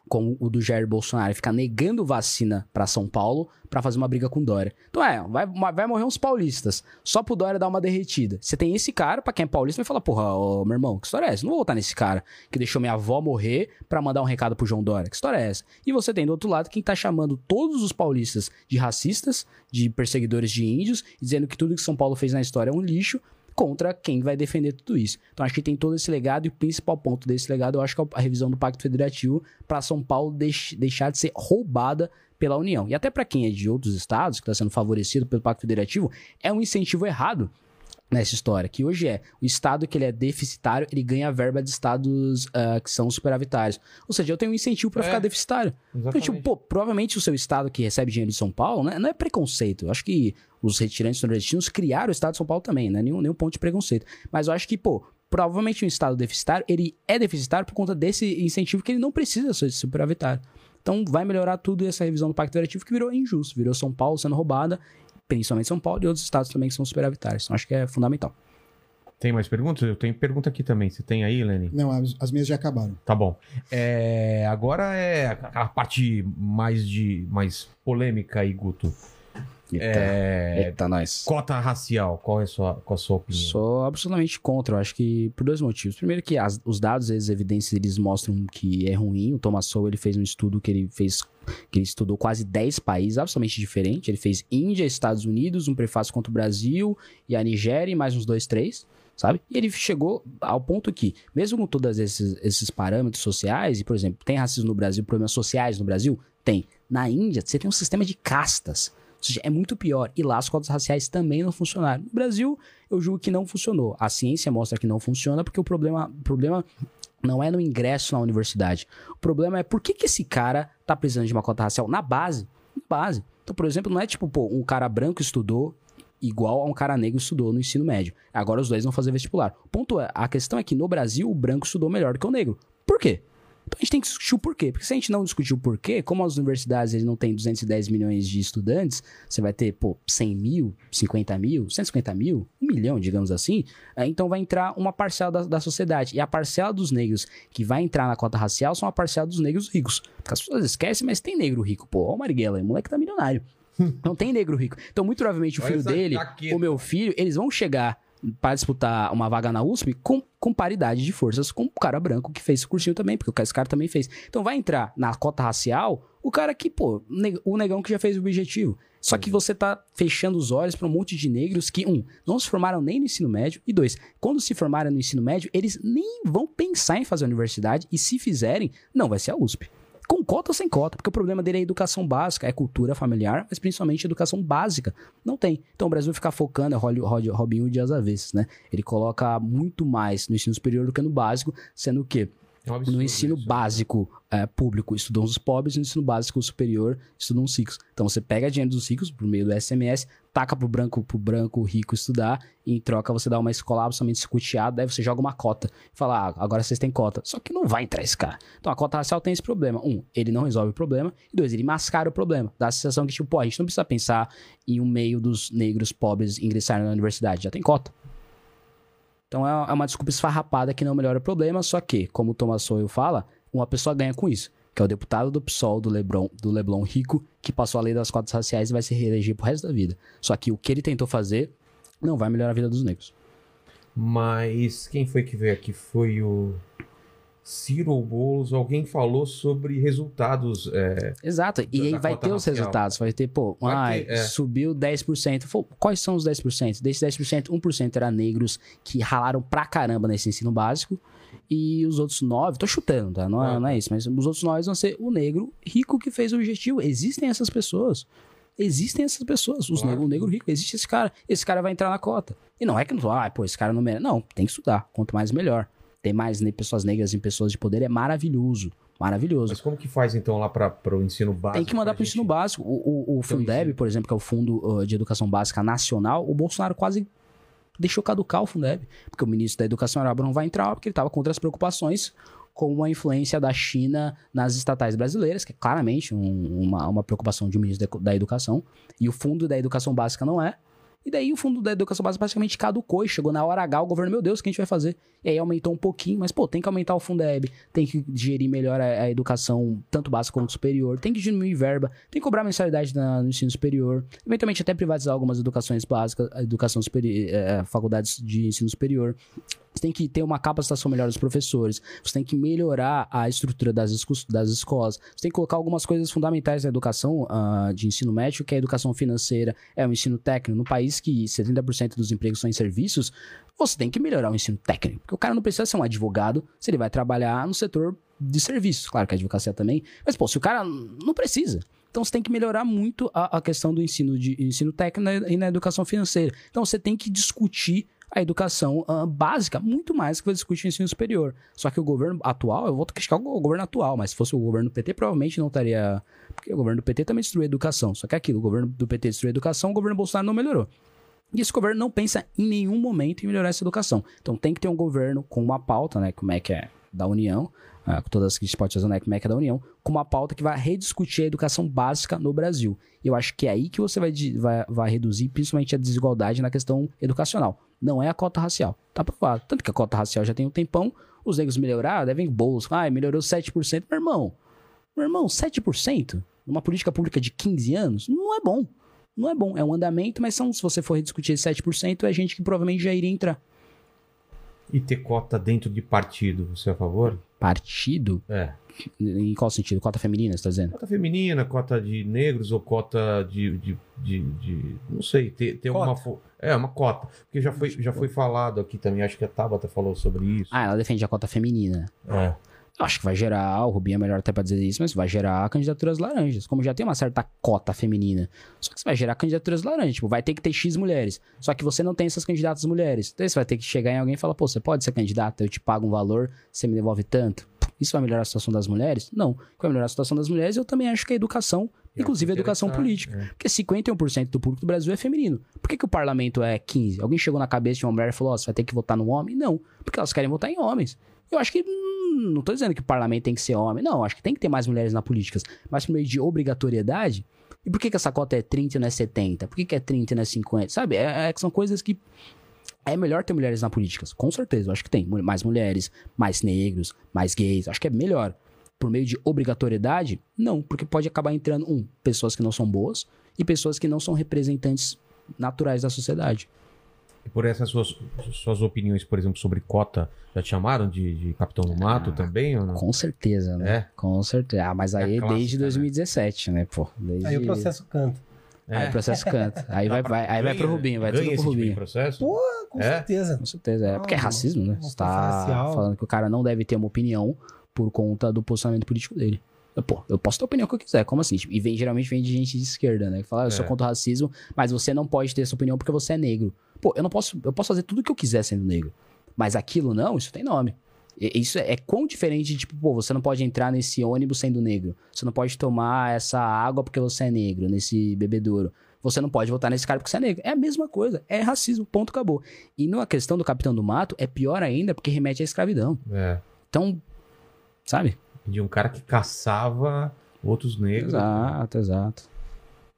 como o do Jair Bolsonaro, ficar negando vacina pra São Paulo pra fazer uma briga com Dória. Então é, vai, vai morrer uns paulistas, só pro Dória dar uma derretida. Você tem esse cara, pra quem é paulista, vai falar, porra, ô, meu irmão, que história é essa? Não vou votar nesse cara que deixou minha avó morrer pra mandar um recado pro João Dória. Que história é essa? E você tem do outro lado quem tá chamando todos os paulistas de racistas, de perseguidores de índios, dizendo que tudo que São Paulo fez na história é um lixo, contra quem vai defender tudo isso. Então acho que tem todo esse legado e o principal ponto desse legado eu acho que é a revisão do Pacto Federativo para São Paulo deix- deixar de ser roubada pela União. E até para quem é de outros estados que está sendo favorecido pelo Pacto Federativo, é um incentivo errado nessa história, que hoje é o estado que ele é deficitário, ele ganha verba de estados ah, que são superavitários. Ou seja, eu tenho um incentivo para É, ficar deficitário. Porque, tipo, pô, provavelmente o seu estado que recebe dinheiro de São Paulo, né, não é preconceito. Eu acho que os retirantes nordestinos criaram o estado de São Paulo também, não é nenhum, nenhum ponto de preconceito. Mas eu acho que, pô, provavelmente um estado deficitário, ele é deficitário por conta desse incentivo que ele não precisa ser superavitário. Então vai melhorar tudo essa revisão do Pacto Federativo que virou injusto. Virou São Paulo sendo roubada, principalmente São Paulo e outros estados também que são superavitários. Então acho que é fundamental. Tem mais perguntas? Eu tenho pergunta aqui também. Você tem aí, Lenny? Não, as, as minhas já acabaram. Tá bom. É, agora é aquela parte mais de mais polêmica aí, Guto. Eita, É, eita nós. cota racial. Qual é a sua, qual a sua opinião? Sou absolutamente contra. Eu acho que por dois motivos. Primeiro que as- os dados as evidências eles mostram que é ruim. O Thomas Sowell ele fez um estudo que ele fez que ele estudou quase 10 países absolutamente diferentes. Ele fez Índia, Estados Unidos, um prefácio contra o Brasil e a Nigéria e mais uns dois, três. sabe? E ele chegou ao ponto que, mesmo com todos esses, esses parâmetros sociais, e, por exemplo, tem racismo no Brasil, problemas sociais no Brasil? Tem. Na Índia, você tem um sistema de castas. Ou seja, é muito pior. E lá as cotas raciais também não funcionaram. No Brasil, eu julgo que não funcionou. A ciência mostra que não funciona porque o problema, o problema não é no ingresso na universidade. O problema é por que, que esse cara tá precisando de uma cota racial na base. Na base. Então, por exemplo, não é tipo, pô, um cara branco estudou igual a um cara negro estudou no ensino médio. Agora os dois vão fazer vestibular. Ponto é, a questão é que no Brasil o branco estudou melhor que o negro. Por quê? Então a gente tem que discutir o porquê. Porque se a gente não discutir o porquê, como as universidades eles não têm 210 milhões de estudantes, você vai ter, pô, 100 mil, 50 mil, 150 mil, um milhão, digamos assim. É, então vai entrar uma parcela da, da sociedade. E a parcela dos negros que vai entrar na cota racial são a parcela dos negros ricos. Porque as pessoas esquecem, mas tem negro rico. Pô, ó o Marighella, o moleque tá milionário. Não tem negro rico. Então, muito provavelmente, o Olha filho dele, jaqueta. o meu filho, eles vão chegar para disputar uma vaga na USP com, com paridade de forças com o cara branco que fez esse cursinho também, porque esse cara também fez. Então vai entrar na cota racial o cara que, pô, o negão que já fez o objetivo. Só que você tá fechando os olhos para um monte de negros que, um, não se formaram nem no ensino médio, e dois, quando se formarem no ensino médio, eles nem vão pensar em fazer universidade, e se fizerem, não vai ser a USP. Com cota ou sem cota, porque o problema dele é educação básica, é cultura familiar, mas principalmente educação básica. Não tem. Então o Brasil fica focando, é Robin Hood às avessas, né? Ele coloca muito mais no ensino superior do que no básico, sendo que É um absurdo no ensino isso. básico é, público estudam os pobres no ensino básico superior estudam os ricos. Então você pega dinheiro dos ricos por meio do SMS, taca pro branco, pro branco rico estudar, e em troca você dá uma escola absolutamente escuteada, daí você joga uma cota. E fala, ah, agora vocês têm cota. Só que não vai entrar esse cara. Então a cota racial tem esse problema. Um, ele não resolve o problema. E dois, ele mascara o problema. Dá a sensação que, tipo, pô, a gente não precisa pensar em um meio dos negros pobres ingressarem na universidade. Já tem cota. Então é é uma desculpa esfarrapada que não melhora o problema, só que, como o Thomas Sowell fala, uma pessoa ganha com isso, que é o deputado do PSOL do Leblon, do Leblon rico, que passou a lei das cotas raciais e vai se reeleger pro resto da vida. Só que o que ele tentou fazer não vai melhorar a vida dos negros. Mas quem foi que veio aqui? Foi o Ciro Boulos. Alguém falou sobre resultados. é, Exato. E aí vai ter os racial. resultados. Vai ter, pô, Vai ai, ter, é. subiu 10%. Fô, quais são os 10%? Desses 10%, 1% era negros que ralaram pra caramba nesse ensino básico. E os outros 9, tô chutando, tá? Não é, Ah, não é isso, mas os outros 9 vão ser o negro rico que fez o objetivo. Existem essas pessoas. Existem essas pessoas. Os Claro. negros, o negro rico, existe esse cara. Esse cara vai entrar na cota. E não é que não, ah, pô, esse cara não merece. Não, tem que estudar. Quanto mais, melhor. Ter mais pessoas negras em pessoas de poder é maravilhoso. Maravilhoso. Mas como que faz então lá para o ensino básico? Tem que mandar pra pro ensino básico. O, o, o Fundeb, por exemplo, que é o Fundo uh, de Educação Básica Nacional, o Bolsonaro quase deixou caducar o Fundeb. Porque o ministro da Educação Arábia não vai entrar, porque ele estava contra as preocupações com a influência da China nas estatais brasileiras, que é claramente um- uma, uma preocupação de um ministro da, da Educação. E o Fundo da Educação Básica não é. E daí o Fundo da Educação Básica praticamente caducou e chegou na hora H, o governo, meu Deus, o que a gente vai fazer? E aí aumentou um pouquinho, mas pô, tem que aumentar o Fundeb, tem que gerir melhor a, a educação, tanto básica quanto superior, tem que diminuir verba, tem que cobrar mensalidade na- no ensino superior, eventualmente até privatizar algumas educações básicas, educação superior, eh, faculdades de ensino superior. Você tem que ter uma capacitação melhor dos professores, você tem que melhorar a estrutura das, das escolas, você tem que colocar algumas coisas fundamentais na educação ah, de ensino médio, que é a educação financeira, é o ensino técnico. No país que 70% dos empregos são em serviços, você tem que melhorar o ensino técnico. Porque o cara não precisa ser um advogado se ele vai trabalhar no setor de serviços. Claro que a advocacia também. Mas, pô, se o cara não precisa. Então você tem que melhorar muito a, a questão do ensino, de, ensino técnico e na educação financeira. Então você tem que discutir a educação ah, básica muito mais que você discute o ensino superior. Só que o governo atual, eu vou criticar o governo atual, mas se fosse o governo do PT, provavelmente não estaria. Porque o governo do PT também destruiu a educação. Só que é aquilo, o governo do PT destruiu a educação, o governo Bolsonaro não melhorou. E esse governo não pensa em nenhum momento em melhorar essa educação. Então tem que ter um governo com uma pauta, né? Como é que é da União, ah, com todas as que pode fazer, né? Como é que é da União, com uma pauta que vai rediscutir a educação básica no Brasil. Eu acho que é aí que você vai, vai, vai reduzir principalmente a desigualdade na questão educacional. Não é a cota racial. Tá provado. Tanto que a cota racial já tem um tempão, os negros melhoraram, devem bolos. Ah, melhorou 7%. Meu irmão, meu irmão, 7% numa política pública de 15 anos não é bom. Não é bom. É um andamento, mas são, se você for discutir esse 7%, é gente que provavelmente já iria entrar. E ter cota dentro de partido, você é a favor? Partido? É. Em qual sentido? Cota feminina, você tá dizendo? Cota feminina, cota de negros ou cota de. de, de, de- não sei, ter, ter Cota. uma. fo- É, uma cota. Porque já foi, já foi falado aqui também, acho que a Tabata falou sobre isso. Ah, ela defende a cota feminina. É. Acho que vai gerar, o Rubinho é melhor até pra dizer isso, mas vai gerar candidaturas laranjas. Como já tem uma certa cota feminina. Só que você vai gerar candidaturas laranjas. Tipo, vai ter que ter X mulheres. Só que você não tem essas candidatas mulheres. Então você vai ter que chegar em alguém e falar, pô, você pode ser candidata, eu te pago um valor, você me devolve tanto. Isso vai melhorar a situação das mulheres? Não. O que vai melhorar a situação das mulheres, eu também acho que é a educação, inclusive a educação política. É. Porque 51% do público do Brasil é feminino. Por que, que o parlamento é 15? Alguém chegou na cabeça de uma mulher e falou, ó, você vai ter que votar no homem? Não. Porque elas querem votar em homens. Eu acho que. hum, não tô dizendo que o parlamento tem que ser homem. Não, acho que tem que ter mais mulheres na política. Mas por meio de obrigatoriedade. E por que, que essa cota é 30 e não é 70? Por que, que é 30 e não é 50? Sabe? É, é são coisas que. É melhor ter mulheres na política. Com certeza, eu acho que tem. Mais mulheres, mais negros, mais gays. Acho que é melhor. Por meio de obrigatoriedade, não. Porque pode acabar entrando, um, pessoas que não são boas e pessoas que não são representantes naturais da sociedade. E por essas suas, suas opiniões, por exemplo, sobre cota, já te chamaram de, de Capitão do Mato Ah, também ou não? Com certeza, né? É? Com certeza. Ah, mas É aí clássica, desde né? 2017, né, pô? Desde... Aí o processo canta. Aí o processo canta. Aí, vai, vai, aí vai pro Rubinho, vai tudo pro tipo Rubinho. processo? Pô, com É? certeza. Com certeza. É porque é racismo, né? uma Você tá falando que o cara não deve ter uma opinião por conta do posicionamento político dele. Pô, eu posso ter a opinião que eu quiser, como assim? Tipo, E vem, geralmente vem de gente de esquerda, né? Que fala, ah, eu sou É. contra o racismo, mas você não pode ter essa opinião porque você é negro. Pô, eu não posso, eu posso fazer tudo o que eu quiser sendo negro. Mas aquilo não, isso tem nome. E- Isso é, é quão diferente de, tipo, pô, você não pode entrar nesse ônibus sendo negro. Você não pode tomar essa água porque você é negro, nesse bebedouro. Você não pode votar nesse cara porque você é negro. É a mesma coisa. É racismo. Ponto, acabou. E na questão do Capitão do Mato, é pior ainda porque remete à escravidão. É. Então, sabe? De um cara que caçava outros negros. Exato, exato.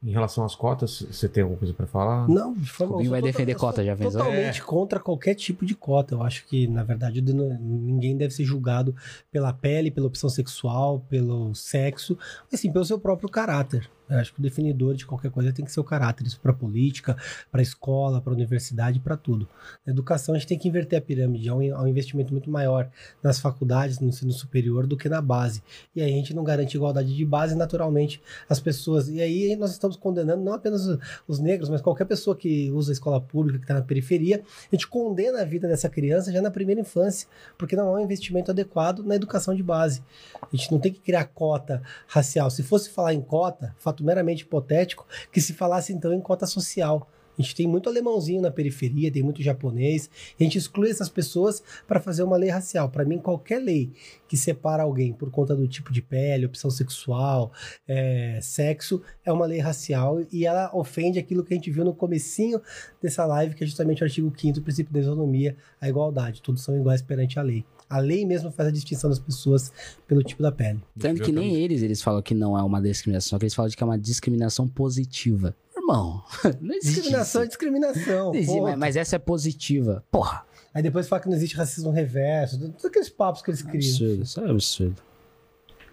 Em relação às cotas, você tem alguma coisa pra falar? Não, de forma eu vai defender cota, já pensou? Totalmente contra qualquer tipo de cota. Eu acho que, na verdade, ninguém deve ser julgado pela pele, pela opção sexual, pelo sexo, mas sim pelo seu próprio caráter. Acho que o definidor de qualquer coisa tem que ser o caráter. Isso para política, para escola, para universidade, para tudo. Na educação, a gente tem que inverter a pirâmide. Há um, há um investimento muito maior nas faculdades, no ensino superior, do que na base. E aí a gente não garante igualdade de base, naturalmente, as pessoas. E aí nós estamos condenando não apenas os- os negros, mas qualquer pessoa que usa a escola pública, que está na periferia, a gente condena a vida dessa criança já na primeira infância, porque não há um investimento adequado na educação de base. A gente não tem que criar cota racial. Se fosse falar em cota, fato meramente hipotético, que se falasse então em cota social. A gente tem muito alemãozinho na periferia, tem muito japonês. A gente exclui essas pessoas para fazer uma lei racial. Para mim, qualquer lei que separa alguém por conta do tipo de pele, opção sexual, é, sexo, é uma lei racial e ela ofende aquilo que a gente viu no comecinho dessa live, que é justamente o artigo 5 o princípio da isonomia, a igualdade. Todos são iguais perante a lei. A lei mesmo faz a distinção das pessoas pelo tipo da pele. Tanto que nem eles, eles falam que não é uma discriminação, que eles falam de que é uma discriminação positiva. Irmão, não existe Discriminação é discriminação. Existe, mas, mas essa é positiva. Porra, Aí depois fala que não existe racismo reverso, todos aqueles papos que eles criam. absurdo, isso é absurdo.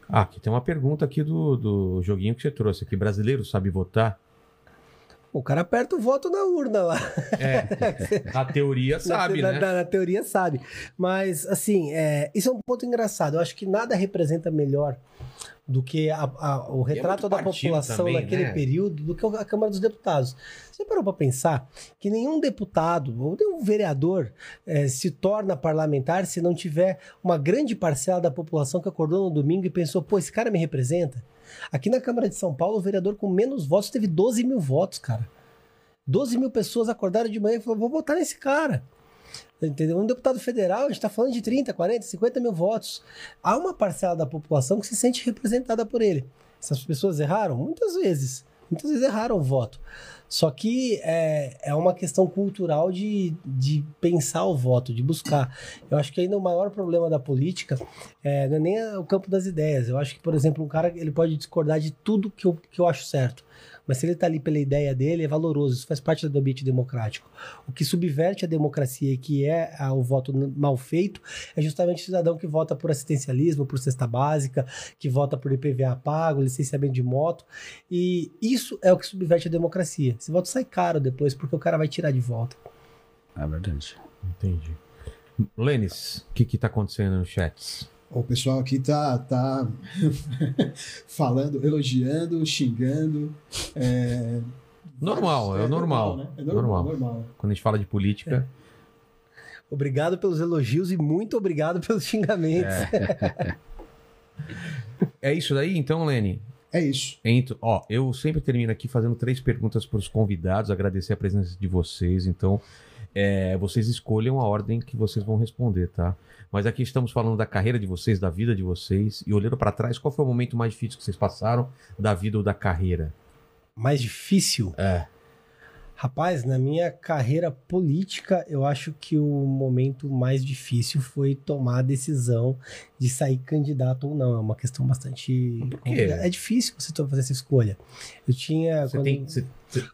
Ah, aqui tem uma pergunta aqui do, do joguinho que você trouxe aqui. Brasileiro sabe votar? O cara aperta o voto na urna lá. É. A teoria sabe, na, né? na- na teoria sabe. Mas, assim, é, isso é um ponto engraçado. Eu acho que nada representa melhor do que a- a- o retrato muito da população também, naquele né? período do que a Câmara dos Deputados. Você parou para pensar que nenhum deputado ou nenhum vereador eh, se torna parlamentar se não tiver uma grande parcela da população que acordou no domingo e pensou, pô, esse cara me representa? Aqui na Câmara de São Paulo, o vereador com menos votos teve 12 mil votos, cara. 12 mil pessoas acordaram de manhã e falaram, vou votar nesse cara. Entendeu? Um deputado federal, a gente está falando de 30, 40, 50 mil votos. Há uma parcela da população que se sente representada por ele. Essas pessoas erraram? Muitas vezes. Muitas vezes erraram o voto. Só que é, é uma questão cultural de, de pensar o voto, de buscar. Eu acho que ainda o maior problema da política é, não é nem o campo das ideias. Eu acho que, por exemplo, um cara ele pode discordar de tudo que eu, que eu acho certo. Mas se ele está ali pela ideia dele, é valoroso. Isso faz parte do ambiente democrático. O que subverte a democracia e que é o voto mal feito é justamente o cidadão que vota por assistencialismo, por cesta básica, que vota por IPVA pago, licenciamento de moto. E isso é o que subverte a democracia. Esse voto sai caro depois, porque o cara vai tirar de volta. É verdade. Entendi. Lênis, o que que tá acontecendo no chat? O pessoal aqui tá, tá falando, elogiando, xingando. É... Normal, é, o normal. né? É normal, Normal. normal. Quando a gente fala de política. Obrigado pelos elogios e muito obrigado pelos xingamentos. É, isso daí, então, Lene? É isso. Ento, ó, eu sempre termino aqui fazendo três perguntas para os convidados, agradecer a presença de vocês. Então, é, vocês escolham a ordem que vocês vão responder, tá? Mas aqui estamos falando da carreira de vocês, da vida de vocês. E olhando para trás, qual foi o momento mais difícil que vocês passaram da vida ou da carreira? Mais difícil? É. Rapaz, na minha carreira política, eu acho que o momento mais difícil foi tomar a decisão de sair candidato ou não. É uma questão bastante. Por quê? É difícil você fazer essa escolha. Eu tinha. Você quando- tem, você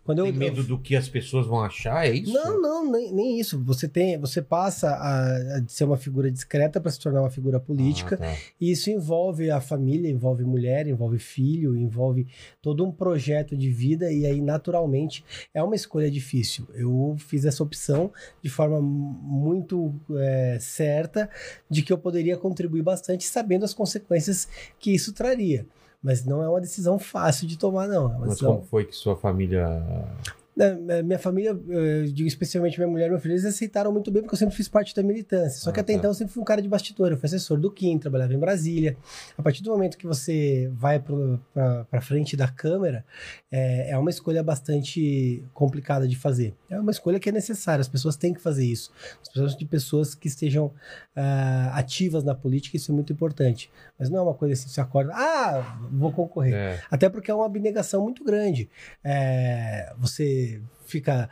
quando eu- tem medo do que as pessoas vão achar? É isso? Não, não, nem, nem isso. Você tem, você passa a, a ser uma figura discreta para se tornar uma figura política. Ah, tá. E isso envolve a família, envolve mulher, envolve filho, envolve todo um projeto de vida e aí naturalmente é uma escolha difícil. Eu fiz essa opção de forma muito é, certa de que eu poderia contribuir bastante sabendo as consequências que isso traria. Mas não é uma decisão fácil de tomar, não. É Mas como foi que sua família. Né, Minha família, eu digo especialmente minha mulher e meu filho, eles aceitaram muito bem porque eu sempre fiz parte da militância. Só que Ah, até tá. então eu sempre fui um cara de bastidor. Eu fui assessor do Kim, trabalhava em Brasília. A partir do momento que você vai para frente da Câmara, é, é uma escolha bastante complicada de fazer. É uma escolha que é necessária, as pessoas têm que fazer isso. As pessoas de pessoas que estejam ah, ativas na política, isso é muito importante. Mas não é uma coisa assim, você acorda, ah, vou concorrer. É. Até porque é uma abnegação muito grande. É, você fica.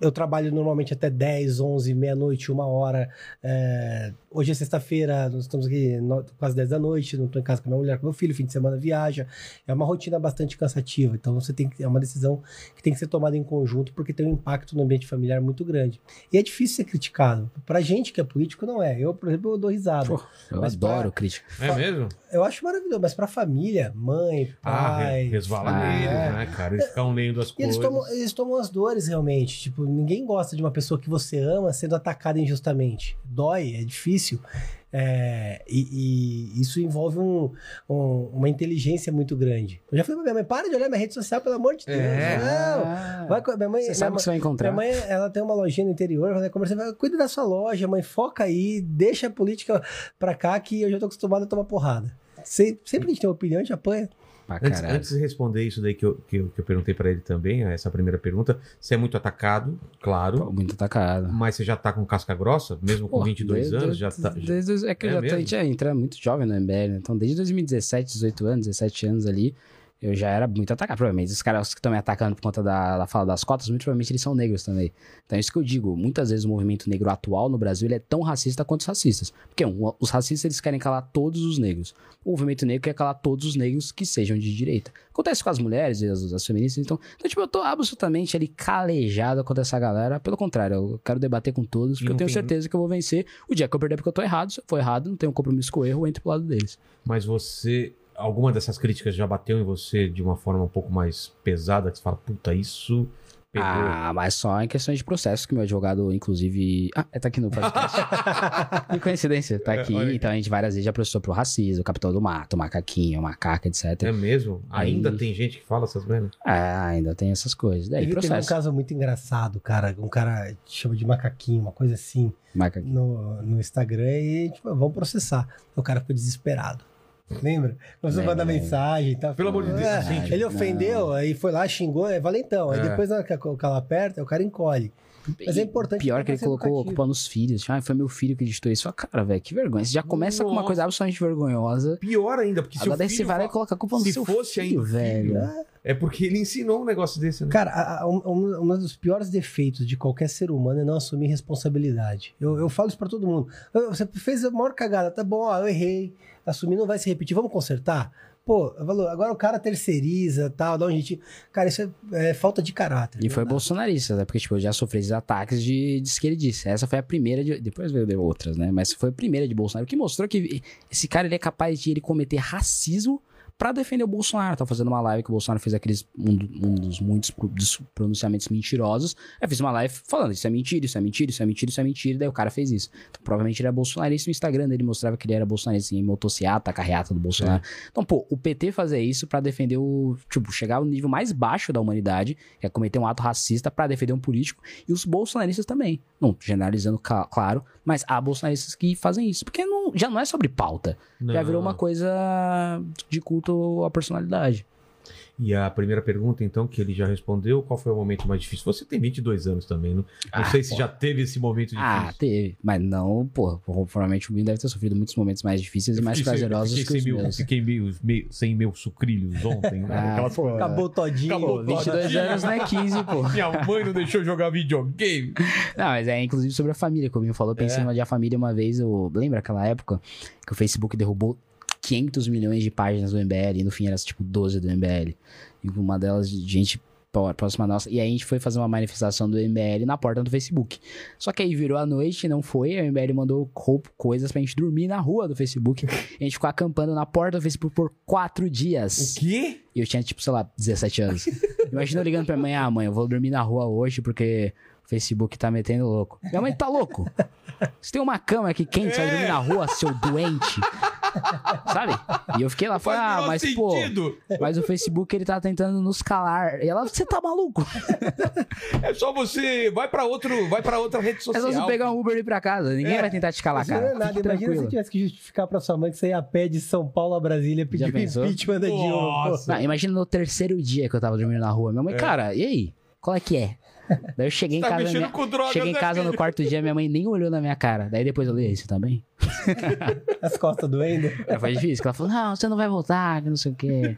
Eu trabalho normalmente até 10, 11, meia-noite, uma hora. É, hoje é sexta-feira, nós estamos aqui no- quase 10 da noite, não estou em casa com a minha mulher, com meu filho, fim de semana viaja. É uma rotina bastante cansativa. Então você tem que. É uma decisão que tem que ser tomada em conjunto, porque tem um impacto no ambiente familiar muito grande. E é difícil ser criticado. Pra gente que é político, não é. Eu, por exemplo, eu dou risada. Pô, eu Mas adoro pra- crítica. É mesmo? Eu acho maravilhoso, mas pra família, mãe, Ah, pai. re- resvala Ah, neles, é. né, cara? Eles ficam lendo as E eles coisas. tomam, eles tomam as dores realmente. Tipo, ninguém gosta de uma pessoa que você ama sendo atacada injustamente. Dói, é difícil. É, e, e isso envolve um- um- uma inteligência muito grande. Eu já falei pra minha mãe: para de olhar minha rede social, pelo amor de Deus. É. Não. Ah, Vai, com- minha mãe, você minha sabe o mãe- que você vai encontrar. minha mãe, ela tem uma lojinha no interior, ela conversa, vai, cuida da sua loja, mãe, foca aí, deixa a política pra cá que eu já tô acostumado a tomar porrada. Se- sempre que a gente tem uma opinião, a gente apanha. Pra Antes, caralho. antes de responder isso daí que eu, que eu, que eu perguntei pra ele também, essa primeira pergunta, você é muito atacado, claro, muito atacado. mas você já tá com casca grossa, mesmo com Pô, 22 desde- anos, já tá... Desde, é que É eu já tô, a gente entra muito jovem no MBL, né? Então, desde 2017, 18 anos, 17 anos ali, eu já era muito atacado. Provavelmente, os caras que estão me atacando por conta da, da fala das cotas, muito provavelmente eles são negros também. Então, é isso que eu digo. Muitas vezes o movimento negro atual no Brasil é tão racista quanto os racistas. Porque, um, os racistas eles querem calar todos os negros. O movimento negro quer calar todos os negros que sejam de direita. Acontece com as mulheres e as, as feministas. Então, então, tipo, eu tô absolutamente ali calejado contra essa galera. Pelo contrário, eu quero debater com todos, porque eu tenho tem- certeza que eu vou vencer. O dia que eu perder porque eu tô errado, se eu for errado, não tenho um compromisso com o erro, eu entro pro lado deles. Mas você... Alguma dessas críticas já bateu em você de uma forma um pouco mais pesada, que você fala, puta, isso pegou... Ah, mas só em questões de processo, que meu advogado, inclusive. Ah, é, tá aqui no podcast. que coincidência, tá aqui. É, então a gente várias vezes já processou pro racismo, capitão do mato, macaquinho, macaca, etc. É mesmo? Aí- Ainda tem gente que fala essas merdas? Ah, ainda tem essas coisas. Daí, Teve, teve um processo. caso muito engraçado, cara. Um cara chama de macaquinho, uma coisa assim, Macaquinho. no, no Instagram e, tipo, vamos processar. O cara ficou desesperado. Lembra? Começou a mandar mensagem e tal. Pelo amor de Deus, É, gente. Ele ofendeu, aí foi lá, xingou, é valentão. Aí É. depois, na hora que o cara aperta, o cara encolhe. Mas é importante Pior que ele colocou a culpa nos filhos. Ah, foi meu filho que digitou isso. Fala, Cara, velho, que vergonha. Você já começa com uma Nossa. coisa absolutamente vergonhosa. Pior ainda, porque se Agora daí você vai lá e fa- coloca a culpa no se seu fosse filho, ainda velho. filho, É porque ele ensinou um negócio desse, né? Cara, a- a- um, um- dos piores defeitos de qualquer ser humano é não assumir responsabilidade. Eu, eu falo isso pra todo mundo. "Ah, Você fez a maior cagada, tá bom, ó, eu errei. Assumir não vai se repetir, vamos consertar? Pô, falou, agora o cara terceiriza, tal, dá um jeitinho. Cara, isso é, é falta de caráter. E foi Não dá. bolsonarista, né? Porque, tipo, eu já sofri esses ataques de, de esquerdista. Essa foi a primeira de. Depois veio outras, né? Mas foi a primeira de Bolsonaro, que mostrou que esse cara ele é capaz de ele cometer racismo pra defender o Bolsonaro. Tá fazendo uma live que o Bolsonaro fez aqueles um, um dos muitos pronunciamentos mentirosos. Aí fez uma live falando: Isso é mentira, isso é mentira, isso é mentira, isso é mentira. Daí o cara fez isso. Então, provavelmente ele era bolsonarista. No Instagram dele mostrava que ele era bolsonarista em motociata, carreata do Bolsonaro. Então, pô, o PT fazer isso pra defender o. Tipo, chegar ao nível mais baixo da humanidade, que é cometer um ato racista pra defender um político. E os bolsonaristas também. Não generalizando, claro, mas há bolsonaristas que fazem isso. Porque não, já não é sobre pauta. Já virou uma coisa de culto à personalidade. E a primeira pergunta, então, que ele já respondeu, qual foi o momento mais difícil? Você tem 22 anos também, não, não Ah, sei se pô. já teve esse momento difícil. Ah, teve. Mas não, pô, provavelmente o Binho deve ter sofrido muitos momentos mais difíceis e mais sem- prazerosos fiquei que os sem meu, meus. Fiquei meio, meio- sem meus sucrilhos ontem. né? Ah, Aquelas coisas. Acabou todinho. Acabou Pô, 22 anos não é 15, pô. Minha mãe não deixou jogar videogame. Não, mas é inclusive sobre a família, como o Binho falou. Eu pensei É. em a família uma vez. Eu, lembra aquela época que o Facebook derrubou 500 milhões de páginas do MBL e no fim era tipo 12 do MBL. E uma delas de gente pró- próxima nossa. E aí a gente foi fazer uma manifestação do MBL na porta do Facebook. Só que aí virou a noite, não foi. A MBL mandou coisas pra gente dormir na rua do Facebook. A gente ficou acampando na porta do Facebook por quatro dias. O quê? E eu tinha, tipo, sei lá, 17 anos. Imagina eu ligando pra mãe, ah, mãe, eu vou dormir na rua hoje porque o Facebook tá metendo louco. Minha mãe tá louco. Você tem uma cama aqui quente, você vai dormir na rua, seu doente. Sabe? E eu fiquei lá, falei, ah, mas pô, sentido. mas o Facebook ele tá tentando nos calar. E ela, você tá maluco? É só você. Vai pra, outro, vai pra outra rede É social. só você pegar um Uber e ir pra casa. Ninguém É. vai tentar te calar, Isso não cara. é nada. Imagina se tranquilo. você tivesse que justificar pra sua mãe que você ia a pé de São Paulo a Brasília pedir impeachment da Dilma. pô. Imagina no terceiro dia que eu tava dormindo na rua. Minha mãe, cara, e aí? Qual é que é? Daí eu cheguei em Tá casa. minha- com drogas, Cheguei em né, casa no filho? quarto dia, minha mãe nem olhou na minha cara. Daí depois eu li, "E aí, você tá bem? As costas doendo. Aí foi difícil, que ela falou, não, você não vai voltar, que não sei o quê.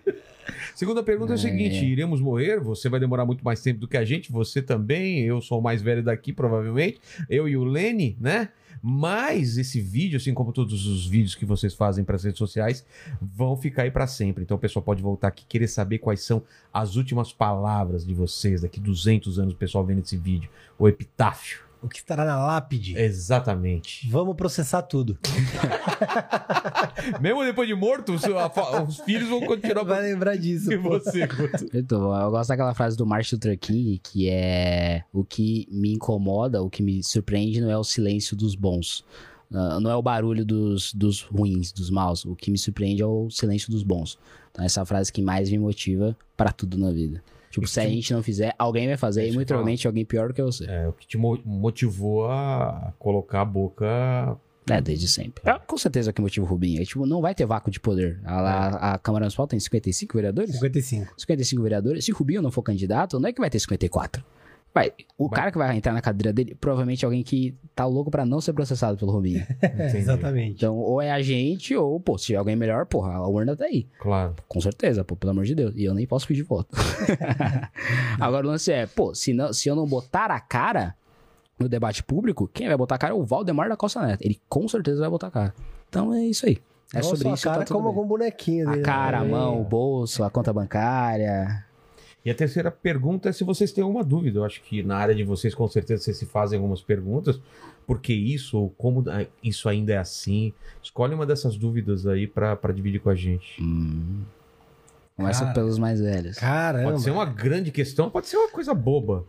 Segunda pergunta é, o seguinte: iremos morrer? Você vai demorar muito mais tempo do que a gente, você também. Eu sou o mais velho daqui, provavelmente. Eu e o Lene, né? Mas esse vídeo, assim como todos os vídeos que vocês fazem para as redes sociais, vão ficar aí para sempre. Então o pessoal pode voltar aqui querer saber quais são as últimas palavras de vocês daqui 200 anos, o pessoal vendo esse vídeo. O epitáfio. O que estará na lápide? Exatamente. Vamos processar tudo. Mesmo depois de morto, os, os filhos vão continuar. Vai lembrar disso. E você, Guto? Então, eu gosto daquela frase do Martin Luther King, que é o que me incomoda, o que me surpreende não é o silêncio dos bons. Ah, não é o barulho dos, dos ruins, dos maus. O que me surpreende é o silêncio dos bons. Então, essa é a frase que mais me motiva pra tudo na vida. Tipo, se a gente não fizer, alguém vai fazer, É e muito provavelmente alguém pior do que você. É, o que te mo- motivou a colocar a boca. É, desde sempre. É, com certeza que motiva o Rubinho. É, tipo, não vai ter vácuo de poder. A, a, a Câmara Municipal tem 55 vereadores? 55. 55 vereadores. Se o Rubinho não for candidato, não é que vai ter 54. Vai, o Vai. cara que vai entrar na cadeira dele, provavelmente é alguém que tá louco pra não ser processado pelo Rubinho. Entendi. Exatamente. Então, ou é a gente, ou, pô, se tiver alguém melhor, porra, a urna tá aí. Claro. Com certeza, pô, pelo amor de Deus. E eu nem posso pedir voto. Agora o lance é, pô, se, não, se eu não botar a cara no debate público, quem vai botar a cara é o Valdemar da Costa Neto. Ele com certeza vai botar a cara. Então é isso aí. É Não sobre só a isso. cara, tá como bem. algum bonequinho A dele. cara, a É. mão, o bolso, a conta bancária. E a terceira pergunta é se vocês têm alguma dúvida. Eu acho que na área de vocês, com certeza, vocês se fazem algumas perguntas. Por que isso? Ou como ah, isso ainda é assim? Escolhe uma dessas dúvidas aí pra pra dividir com a gente. Hum. Começa Cara. pelos mais velhos. Caramba. Pode ser uma grande questão, pode ser uma coisa boba.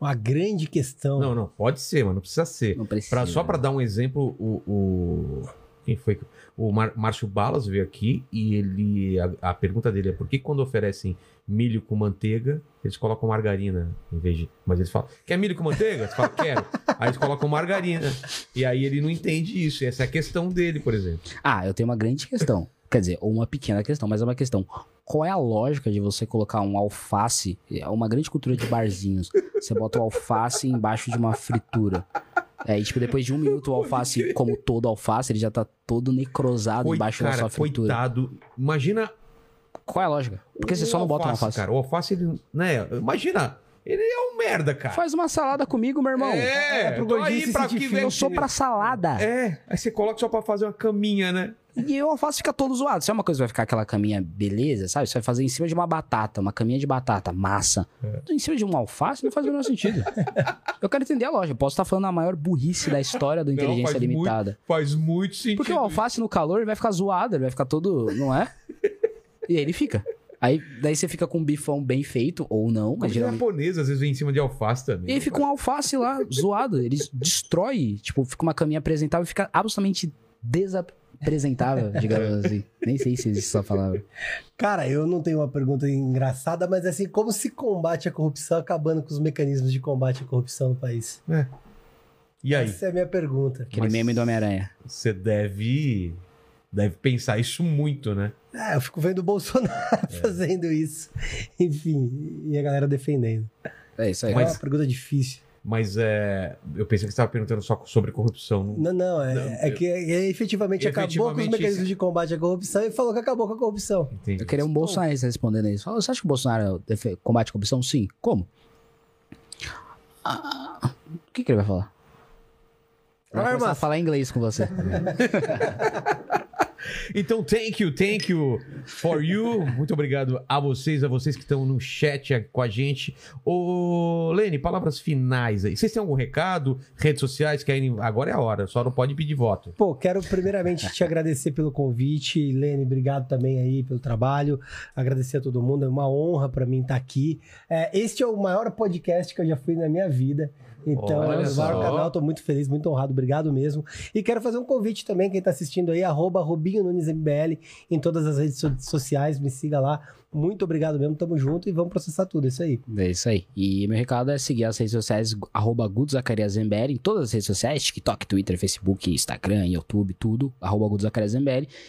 Uma grande questão. Não, não, pode ser, mas não precisa ser. Não precisa. Pra, só para dar um exemplo, o, o- quem foi? O Márcio Balas veio aqui e ele a, a pergunta dele é por que quando oferecem milho com manteiga eles colocam margarina em vez de, mas eles falam quer milho com manteiga? Você fala quero. Aí eles colocam margarina e aí ele não entende isso. Essa é a questão dele, por exemplo. Ah, eu tenho uma grande questão. Quer dizer, ou uma pequena questão, mas é uma questão. Qual é a lógica de você colocar um alface? É uma grande cultura de barzinhos. Você bota o alface embaixo de uma fritura. É, e tipo, depois de um minuto o alface, como todo alface, ele já tá todo necrosado Coi- embaixo da cara, sua fritura. coitado. Imagina Qual é a lógica? Porque você só não bota um alface. cara. O alface ele, né? Imagina, ele é um merda, cara. Faz uma salada comigo, meu irmão. É, É pro gordinho aí se pra que Eu sou pra salada. É, aí você coloca só pra fazer uma caminha, né? E o alface fica todo zoado. Se é uma coisa que vai ficar aquela caminha beleza, sabe? Você vai fazer em cima de uma batata, uma caminha de batata, massa. É. Em cima de um alface não faz o menor sentido. Eu quero entender a. Eu posso estar falando a maior burrice da história do Não, Inteligência faz Limitada. Faz muito sentido. Porque o alface no calor ele vai ficar zoado, ele vai ficar todo. Não é? E aí ele fica. Aí daí você fica com um bifão bem feito, ou não, mas geralmente. japonês, às vezes, vem em cima de alface também. E aí fica um alface lá, zoado. Eles destrói, tipo, fica uma caminha apresentável e fica absolutamente desapresentável, digamos assim. Nem sei se existe essa palavra. Cara, eu não tenho uma pergunta engraçada, mas assim, como se combate a corrupção acabando com os mecanismos de combate à corrupção no país? E aí? Essa é a minha pergunta. Aquele Mas- meme do Homem-Aranha. Você deve, deve pensar isso muito, né? É, eu fico vendo o Bolsonaro fazendo isso. Enfim, e a galera defendendo. É isso aí. É Mas- uma pergunta difícil. Mas é, eu pensei que você estava perguntando só sobre corrupção. Não, não, é, Não, é que é, efetivamente, acabou com os Efetivamente, mecanismos isso- de combate à corrupção e falou que acabou com a corrupção. Entendi. Eu queria um bolsonarista respondendo isso. Você acha que o Bolsonaro combate a corrupção? Sim. Como? Ah, o que, que ele vai falar? Ele vai Armas. começar a falar inglês com você. Então, thank you, thank you for you. Muito obrigado a vocês, a vocês que estão no chat com a gente. Ô, Lene, palavras finais aí. Vocês têm algum recado? Redes sociais? Querem... Agora é a hora, só não pode pedir voto. Pô, quero primeiramente te agradecer pelo convite. Lene, obrigado também aí pelo trabalho. Agradecer a todo mundo. É uma honra pra mim estar aqui. É, este é o maior podcast que eu já fui na minha vida. Então, Olha é o canal, tô muito feliz, muito honrado, obrigado mesmo. E quero fazer um convite também, quem tá assistindo aí, arroba Rubinho Nunes MBL em todas as redes so- sociais, me siga lá. Muito obrigado mesmo, tamo junto e vamos processar tudo, é isso aí. É isso aí. E meu recado é seguir as redes sociais, arroba em todas as redes sociais, TikTok, Twitter, Facebook, Instagram, YouTube, tudo, arroba.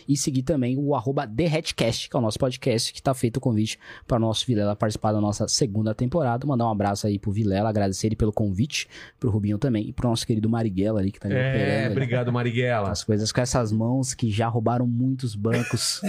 E seguir também o arroba TheHeadcast, que é o nosso podcast, que tá feito o convite para o nosso Vilela participar da nossa segunda temporada. Mandar um abraço aí pro Vilela, agradecer ele pelo convite, pro Rubinho também, e pro nosso querido Marighella ali, que tá me É, operando. ali. obrigado, Marighella. As coisas com essas mãos que já roubaram muitos bancos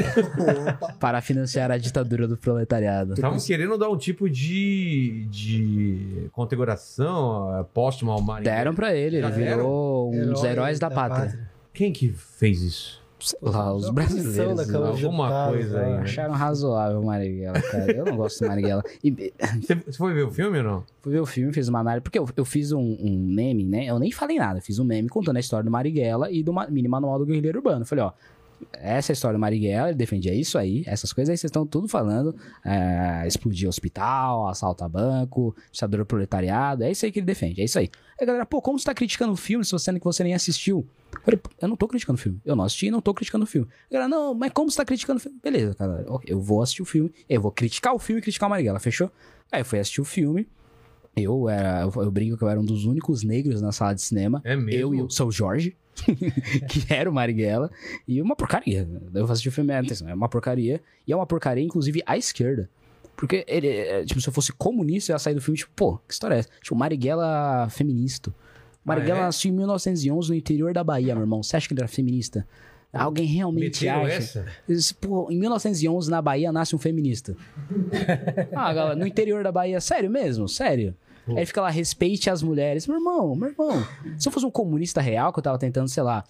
para financiar a ditadura do proletariado. Estavam querendo dar um tipo de, de condecoração eh, póstuma ao Marighella. Deram pra ele, ele Já virou um dos Herói heróis da, pátria. Quem que fez isso? Sei lá, os Da brasileiros. da né? Câmara dos Alguma Deputados, coisa aí, né? Acharam razoável o Marighella, cara. Eu não gosto do Marighella. E Você, foi ver o filme ou não? fui ver o filme, fiz uma análise. Porque eu, eu fiz um, um meme, né? Eu nem falei nada. Eu fiz um meme contando a história do Marighella e do mini manual do guerrilheiro urbano. Eu Falei, ó. Essa é a história do Marighella, ele defendia isso aí, essas coisas aí vocês estão tudo falando. É, explodir hospital, assaltar banco, ditadura do proletariado, é isso aí que ele defende, é isso aí. Aí galera, pô, como você tá criticando o filme se você, você nem assistiu? Eu falei, "Pô, eu não tô criticando o filme, eu não assisti e não tô criticando o filme. A galera, não, mas como você tá criticando o filme? Beleza, cara, eu vou assistir o filme, eu vou criticar o filme e criticar o Marighella, fechou? Aí eu fui assistir o filme, eu era, eu, brinco que eu era um dos únicos negros na sala de cinema. É mesmo? Eu e o seu Jorge, que era o Marighella, e uma porcaria. Eu assisti o filme antes, é uma porcaria. E é uma porcaria, inclusive, à esquerda. Porque, ele, é, tipo, se eu fosse comunista, eu ia sair do filme, tipo, pô, que história é essa? Tipo, Marighella feminista. Marighella Ah, é? nasceu em 1911 no interior da Bahia, meu irmão. Você acha que ele era feminista? Alguém realmente Meteram acha? essa? Pô, em 1911, na Bahia, nasce um feminista. ah, galera, no interior da Bahia, sério mesmo? Sério? Aí ele fica lá, respeite as mulheres. Meu irmão, meu irmão, se eu fosse um comunista real, que eu tava tentando, sei lá,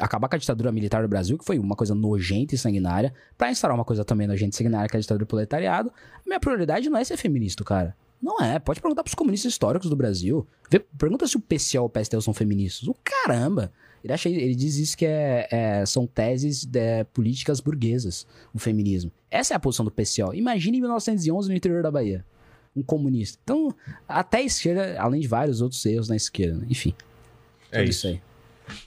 acabar com a ditadura militar do Brasil, que foi uma coisa nojenta e sanguinária, pra instaurar uma coisa também nojenta e sanguinária, que é a ditadura do proletariado, a minha prioridade não é ser feminista, cara. Não é. Pode perguntar pros comunistas históricos do Brasil. Vê- pergunta se o PCO e o PSTU são feministas. O caramba! Ele, acha, ele diz isso que é, é- são teses é, políticas burguesas, o feminismo. Essa é a posição do PCO. Imagine em 1911 no interior da Bahia. Um comunista. Então, até a esquerda, além de vários outros erros na esquerda. né? Enfim. É tudo isso. aí.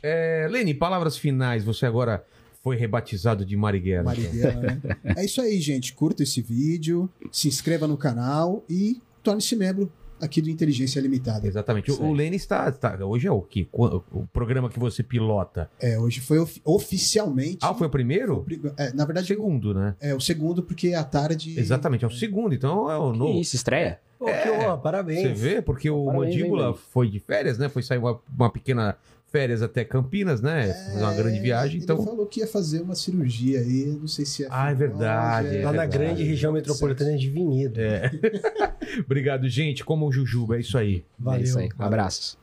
É, Lene, palavras finais. Você agora foi rebatizado de Marighella. Marighella, né? É isso aí, gente. Curta esse vídeo, se inscreva no canal e torne-se membro aqui do Inteligência Limitada. Exatamente. Isso O, o. Lene está, está- Hoje é o que? O, o programa que você pilota. É, hoje foi of- oficialmente. Ah, foi o primeiro? É, na O verdade, segundo, né? é o segundo, porque à tarde. Exatamente, é o segundo. Então é o Que novo. isso, estreia? Pô, que honra, parabéns. Você vê? Porque o Parabéns, Mandíbula Lene? foi de férias, né? Foi sair uma, uma pequena férias até Campinas, né? Fazer uma grande viagem. Ele Então. falou que ia fazer uma cirurgia aí, não sei se é. Ah, é verdade, é Lá na grande região metropolitana de Vinhedo. É. Obrigado, gente. Como o Jujuba, é isso aí. Valeu. É isso aí. Abraços.